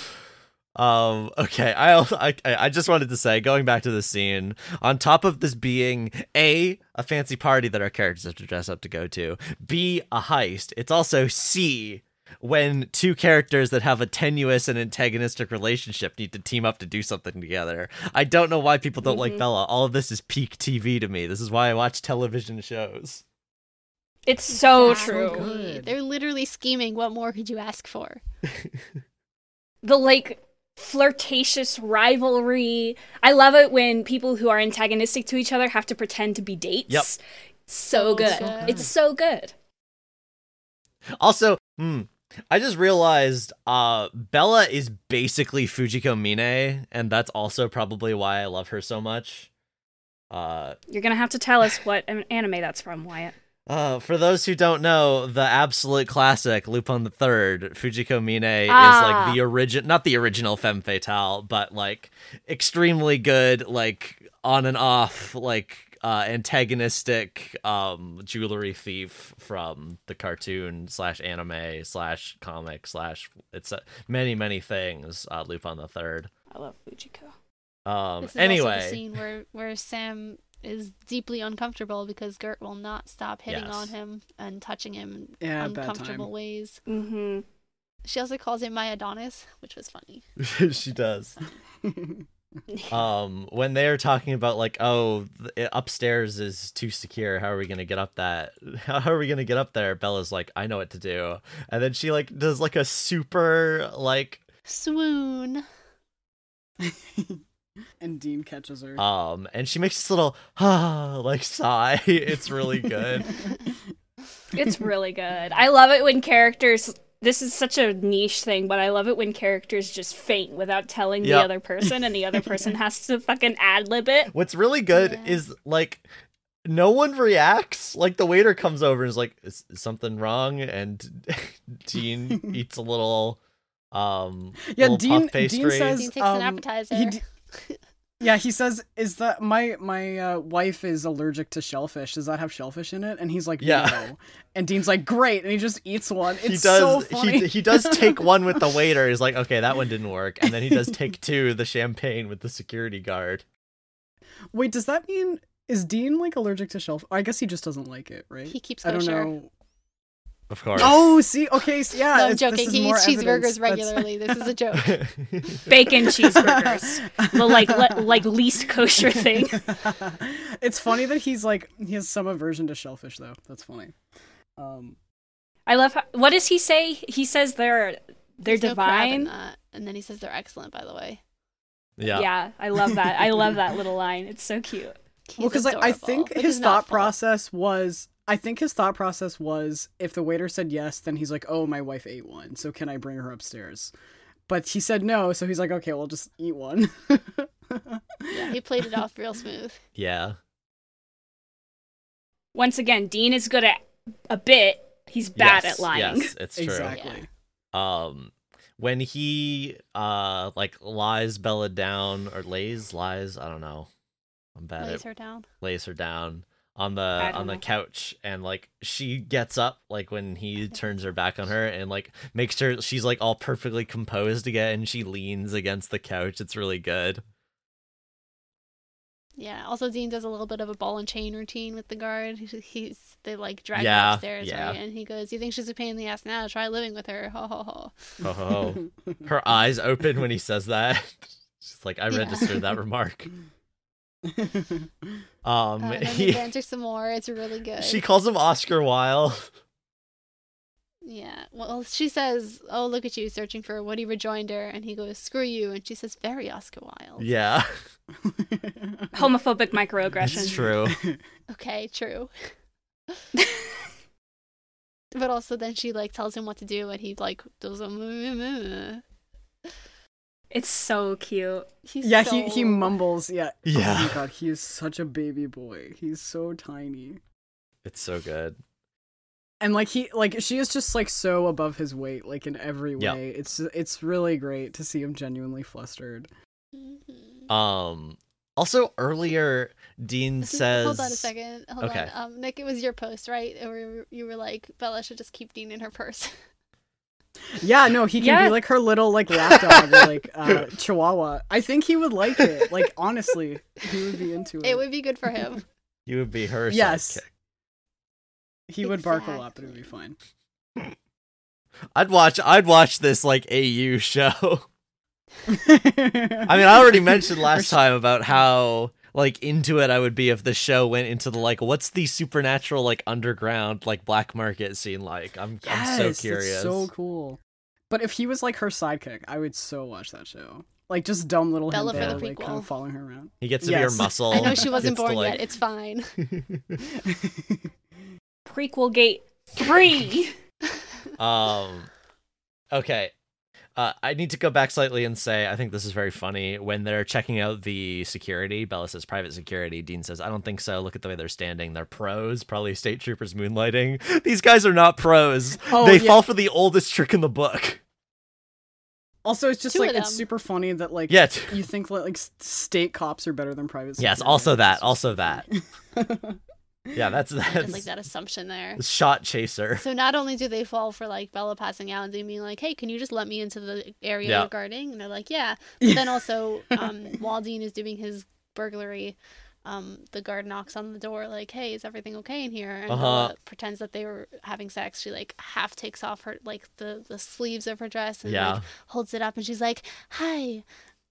Um. Okay. I, also, I I just wanted to say, going back to the scene, on top of this being a a fancy party that our characters have to dress up to go to, b a heist. It's also c when two characters that have a tenuous and antagonistic relationship need to team up to do something together. I don't know why people don't like Mhm. Bella. All of this is peak TV to me. This is why I watch television shows. It's so Exactly. true. good. They're literally scheming. What more could you ask for? the like flirtatious rivalry. I love it when people who are antagonistic to each other have to pretend to be dates. Yep. So So good. good. It's so good. Also, hmm, I just realized uh Bella is basically Fujiko Mine, and that's also probably why I love her so much. Uh You're gonna have to tell us what an- anime that's from, Wyatt. Uh, for those who don't know, the absolute classic Lupin the Third, Fujiko Mine is Ah. like the origin, not the original femme fatale, but like extremely good, like on and off, like uh, antagonistic um, jewelry thief from the cartoon slash anime slash comic slash it's uh, many many things. Uh, Lupin the Third. I love Fujiko. Um, This is also the anyway, scene where where Sam is deeply uncomfortable because Gert will not stop hitting Yes. on him and touching him in Yeah, uncomfortable ways. Mm-hmm. She also calls him my Adonis, which was funny. she does. um when they're talking about like oh th- upstairs is too secure how are we gonna get up that how are we gonna get up there bella's like i know what to do and then she like does like a super like Swoon. And Dean catches her. um and she makes this little ah like sigh it's really good It's really good. I love it when characters. This is such a niche thing, but I love it when characters just faint without telling the other person, and the other person has to fucking ad lib it. what's really good Yeah. is like no one reacts like the waiter comes over and is like is, is something wrong and dean eats a little um Yeah, little Dean- puff Dean pastry says- Dean takes an um, appetizer. he d- yeah, he says, "Is that my my uh, wife is allergic to shellfish? Does that have shellfish in it?" And he's like, Yeah. "No." And Dean's like, "Great," and he just eats one. It's he so does funny. he he does take one with the waiter he's like okay that one didn't work and then he does take two the champagne with the security guard Wait, does that mean is Dean like allergic to shellfish? I guess he just doesn't like it, right? he keeps I don't know. Of course Oh, see, okay, so yeah, no, I'm joking. He more eats evidence. cheeseburgers That's- regularly. This is a joke. Bacon cheeseburgers, the like le- like least kosher thing. it's funny that he's like he has some aversion to shellfish though. That's funny. Um, I love. How, what does he say? He says they're they're There's no divine. that. And then he says they're excellent, by the way. yeah yeah, I love that. I love that little line. It's so cute. He's well, because I, I think which his thought full. process was I think his thought process was if the waiter said yes, then he's like, oh, my wife ate one, so can I bring her upstairs? But he said no, so he's like, okay, we'll just eat one. Yeah, he played it off real smooth. yeah Once again, Dean is good at a bit. He's bad Yes, at lying. Yes, it's true. exactly. um when he uh like lies Bella down or lays lies I don't know I'm bad Lays at her down. lays her down on the on the know. couch and like she gets up like when he turns her back on her and like makes sure she's like all perfectly composed again and she leans against the couch it's really good Yeah. Also, Dean does a little bit of a ball and chain routine with the guard. He's, he's they like drag Yeah, her upstairs, yeah. right? And he goes, "You think she's a pain in the ass now? Try living with her." Ho ho ho. oh her eyes open when he says that she's like I Yeah. registered that remark um Uh, and then he, banter some more. It's really good. she calls him Oscar Wilde Yeah. Well, she says, "Oh, look at you searching for a Woody rejoinder," and he goes, "Screw you," and she says, "Very Oscar Wilde." yeah Homophobic microaggression. it's true Okay, true. but also, then she like tells him what to do, and he like does a. It's so cute. He's yeah, so... he he mumbles. Yeah. Oh Yeah. my god, he is such a baby boy. He's so tiny. it's so good And like he like she is just like so above his weight like in every way. Yep. It's it's really great to see him genuinely flustered. Mhm. Um. Also, earlier Dean says, Hold on a second. Hold Okay. on. Um, Nick, it was your post, right? Or you were like, Bella should just keep Dean in her purse. Yeah, no, he can Yeah. be like her little like lapdog or like uh chihuahua. I think he would like it. Like honestly, he would be into it. it would be good for him. "You would be her Yes. sidekick." he would bark a lot, but it would be fine. I'd watch. I'd watch this like AU show. I I mean, I already mentioned last time about how like into it I would be if the show went into the like what's the supernatural like underground like black market scene like. I'm I'm so curious. so cool. But if he was like her sidekick, I would so watch that show. Like just dumb little Bella him for there, the like kind prequel. of following her around. He gets to Yes. be her muscle. I know she wasn't Gets to, born like- yet. It's fine. Prequel Gate 3. um okay uh, I need to go back slightly and say I think this is very funny. When they're checking out the security, Bella says private security. Dean says, I don't think so. Look at the way they're standing. They're pros, probably state troopers moonlighting. These guys are not pros. Oh, they yeah. fall for the oldest trick in the book. Also, it's just Two like it's super funny that like Yeah. t- you think like, like state cops are better than private. Yes, security. also that. Also that. just- Yeah, that's Just that's like that assumption there. shot chaser. So not only do they fall for like Bella passing out and they being like, "Hey, can you just let me into the area Yeah. you're guarding?" And they're like, "Yeah." But then also, um, while Dean is doing his burglary, um, the guard knocks on the door like, "Hey, is everything okay in here?" And Uh-huh. Bella pretends that they were having sex. She like half takes off her like the the sleeves of her dress and Yeah. like holds it up, and she's like, "Hi."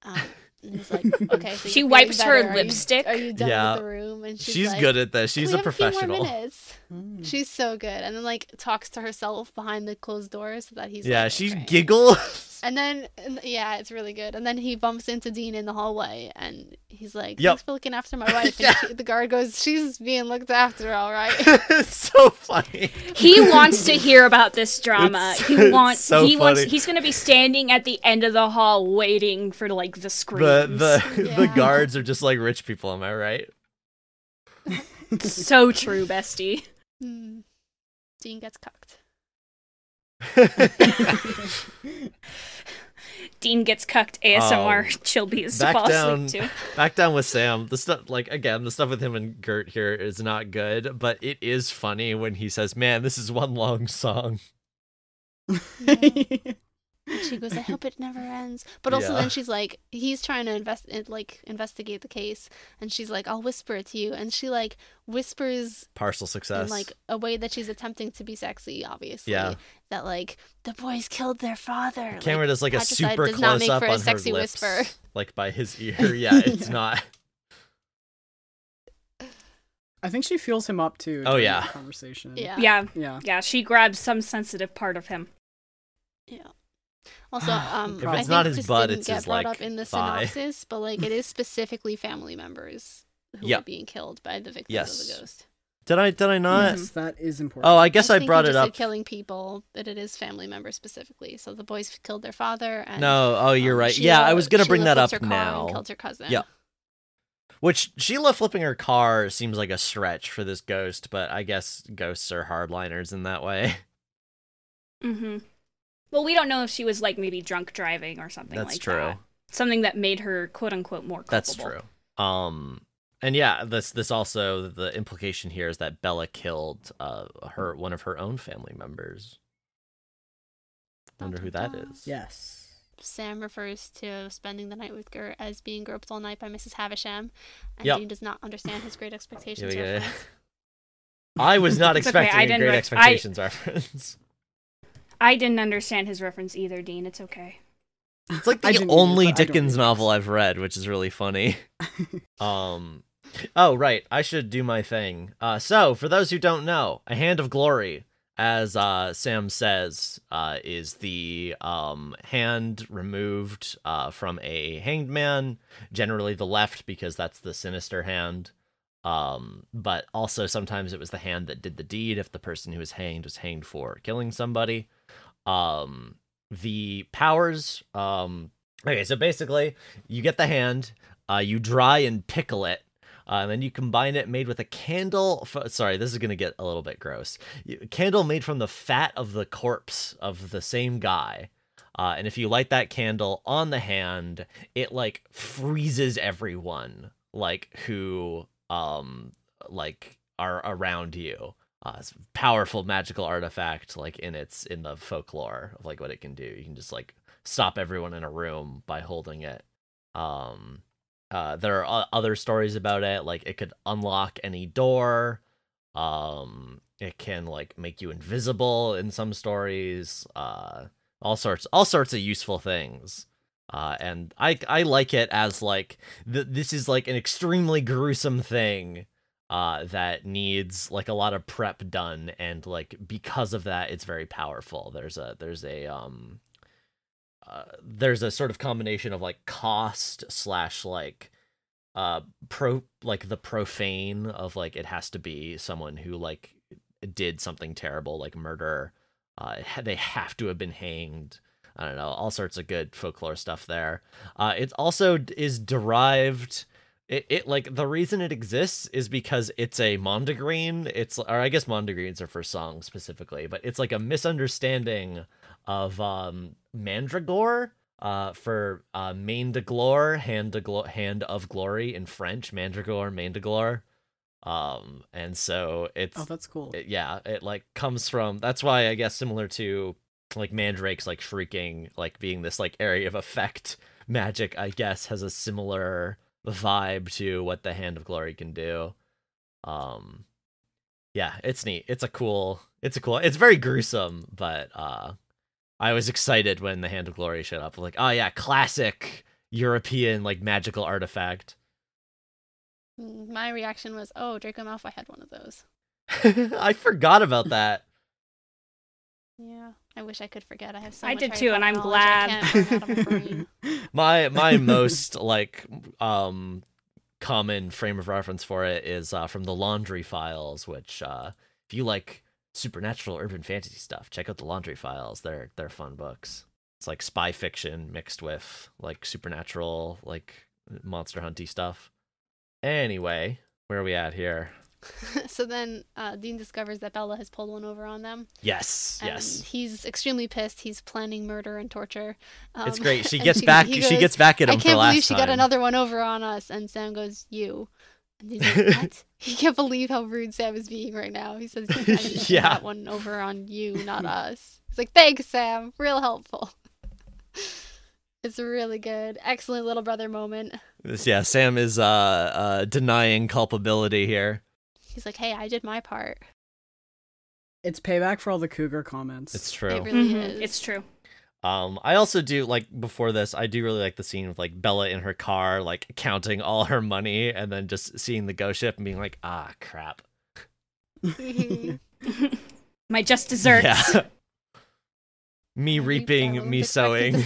Um, and he's like, "Okay." So She wipes her better. Are you- lipstick. Are you done Yeah. with the room? And she's, She's like, good at this. She's a have few more professional. minutes?" Mm. She's so good, and then like talks to herself behind the closed doors so that he's yeah, like, she "Okay." giggles. And then yeah, it's really good. And then he bumps into Dean in the hallway, and he's like, Yep. "Thanks for looking after my wife." Yeah. And she- the guard goes, "She's being looked after, all right." it's so funny. He wants to hear about this drama. It's- he it's wants so he wants he's going to be standing at the end of the hall waiting for like the screams. The the the guards are just like rich people. Am I right? so true, bestie. Hmm. Dean gets cucked. Dean gets cucked ASMR. Chilby is to back fall down- asleep to. Back down with Sam. The stuff, like again, the stuff with him and Gert here is not good, but it is funny when he says, "Man, this is one long song." And she goes, "I hope it never ends." But also Yeah. then she's like, he's trying to invest, it, like investigate the case, and she's like, "I'll whisper it to you," and she like whispers Partial success. in like a way that she's attempting to be sexy, obviously. Yeah. That like the boys killed their father. Camera does like a super does not close make up for a on her sexy lips, whisper. like by his ear. Yeah, it's Yeah. not. I think she feels him up too. Oh, yeah. conversation. Yeah. Yeah, yeah. yeah. She grabs some sensitive part of him. Yeah. Also, um, If I it's think not his this butt, didn't it's get his, brought like, up in the thigh. synopsis, but like it is specifically family members who Yeah. are being killed by the victims Yes. of the ghost. Did I? Did I not? Yes, that is important. Oh, I guess I, think brought it up. said killing people, but it is family members specifically. So the boys killed their father. And, No. Oh, you're um, right. yeah, I was gonna bring Sheila that up her car and now. Killed her cousin. Yeah. Which Sheila flipping her car seems like a stretch for this ghost, but I guess ghosts are hardliners in that way. Mm-hmm. Well, we don't know if she was like maybe drunk driving or something like that. That's like true. that. Something that made her quote unquote more culpable. That's true. Um, and yeah, this this also the implication here is that Bella killed uh her one of her own family members. Wonder who that is. Yes. Sam refers to spending the night with Gert as being groped all night by Mrs. Havisham, and Yep. Dean does not understand his great expectations. Yeah, yeah. reference. I was not It's okay, expecting I a didn't great I- expectations reference. I didn't understand his reference either, Dean. It's okay. It's like I the didn't either, only but I don't Dickens novel I've read, which is really funny. Um, oh right, I should do my thing. Uh, so for those who don't know, a hand of glory, as uh Sam says, uh, is the um hand removed uh from a hanged man, generally the left because that's the sinister hand. Um, but also sometimes it was the hand that did the deed if the person who was hanged was hanged for killing somebody. Um, the powers, um, okay, so basically you get the hand, uh, you dry and pickle it, uh, and then you combine it made with a candle. F- sorry, this is gonna get a little bit gross. You- candle made from the fat of the corpse of the same guy. Uh, and if you light that candle on the hand, it like freezes everyone like who um like are around you. Uh, powerful magical artifact like in its in the folklore of like what it can do. You can just like stop everyone in a room by holding it. Um uh, there are other stories about it, like it could unlock any door. Um, it can like make you invisible in some stories. Uh, all sorts, all sorts of useful things. Uh, and I I like it as like th- this is like an extremely gruesome thing. Uh, that needs like a lot of prep done, and like because of that, it's very powerful. There's a there's a um uh, there's a sort of combination of like cost slash like uh pro like the profane of like it has to be someone who like did something terrible like murder uh they have to have been hanged i don't know all sorts of good folklore stuff there uh it also is derived it, it like the reason it exists is because it's a mondegreen it's or i guess mondegreens are for songs specifically but it's like a misunderstanding of um mandragore uh for uh main de gloire hand de glo- hand of glory in french mandragore main de gloire um and so it's Oh, that's cool. it- yeah it like comes from that's why i guess similar to like mandrakes like shrieking like being this like area of effect magic i guess has a similar vibe to what the hand of glory can do. Um yeah it's neat. It's a cool it's a cool it's very gruesome but uh i was excited when the hand of glory showed up. Like oh yeah classic european like magical artifact. My reaction was, "Oh, Draco Malfoy had one of those." i forgot about that. Yeah, I wish I could forget. I have so I much did too, and I'm glad. can't burn out of my my my most like um common frame of reference for it is uh from the laundry files which uh if you like supernatural urban fantasy stuff check out the laundry files. They're they're fun books. It's like spy fiction mixed with like supernatural like monster hunty stuff. Anyway where are we at here so then uh, Dean discovers that Bella has pulled one over on them. yes And yes he's extremely pissed. He's planning murder and torture. Um, it's great she gets back he she gets back at him I can't believe she time got another one over on us. And Sam goes, "You." And he's like, "What?" he can't believe how rude Sam is being right now. He says, "I Yeah. that one over on you, not us." He's like, "Thanks, Sam. Real helpful." it's really good. Excellent little brother moment. Yeah sam is uh uh denying culpability here He's like, "Hey, I did my part." It's payback for all the cougar comments. it's true It really Mhm, is. It's true. Um, I also do like before this, I do really like the scene with like Bella in her car, like counting all her money, and then just seeing the ghost ship and being like, ah, crap. My just desserts. Yeah. me I reaping, me expected sowing.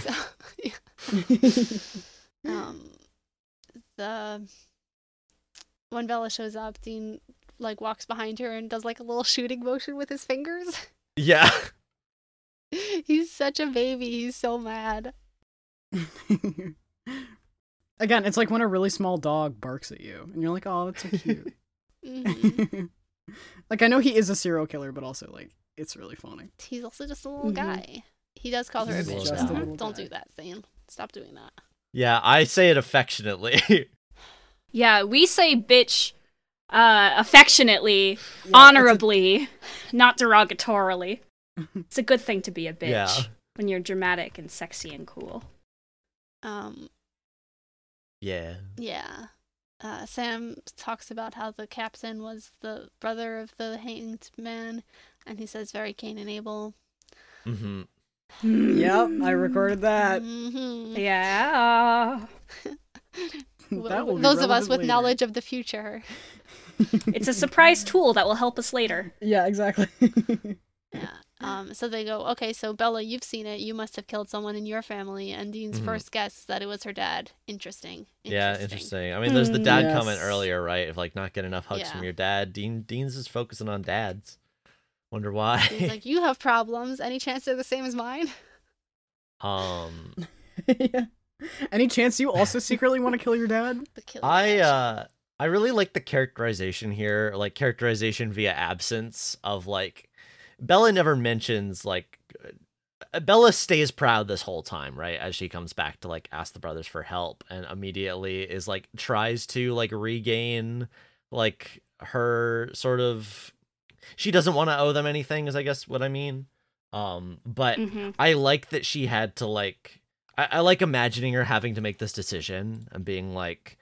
um the when Bella shows up, Dean like walks behind her and does like a little shooting motion with his fingers. Yeah. He's such a baby. He's so mad. Again, it's like when a really small dog barks at you, and you're like, "Oh, that's so cute." Mhm. like I know he is a serial killer, but also like it's really funny. He's also just a little Mhm. guy. He does call her a bitch, just a though. Don't guy. do that, Zane. Stop doing that. Yeah, I say it affectionately. Yeah, we say bitch uh, affectionately, Yeah, honorably, not derogatorily. It's a good thing to be a bitch Yeah. when you're dramatic and sexy and cool. Um, yeah. yeah. Uh, Sam talks about how the captain was the brother of the hanged man, and he says very Cain and Abel. hmm Yep, I recorded that. Mhm. Yeah. That will Those of us with later. knowledge of the future. It's a surprise tool that will help us later. Yeah, exactly. Yeah. Um, so they go, okay, so Bella, you've seen it. You must have killed someone in your family. And Dean's Mhm. first guess is that it was her dad. Interesting. Yeah, interesting. I mean, there's the Hmm. dad Yes. comment earlier, right? Of like not getting enough hugs Yeah. from your dad. Dean Dean's is focusing on dads. Wonder why. He's like, you have problems. Any chance they're the same as mine? um, yeah. Any chance you also secretly want to kill your dad? The killer. I uh, I really like the characterization here, like characterization via absence of like Bella never mentions like uh, Bella stays proud this whole time, right? As she comes back to like ask the brothers for help and immediately is like tries to like regain like her sort of she doesn't want to owe them anything is I guess what I mean. Um but hmm I like that she had to like I, I like imagining her having to make this decision and being like,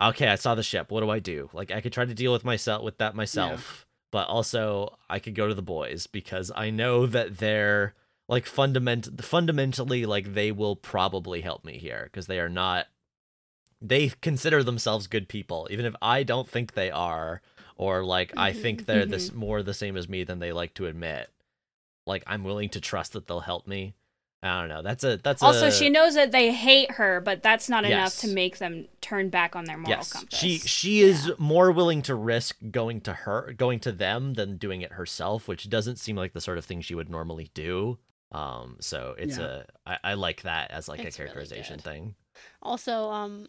okay, I saw the ship. What do I do? Like I could try to deal with myself with that myself, but also I could go to the boys because I know that they're like fundament fundamentally like they will probably help me here because they are not they consider themselves good people even if I don't think they are or like I mm-hmm, think they're this mm-hmm. more the same as me than they like to admit. Like I'm willing to trust that they'll help me. I don't know. That's a that's Also, a, she knows that they hate her, but that's not enough to make them turn back on their moral yes. compass. She she is more willing to risk going to her going to them than doing it herself, which doesn't seem like the sort of thing she would normally do. Um, so it's Yeah. a I, I like that as like It's a characterization good. thing. Also, um,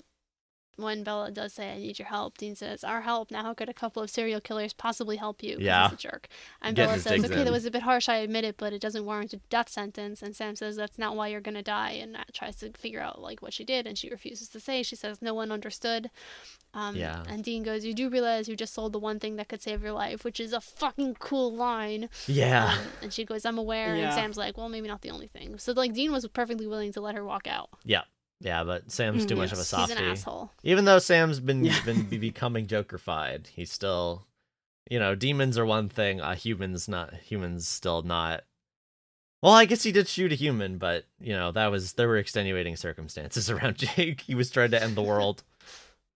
when Bella does say, I need your help, Dean says, Our help? Now, how could a couple of serial killers possibly help you? Yeah. He's a jerk. And Getting Bella says, Okay, in. that was a bit harsh, I admit it, but it doesn't warrant a death sentence. And Sam says, That's not why you're going to die. And Nat tries to figure out, like, what she did, and she refuses to say. She says, No one understood. Um, Yeah. And Dean goes, You do realize you just sold the one thing that could save your life, which is a fucking cool line. Yeah. Um, and she goes, I'm aware. Yeah. And Sam's like, Well, maybe not the only thing. So, like, Dean was perfectly willing to let her walk out. yeah. Yeah, but Sam's too Mm, much of a yes. He's softie. an asshole. Even though Sam's been Yeah. been becoming Jokerfied, he's still, you know, demons are one thing. Uh, humans not humans still not. Well, I guess he did shoot a human, but you know that was there were extenuating circumstances around Jake. He was trying to end the world.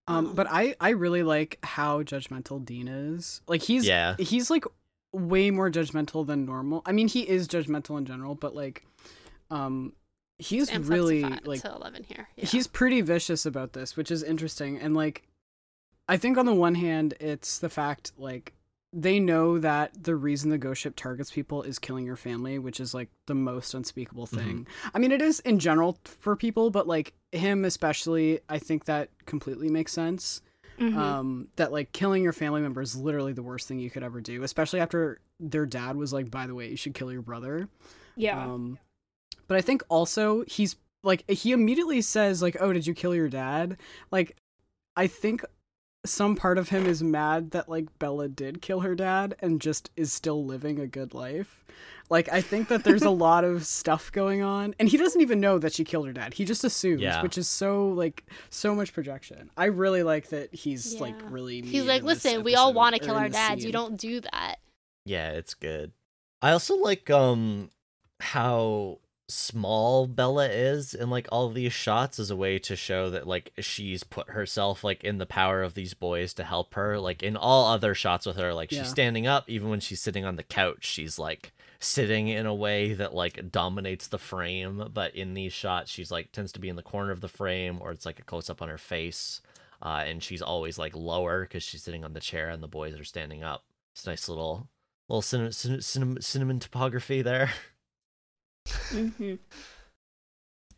Um, but I I really like how judgmental Dean is. Like he's Yeah. he's like way more judgmental than normal. I mean, he is judgmental in general, but like, um, he's Sam's really up to, five, like to 11 here. Yeah. he's pretty vicious about this, which is interesting. And like, I think on the one hand, it's the fact like they know that the reason the ghost ship targets people is killing your family, which is like the most unspeakable thing. I mean, it is in general for people, but like him especially, I think that completely makes sense. Mhm. Um, that like killing your family member is literally the worst thing you could ever do, especially after their dad was like, by the way, you should kill your brother. yeah. Um, but I think also he's like he immediately says like, "Oh, did you kill your dad?" Like, I think some part of him is mad that like Bella did kill her dad and just is still living a good life. Like, I think that there's a lot of stuff going on, and he doesn't even know that she killed her dad. He just assumes, Yeah. which is so like so much projection. I really like that he's like really. He's like, in this listen, we all want to kill our this dads. You don't do that. Yeah, it's good. I also like um how small Bella is in like all these shots as a way to show that like she's put herself like in the power of these boys to help her. Like in all other shots with her, like Yeah. she's standing up, even when she's sitting on the couch, she's like sitting in a way that like dominates the frame. But in these shots, she's like tends to be in the corner of the frame, or it's like a close up on her face. Uh, and she's always like lower because she's sitting on the chair and the boys are standing up. It's a nice little little cin- cin- cinnamon topography there. hmm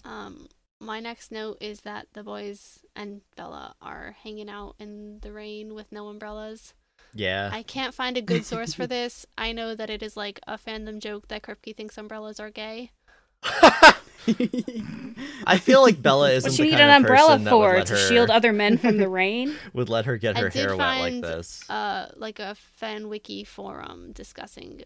Um, my next note is that the boys and Bella are hanging out in the rain with no umbrellas. Yeah. I can't find a good source for this. I know that it is like a fandom joke that Kripke thinks umbrellas are gay. I feel like Bella isn't What the you need an umbrella person that would for let to her, shield other men from the rain? would let her get I her did hair wet like this. Uh, like a fan wiki forum discussing,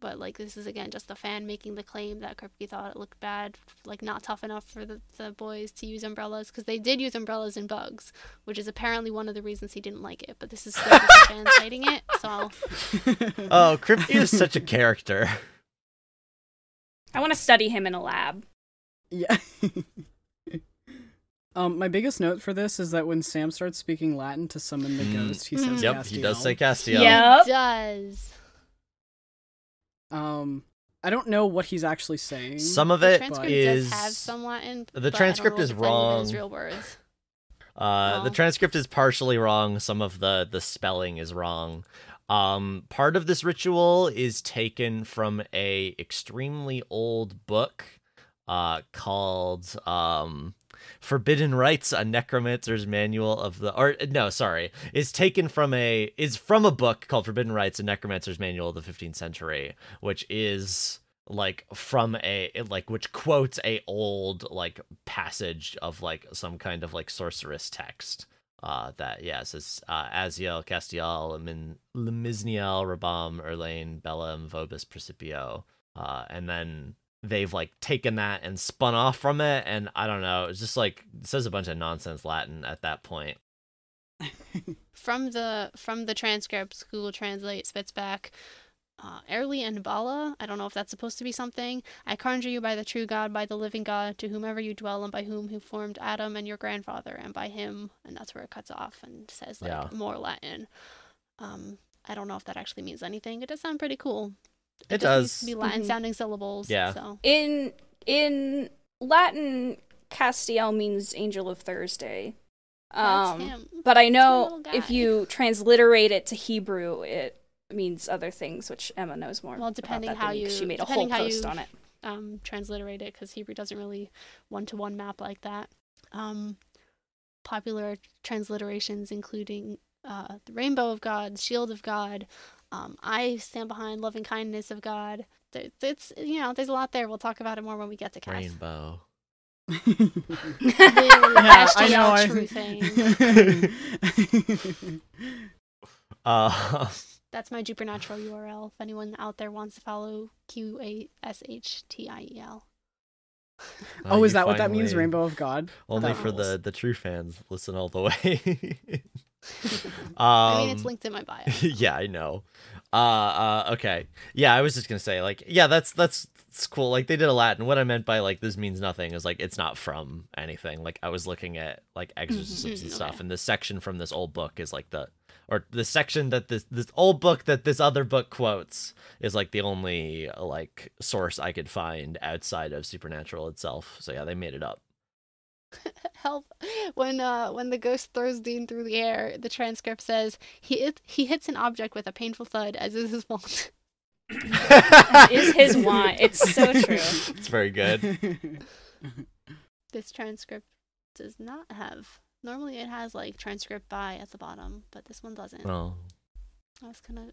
but like this is again just a fan making the claim that Kripke thought it looked bad, like not tough enough for the, the boys to use umbrellas because they did use umbrellas in Bugs, which is apparently one of the reasons he didn't like it. But this is still just a fan citing it, so I'll Oh, Kripke is such a character. I want to study him in a lab. Yeah. um, my biggest note for this is that when Sam starts speaking Latin to summon the Mm. ghost, he says Yep, he does say Castiel. Castiel. Yep. does. Um, I don't know what he's actually saying. Some of The it transcript is does have some Latin. the but I don't transcript know is if it's any of those wrong. Real words. Uh, the transcript is partially wrong. Some of the the spelling is wrong. Um, part of this ritual is taken from a extremely old book, uh, called um, "Forbidden Rites: A Necromancer's Manual of the." Art. no, sorry, is taken from a is from a book called "Forbidden Rites: A Necromancer's Manual of the 15th Century," which is like from a like which quotes a old like passage of like some kind of like sorceress text uh that yeah says uh Aziel Castiel Lemin Lemisniel Rabam Erlane Bellum Vobis Principio uh and then they've like taken that and spun off from it and I don't know it's just like it says a bunch of nonsense Latin at that point From the from the transcripts, Google Translate spits back uh, Erli and Bala. I don't know if that's supposed to be something. I conjure you by the true God, by the living God, to whomever you dwell, and by whom who formed Adam and your grandfather, and by him. And that's where it cuts off and says like Yeah. more Latin. Um, I don't know if that actually means anything. It does sound pretty cool. It just needs does. to be Latin Mhm. sounding syllables. Yeah. So In in Latin, Castiel means angel of Thursday. that's Um, him. but I know if you transliterate it to Hebrew, it means other things, which Emma knows more. Well, about depending that how than me, 'cause you- she made a depending whole how post you- on it. um, transliterate it because Hebrew doesn't really one to one map like that. Um, popular transliterations including uh, the Rainbow of God, Shield of God, um, I stand behind loving kindness of God. There- It's you know there's a lot there. We'll talk about it more when we get to cast. Rainbow The yeah, I know. I... true thing. uh That's my Supernatural URL. If anyone out there wants to follow Q A S H T I E L. oh, is you that what that means? Rainbow of God? Only That for rules. the the true fans listen all the way. Um, I mean, it's linked in my bio. yeah, I know. Uh, uh, okay. Yeah, I was just gonna say, like, yeah, that's that's it's cool. Like, they did a Latin. What I meant by like this means nothing is like it's not from anything. Like, I was looking at like exorcisms and Mhm, stuff, okay. and this section from this old book is like the or the section that this this old book that this other book quotes is like the only like source I could find outside of supernatural itself. So yeah, they made it up. help when uh when the ghost throws dean through the air the transcript says he hit, he hits an object with a painful thud as is his wont is his want. It's so true. It's very good. this transcript does not have normally it has like transcript by at the bottom but this one doesn't Well, i was gonna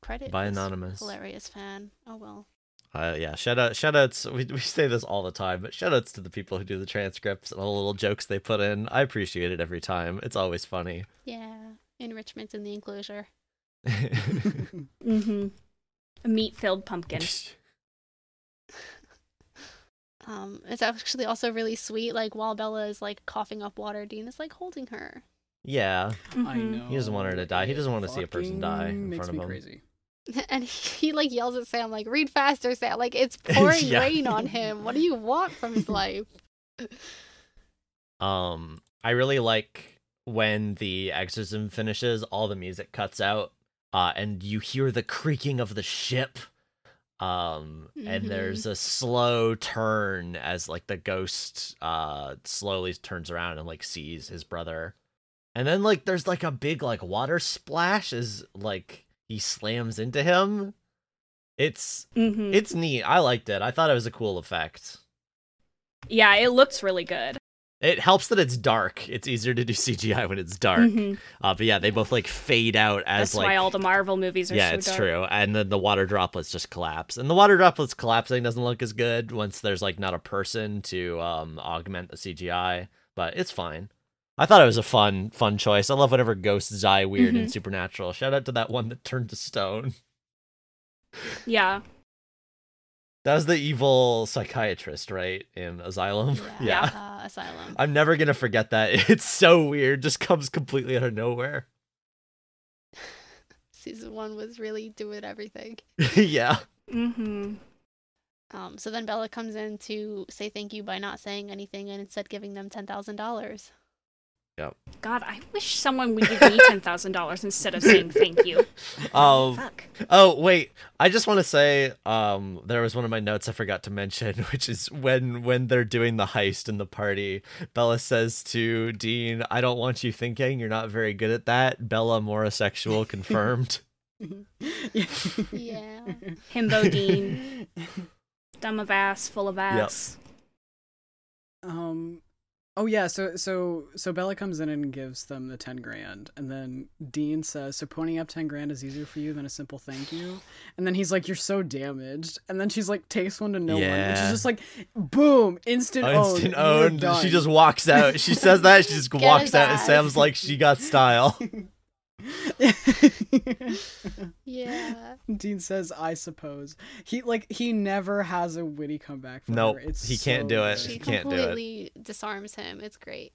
credit by anonymous. hilarious fan oh well Uh, yeah, shout out, shout outs. We, we say this all the time, but shout outs to the people who do the transcripts and all the little jokes they put in. I appreciate it every time. It's always funny. yeah enrichment in the enclosure Mm-hmm. A meat-filled pumpkin. um it's actually also really sweet like while bella is like coughing up water dean is like holding her yeah, I Mhm. know. He doesn't want her to die. He doesn't want to see a person die in makes front of me him. crazy. and he like yells at sam like read faster sam like it's pouring Yeah. rain on him what do you want from his life Um, I really like when the exorcism finishes, all the music cuts out, uh, and you hear the creaking of the ship. Um, and Mhm. there's a slow turn as like the ghost uh slowly turns around and like sees his brother. And then like there's like a big like water splash as like he slams into him. It's Mm-hmm. it's neat. I liked it. I thought it was a cool effect. yeah, it looks really good. It helps that it's dark. It's easier to do CGI when it's dark. Mhm. Uh, but yeah, they both like fade out as That's like why all the Marvel movies are yeah, so it's dark. true. And then the water droplets just collapse. And the water droplets collapsing doesn't look as good once there's like not a person to um augment the CGI, but it's fine. I thought it was a fun fun choice. I love whenever ghosts die weird and supernatural. Shout out to that one that turned to stone. Yeah. That was the evil psychiatrist, right? In Asylum. Yeah. Uh, Asylum. I'm never gonna forget that. It's so weird. Just comes completely out of nowhere. Season one was really doing everything. yeah. Mm-hmm. Um, so then Bella comes in to say thank you by not saying anything and instead giving them ten thousand dollars. God, I wish someone would give me ten thousand dollars instead of saying thank you. Um Fuck. Oh wait, I just want to say, um, there was one of my notes I forgot to mention, which is when when they're doing the heist in the party, Bella says to Dean, "I don't want you thinking you're not very good at that." Bella morosexual confirmed. Yeah. Himbo Dean, dumb of ass, full of ass. Um Oh yeah, so so so Bella comes in and gives them the ten grand, and then Dean says, "So ponying up ten grand is easier for you than a simple thank you." And then he's like, "You're so damaged." And then she's like, "Takes one to no one," which is just like, boom, instant owned. Instant You're owned. She just walks out. She says that she just walks out, and ass. Sam's like, "She got style." Yeah. Dean says, "I suppose." He like he never has a witty comeback. For Nope, her. it's he can't so do it. good. She She can't do it. completely disarms him. It's great.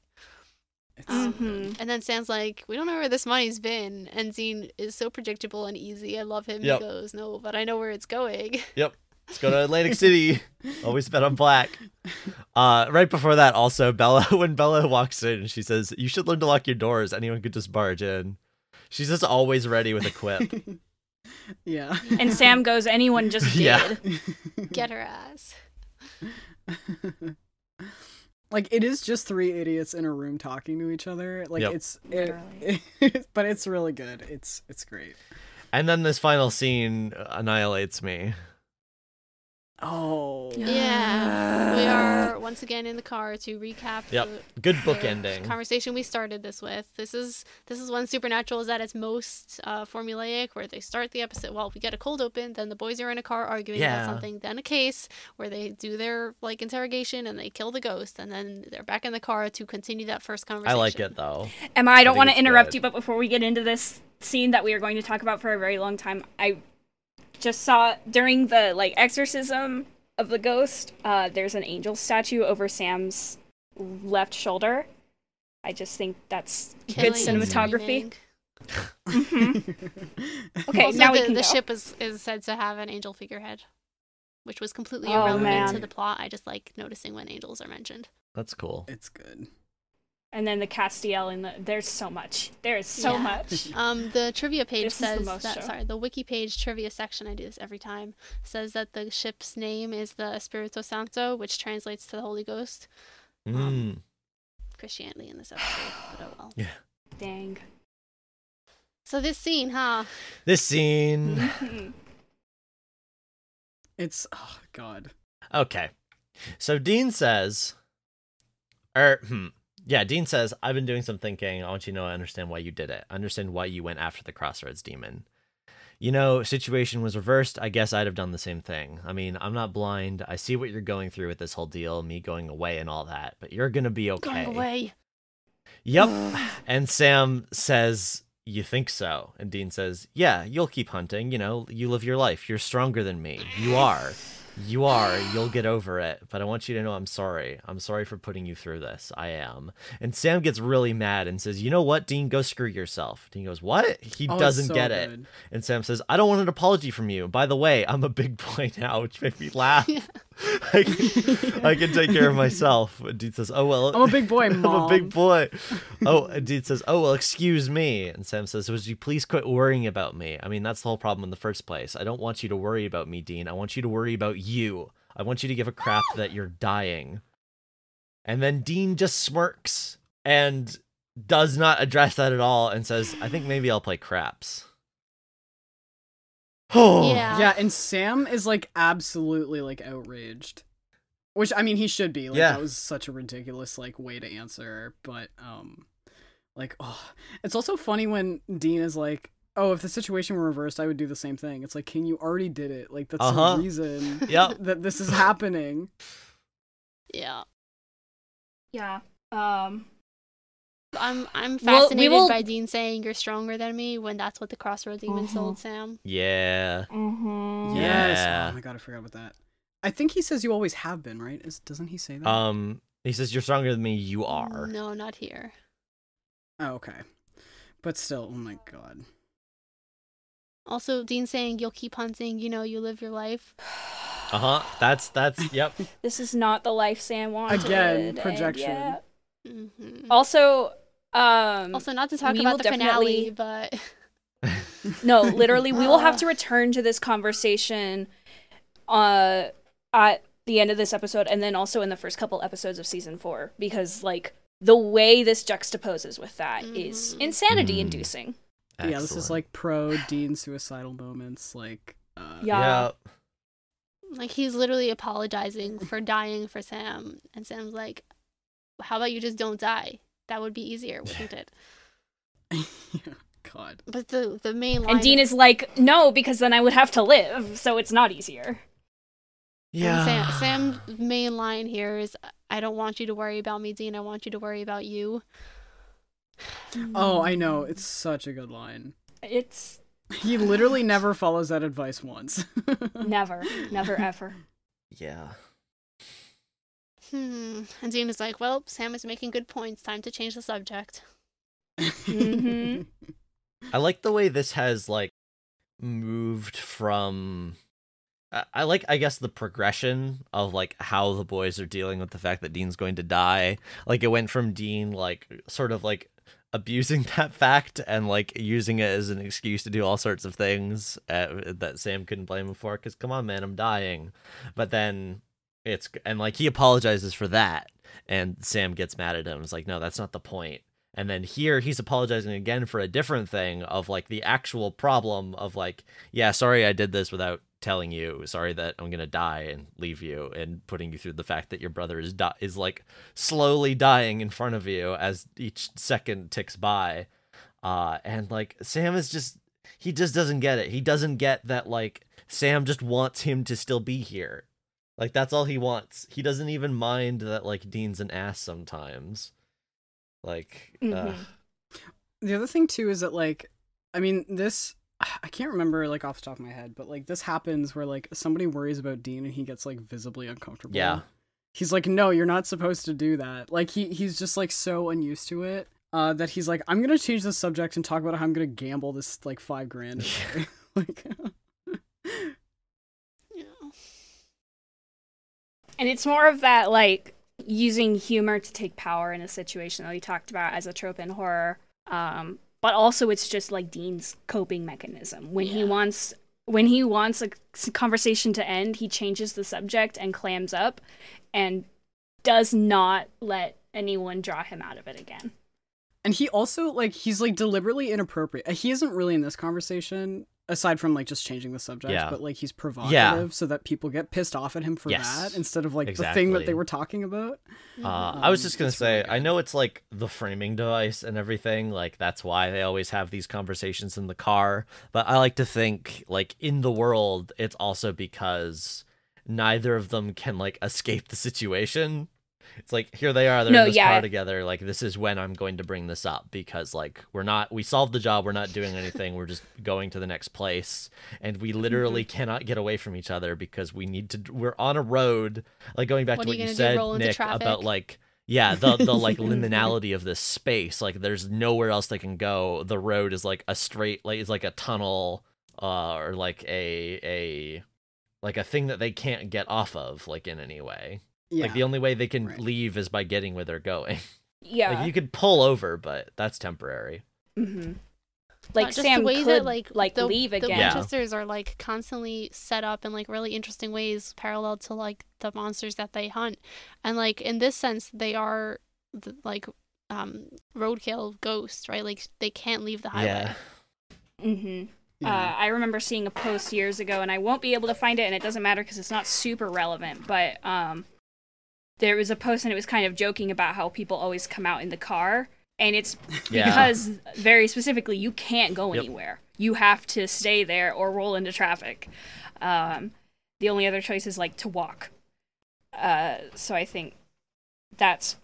It's Um, so good. Mhm. And then Sam's like, "We don't know where this money's been." And Dean is so predictable and easy. I love him. Yep. He goes, "No, but I know where it's going." Yep. Let's go to Atlantic City. Always bet on black. Uh, right before that, also Bella, when Bella walks in, she says, "You should learn to lock your doors. Anyone could just barge in." She's just always ready with a quip. yeah. And Sam goes, anyone just did. Yeah. Get her ass. like it is just three idiots in a room talking to each other. Like Yep. it's it, but it's really good. It's it's great. and then this final scene annihilates me. Oh. Yeah. We are once again in the car to recap Yep. the, Good the bookending. conversation we started this with. This is this is when Supernatural is at its most uh, formulaic, where they start the episode. Well, we get a cold open, then the boys are in a car arguing Yeah. about something, then a case where they do their like interrogation and they kill the ghost, and then they're back in the car to continue that first conversation. I like it though. Emma, I don't think want to interrupt good. you, but before we get into this scene that we are going to talk about for a very long time, I just saw during the like exorcism of the ghost, uh, there's an angel statue over Sam's left shoulder. I just think that's good Killing and cinematography. screaming. Mhm. Okay, also, now we the, can the go. ship is is said to have an angel figurehead, which was completely Oh, irrelevant man. to the plot. I just like noticing when angels are mentioned. That's cool. It's good. And then the Castiel and the there's so much. There is so Yeah. much. Um, the trivia page This says that. show. Sorry, the wiki page trivia section. I do this every time. Says that the ship's name is the Espirito Santo, which translates to the Holy Ghost. Mm. Um, Christianity in this episode, but oh well. Yeah. Dang. So this scene, huh? This scene. It's oh god. Okay. So Dean says, or hmm, yeah, Dean says, I've been doing some thinking. I want you to know I understand why you did it. I understand why you went after the Crossroads demon. You know, situation was reversed. I guess I'd have done the same thing. I mean, I'm not blind. I see what you're going through with this whole deal, me going away and all that, but you're gonna be okay. Going away. Yep. and Sam says, You think so? And Dean says, Yeah, you'll keep hunting. You know, you live your life. You're stronger than me. You are. You are. You'll get over it. But I want you to know I'm sorry. I'm sorry for putting you through this. I am. And Sam gets really mad and says, You know what, Dean? Go screw yourself. Dean goes, What? He Oh, doesn't so get it. And Sam says, I don't want an apology from you. By the way, I'm a big boy now, which made me laugh. I, can, I can take care of myself. And Dean says, Oh, well. I'm a big boy, I'm a big boy. Oh, and Dean says, "Oh well, excuse me." And Sam says, "Would you please quit worrying about me? I mean, that's the whole problem in the first place. I don't want you to worry about me, Dean. I want you to worry about you. I want you to give a crap that you're dying." And then Dean just smirks and does not address that at all, and says, "I think maybe I'll play craps." Oh Yeah. Yeah, and Sam is like absolutely like outraged. Which I mean, he should be. Like Yeah. that was such a ridiculous like way to answer. But um, like oh, it's also funny when Dean is like, "Oh, if the situation were reversed, I would do the same thing." It's like, King, you already did it. Like that's Uh-huh. the reason Yep. that this is happening. Yeah. Yeah. Um. I'm I'm Well, we fascinated will- by Dean saying you're stronger than me when that's what the Crossroad Demon Mhm. told Sam. Yeah. mhm. Yes. Yeah. Oh my god, I forgot about that. I think he says you always have been, right? Is doesn't he say that? Um, he says, You're stronger than me. You are. No, not here. oh, okay. But still, oh my god. Also, Dean saying you'll keep hunting, you know, you live your life. Uh huh. That's, that's, yep. This is not the life Sam wanted. Again, and projection. yeah. hmm Also, um, Also, not to talk about will the finale, but no, literally, we will have to return to this conversation, uh, at the end of this episode, and then also in the first couple episodes of season four, because like the way this juxtaposes with that is Mhm. insanity-inducing. Yeah, this is like pro Dean suicidal moments. Like, uh, Yeah. Yep. like he's literally apologizing for dying for Sam, and Sam's like, "How about you just don't die? That would be easier, wouldn't it?" yeah, God. But the the main line And Dean is like, "No, because then I would have to live, so it's not easier." Yeah. And Sam, Sam's main line here is, "I don't want you to worry about me, Dean. I want you to worry about you." Hmm. Oh, I know. It's such a good line. It's He literally never follows that advice once. never, never, ever. Yeah. Hmm. And Dean is like, "Well, Sam is making good points. Time to change the subject." Mhm. I like the way this has like moved from I- I like I guess the progression of like how the boys are dealing with the fact that Dean's going to die. Like it went from Dean like sort of like abusing that fact and like using it as an excuse to do all sorts of things uh, that Sam couldn't blame him for cuz come on man, I'm dying. But then it's and like he apologizes for that and Sam gets mad at him. It's like no, that's not the point. And then here he's apologizing again for a different thing of like the actual problem of like, yeah, sorry I did this without telling you. Sorry that I'm gonna die and leave you and putting you through the fact that your brother is di- is like slowly dying in front of you as each second ticks by. Uh, and like Sam is just he just doesn't get it. He doesn't get that like Sam just wants him to still be here. Like that's all he wants. He doesn't even mind that like Dean's an ass sometimes. Like uh, Mhm. the other thing too is that like, I mean, this I can't remember like off the top of my head, but like this happens where like somebody worries about Dean and he gets like visibly uncomfortable. Yeah. He's like, no, you're not supposed to do that. Like he he's just like so unused to it. Uh, that he's like, I'm gonna change the subject and talk about how I'm gonna gamble this like five grand. away." like, Yeah. And it's more of that like using humor to take power in a situation that we talked about as a trope in horror. Um, but also it's just like Dean's coping mechanism. When he wants when he wants a conversation to end, he changes the subject and clams up and does not let anyone draw him out of it again. and he also like he's like deliberately inappropriate. He isn't really in this conversation aside from like just changing the subject, Yeah. but like he's provocative so that people get pissed off at him for Yes. that instead of like the thing that they were talking about. Uh, I was Um, just gonna it's really say, I know it's like the framing device and everything. Like that's why they always have these conversations in the car. But I like to think, like in the world, it's also because neither of them can like escape the situation. It's like here they are, they're No, in this yeah. car together. Like this is when I'm going to bring this up because like we're not, we solved the job. We're not doing anything. we're just going to the next place, and we literally Mm-hmm. cannot get away from each other because we need to. We're on a road. Like going back What to what you you, gonna do, said, Nick, about like yeah the the like liminality of this space like there's nowhere else they can go the road is like a straight like it's like a tunnel uh or like a a like a thing that they can't get off of like in any way Yeah. like the only way they can right. leave is by getting where they're going Yeah. like you could pull over but that's temporary Mm-hmm. Like Not just Sam the way could that like like the, leave the again. Yeah. Winchesters are like constantly set up in like really interesting ways, parallel to like the monsters that they hunt, and like in this sense, they are the, like um roadkill ghosts, right? Like they can't leave the highway. yeah Mm-hmm. Yeah. Uh, I remember seeing a post years ago, and I won't be able to find it, and it doesn't matter because it's not super relevant. But um, there was a post and it was kind of joking about how people always come out in the car, and it's Yeah. because very specifically you can't go Yep. anywhere. You have to stay there or roll into traffic. Um, the only other choice is like to walk. Uh, so I think that's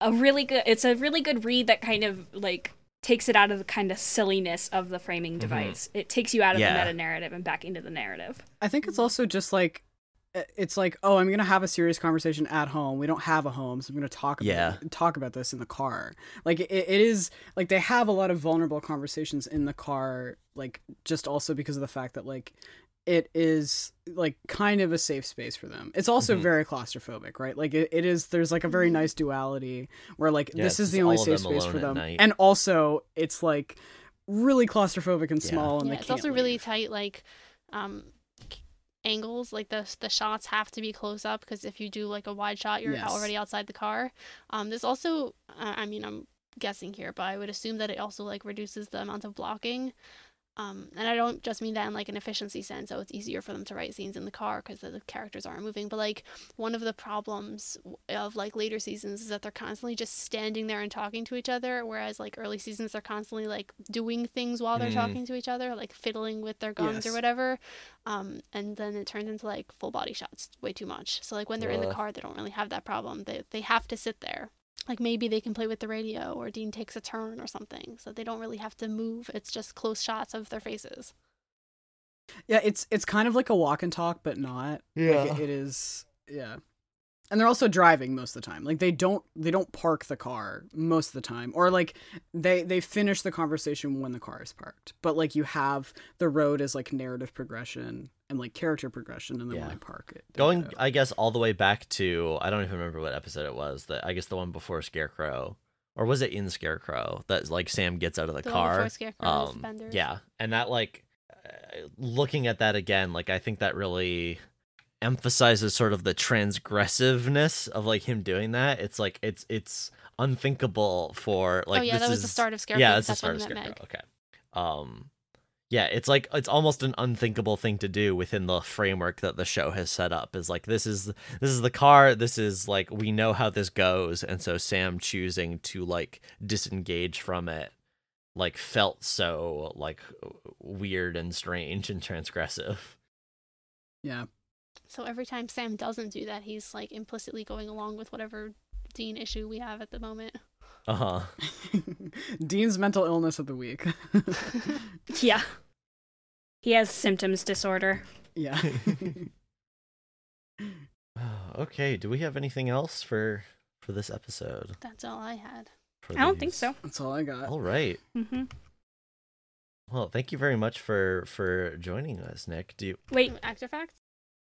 a really good. It's a really good read that kind of like takes it out of the kind of silliness of the framing device. It takes you out of Yeah. the meta narrative and back into the narrative. I think it's also just like it's like oh i'm gonna have a serious conversation at home we don't have a home so i'm gonna talk about Yeah. talk about this in the car like it, it is like they have a lot of vulnerable conversations in the car like just also because of the fact that like it is like kind of a safe space for them it's also Mhm. very claustrophobic right like it, it is there's like a very nice duality where like Yeah, this is the only safe space for them night. and also it's like really claustrophobic and Yeah. small and yeah, they it's also can't really leave. tight like um c- angles like the the shots have to be close up because if you do like a wide shot you're Yes. already outside the car um there's also uh, i mean i'm guessing here but i would assume that it also like reduces the amount of blocking um and i don't just mean that in like an efficiency sense so it's easier for them to write scenes in the car because the, characters aren't moving but like one of the problems of like later seasons is that they're constantly just standing there and talking to each other whereas like early seasons they're constantly like doing things while they're Mm. talking to each other like fiddling with their guns or whatever. Um and then it turns into like full body shots way too much. So like when they're in the car they don't really have that problem. They they have to sit there like maybe they can play with the radio or Dean takes a turn or something so they don't really have to move it's just close shots of their faces Yeah, it's it's kind of like a walk and talk, but not. Like, it- it is. Yeah, and they're also driving most of the time. Like they don't they don't park the car most of the time, or like they they finish the conversation when the car is parked. But like you have the road as like narrative progression and like character progression, and then Yeah. when they park it, Going, get. I guess, all the way back to I don't even remember what episode it was. That I guess the one before Scarecrow, or was it in Scarecrow that like Sam gets out of the, The car? Scarecrow um, yeah, and that like uh, looking at that again, like I think that really emphasizes sort of the transgressiveness of like him doing that. It's like it's it's unthinkable for like oh yeah this that was is the start of Scarecrow yeah, that's the that's start when of Scarecrow. Meg. Okay. Um yeah, it's like it's almost an unthinkable thing to do within the framework that the show has set up. Is like this is this is the car, this is like we know how this goes, and so Sam choosing to like disengage from it like felt so like weird and strange and transgressive. yeah. So every time Sam doesn't do that, he's like implicitly going along with whatever Dean issue we have at the moment. Uh-huh. Dean's mental illness of the week. Yeah. He has symptoms disorder. yeah. okay, do we have anything else for for this episode? That's all I had. For I don't think so. That's all I got. All right. hmm Well, thank you very much for for joining us, Nick. Do you Wait, Actor facts?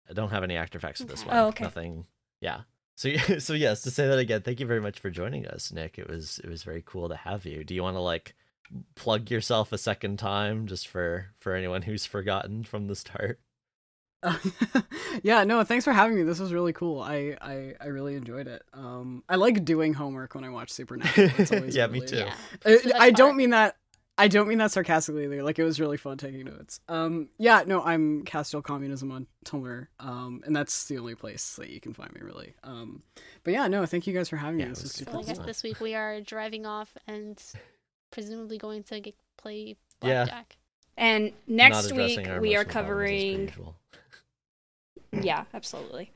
I don't have any actor facts for this Okay. one. Oh, okay. Nothing. Yeah. So so yes, to say that again, thank you very much for joining us, Nick. It was it was very cool to have you. Do you want to like plug yourself a second time just for for anyone who's forgotten from the start? yeah, no, thanks for having me. This was really cool. I, I I really enjoyed it. Um, I like doing homework when I watch Supernatural. It's always Yeah, me too. Yeah. I, It's the best I don't mean that. I don't mean that sarcastically either. Like it was really fun taking notes. Um, yeah, no, I'm Castiel Communism on Tumblr. Um, and that's the only place that you can find me really. Um, but yeah, no, thank you guys for having Yeah, me. This was is So I guess cool. this week we are driving off and presumably going to get, play Yeah. blackjack. and next week we are emotional problems as per covering. Yeah, absolutely.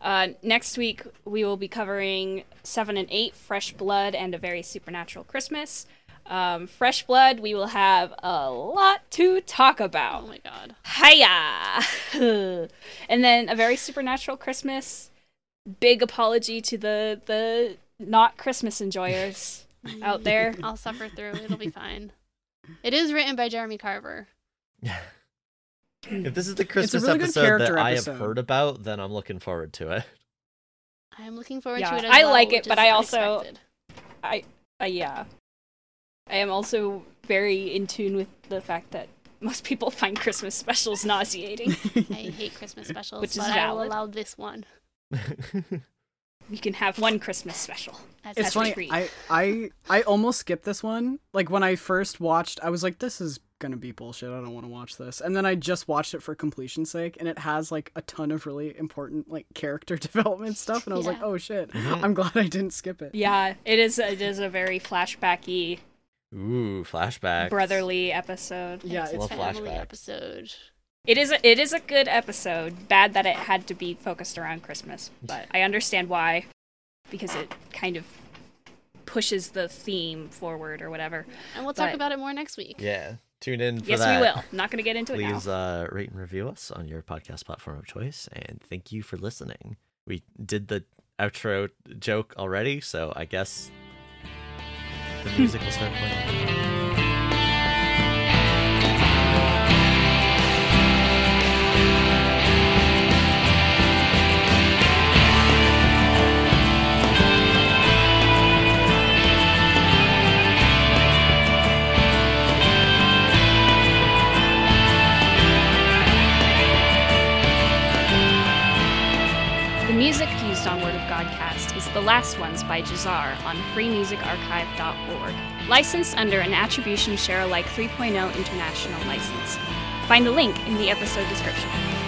Uh, next week we will be covering seven and eight, Fresh Blood, and a very supernatural Christmas. Um, Fresh Blood, we will have a lot to talk about. Oh my god. Hiya! and then a very supernatural Christmas. Big apology to the the not Christmas enjoyers out there. I'll suffer through. It'll be fine. It is written by Jeremy Carver. if this is the Christmas really episode that character I have episode. heard about, then I'm looking forward to it. I am looking forward Yeah, to it as I well, like it, but is I also- unexpected. I uh, yeah. I am also very in tune with the fact that most people find Christmas specials nauseating. I hate Christmas specials, Which is but I will allow this one. we can have one Christmas special. As It's That's a a funny. treat. I, I I almost skipped this one. Like when I first watched, I was like, "This is gonna be bullshit. I don't want to watch this. And then I just watched it for completion's sake, and it has like a ton of really important like character development stuff. And I was like, oh shit, Mhm. I'm glad I didn't skip it. Yeah, it is. It is a very flashbacky, Ooh, flashback. brotherly episode. Yeah, it's a Love family flashbacks. episode. It is. A, it is a good episode. Bad that it had to be focused around Christmas, but I understand why, because it kind of pushes the theme forward or whatever. And we'll talk But- about it more next week. Yeah. Tune in for yes, that. we will. I'm not going to get into Please it now. uh, rate and review us on your podcast platform of choice, and thank you for listening. We did the outro joke already, so I guess the music will start playing. Music is The Last Ones by Jahzzar on freemusicarchive.org, licensed under an Attribution Share Alike 3.0 international license. Find the link in the episode description.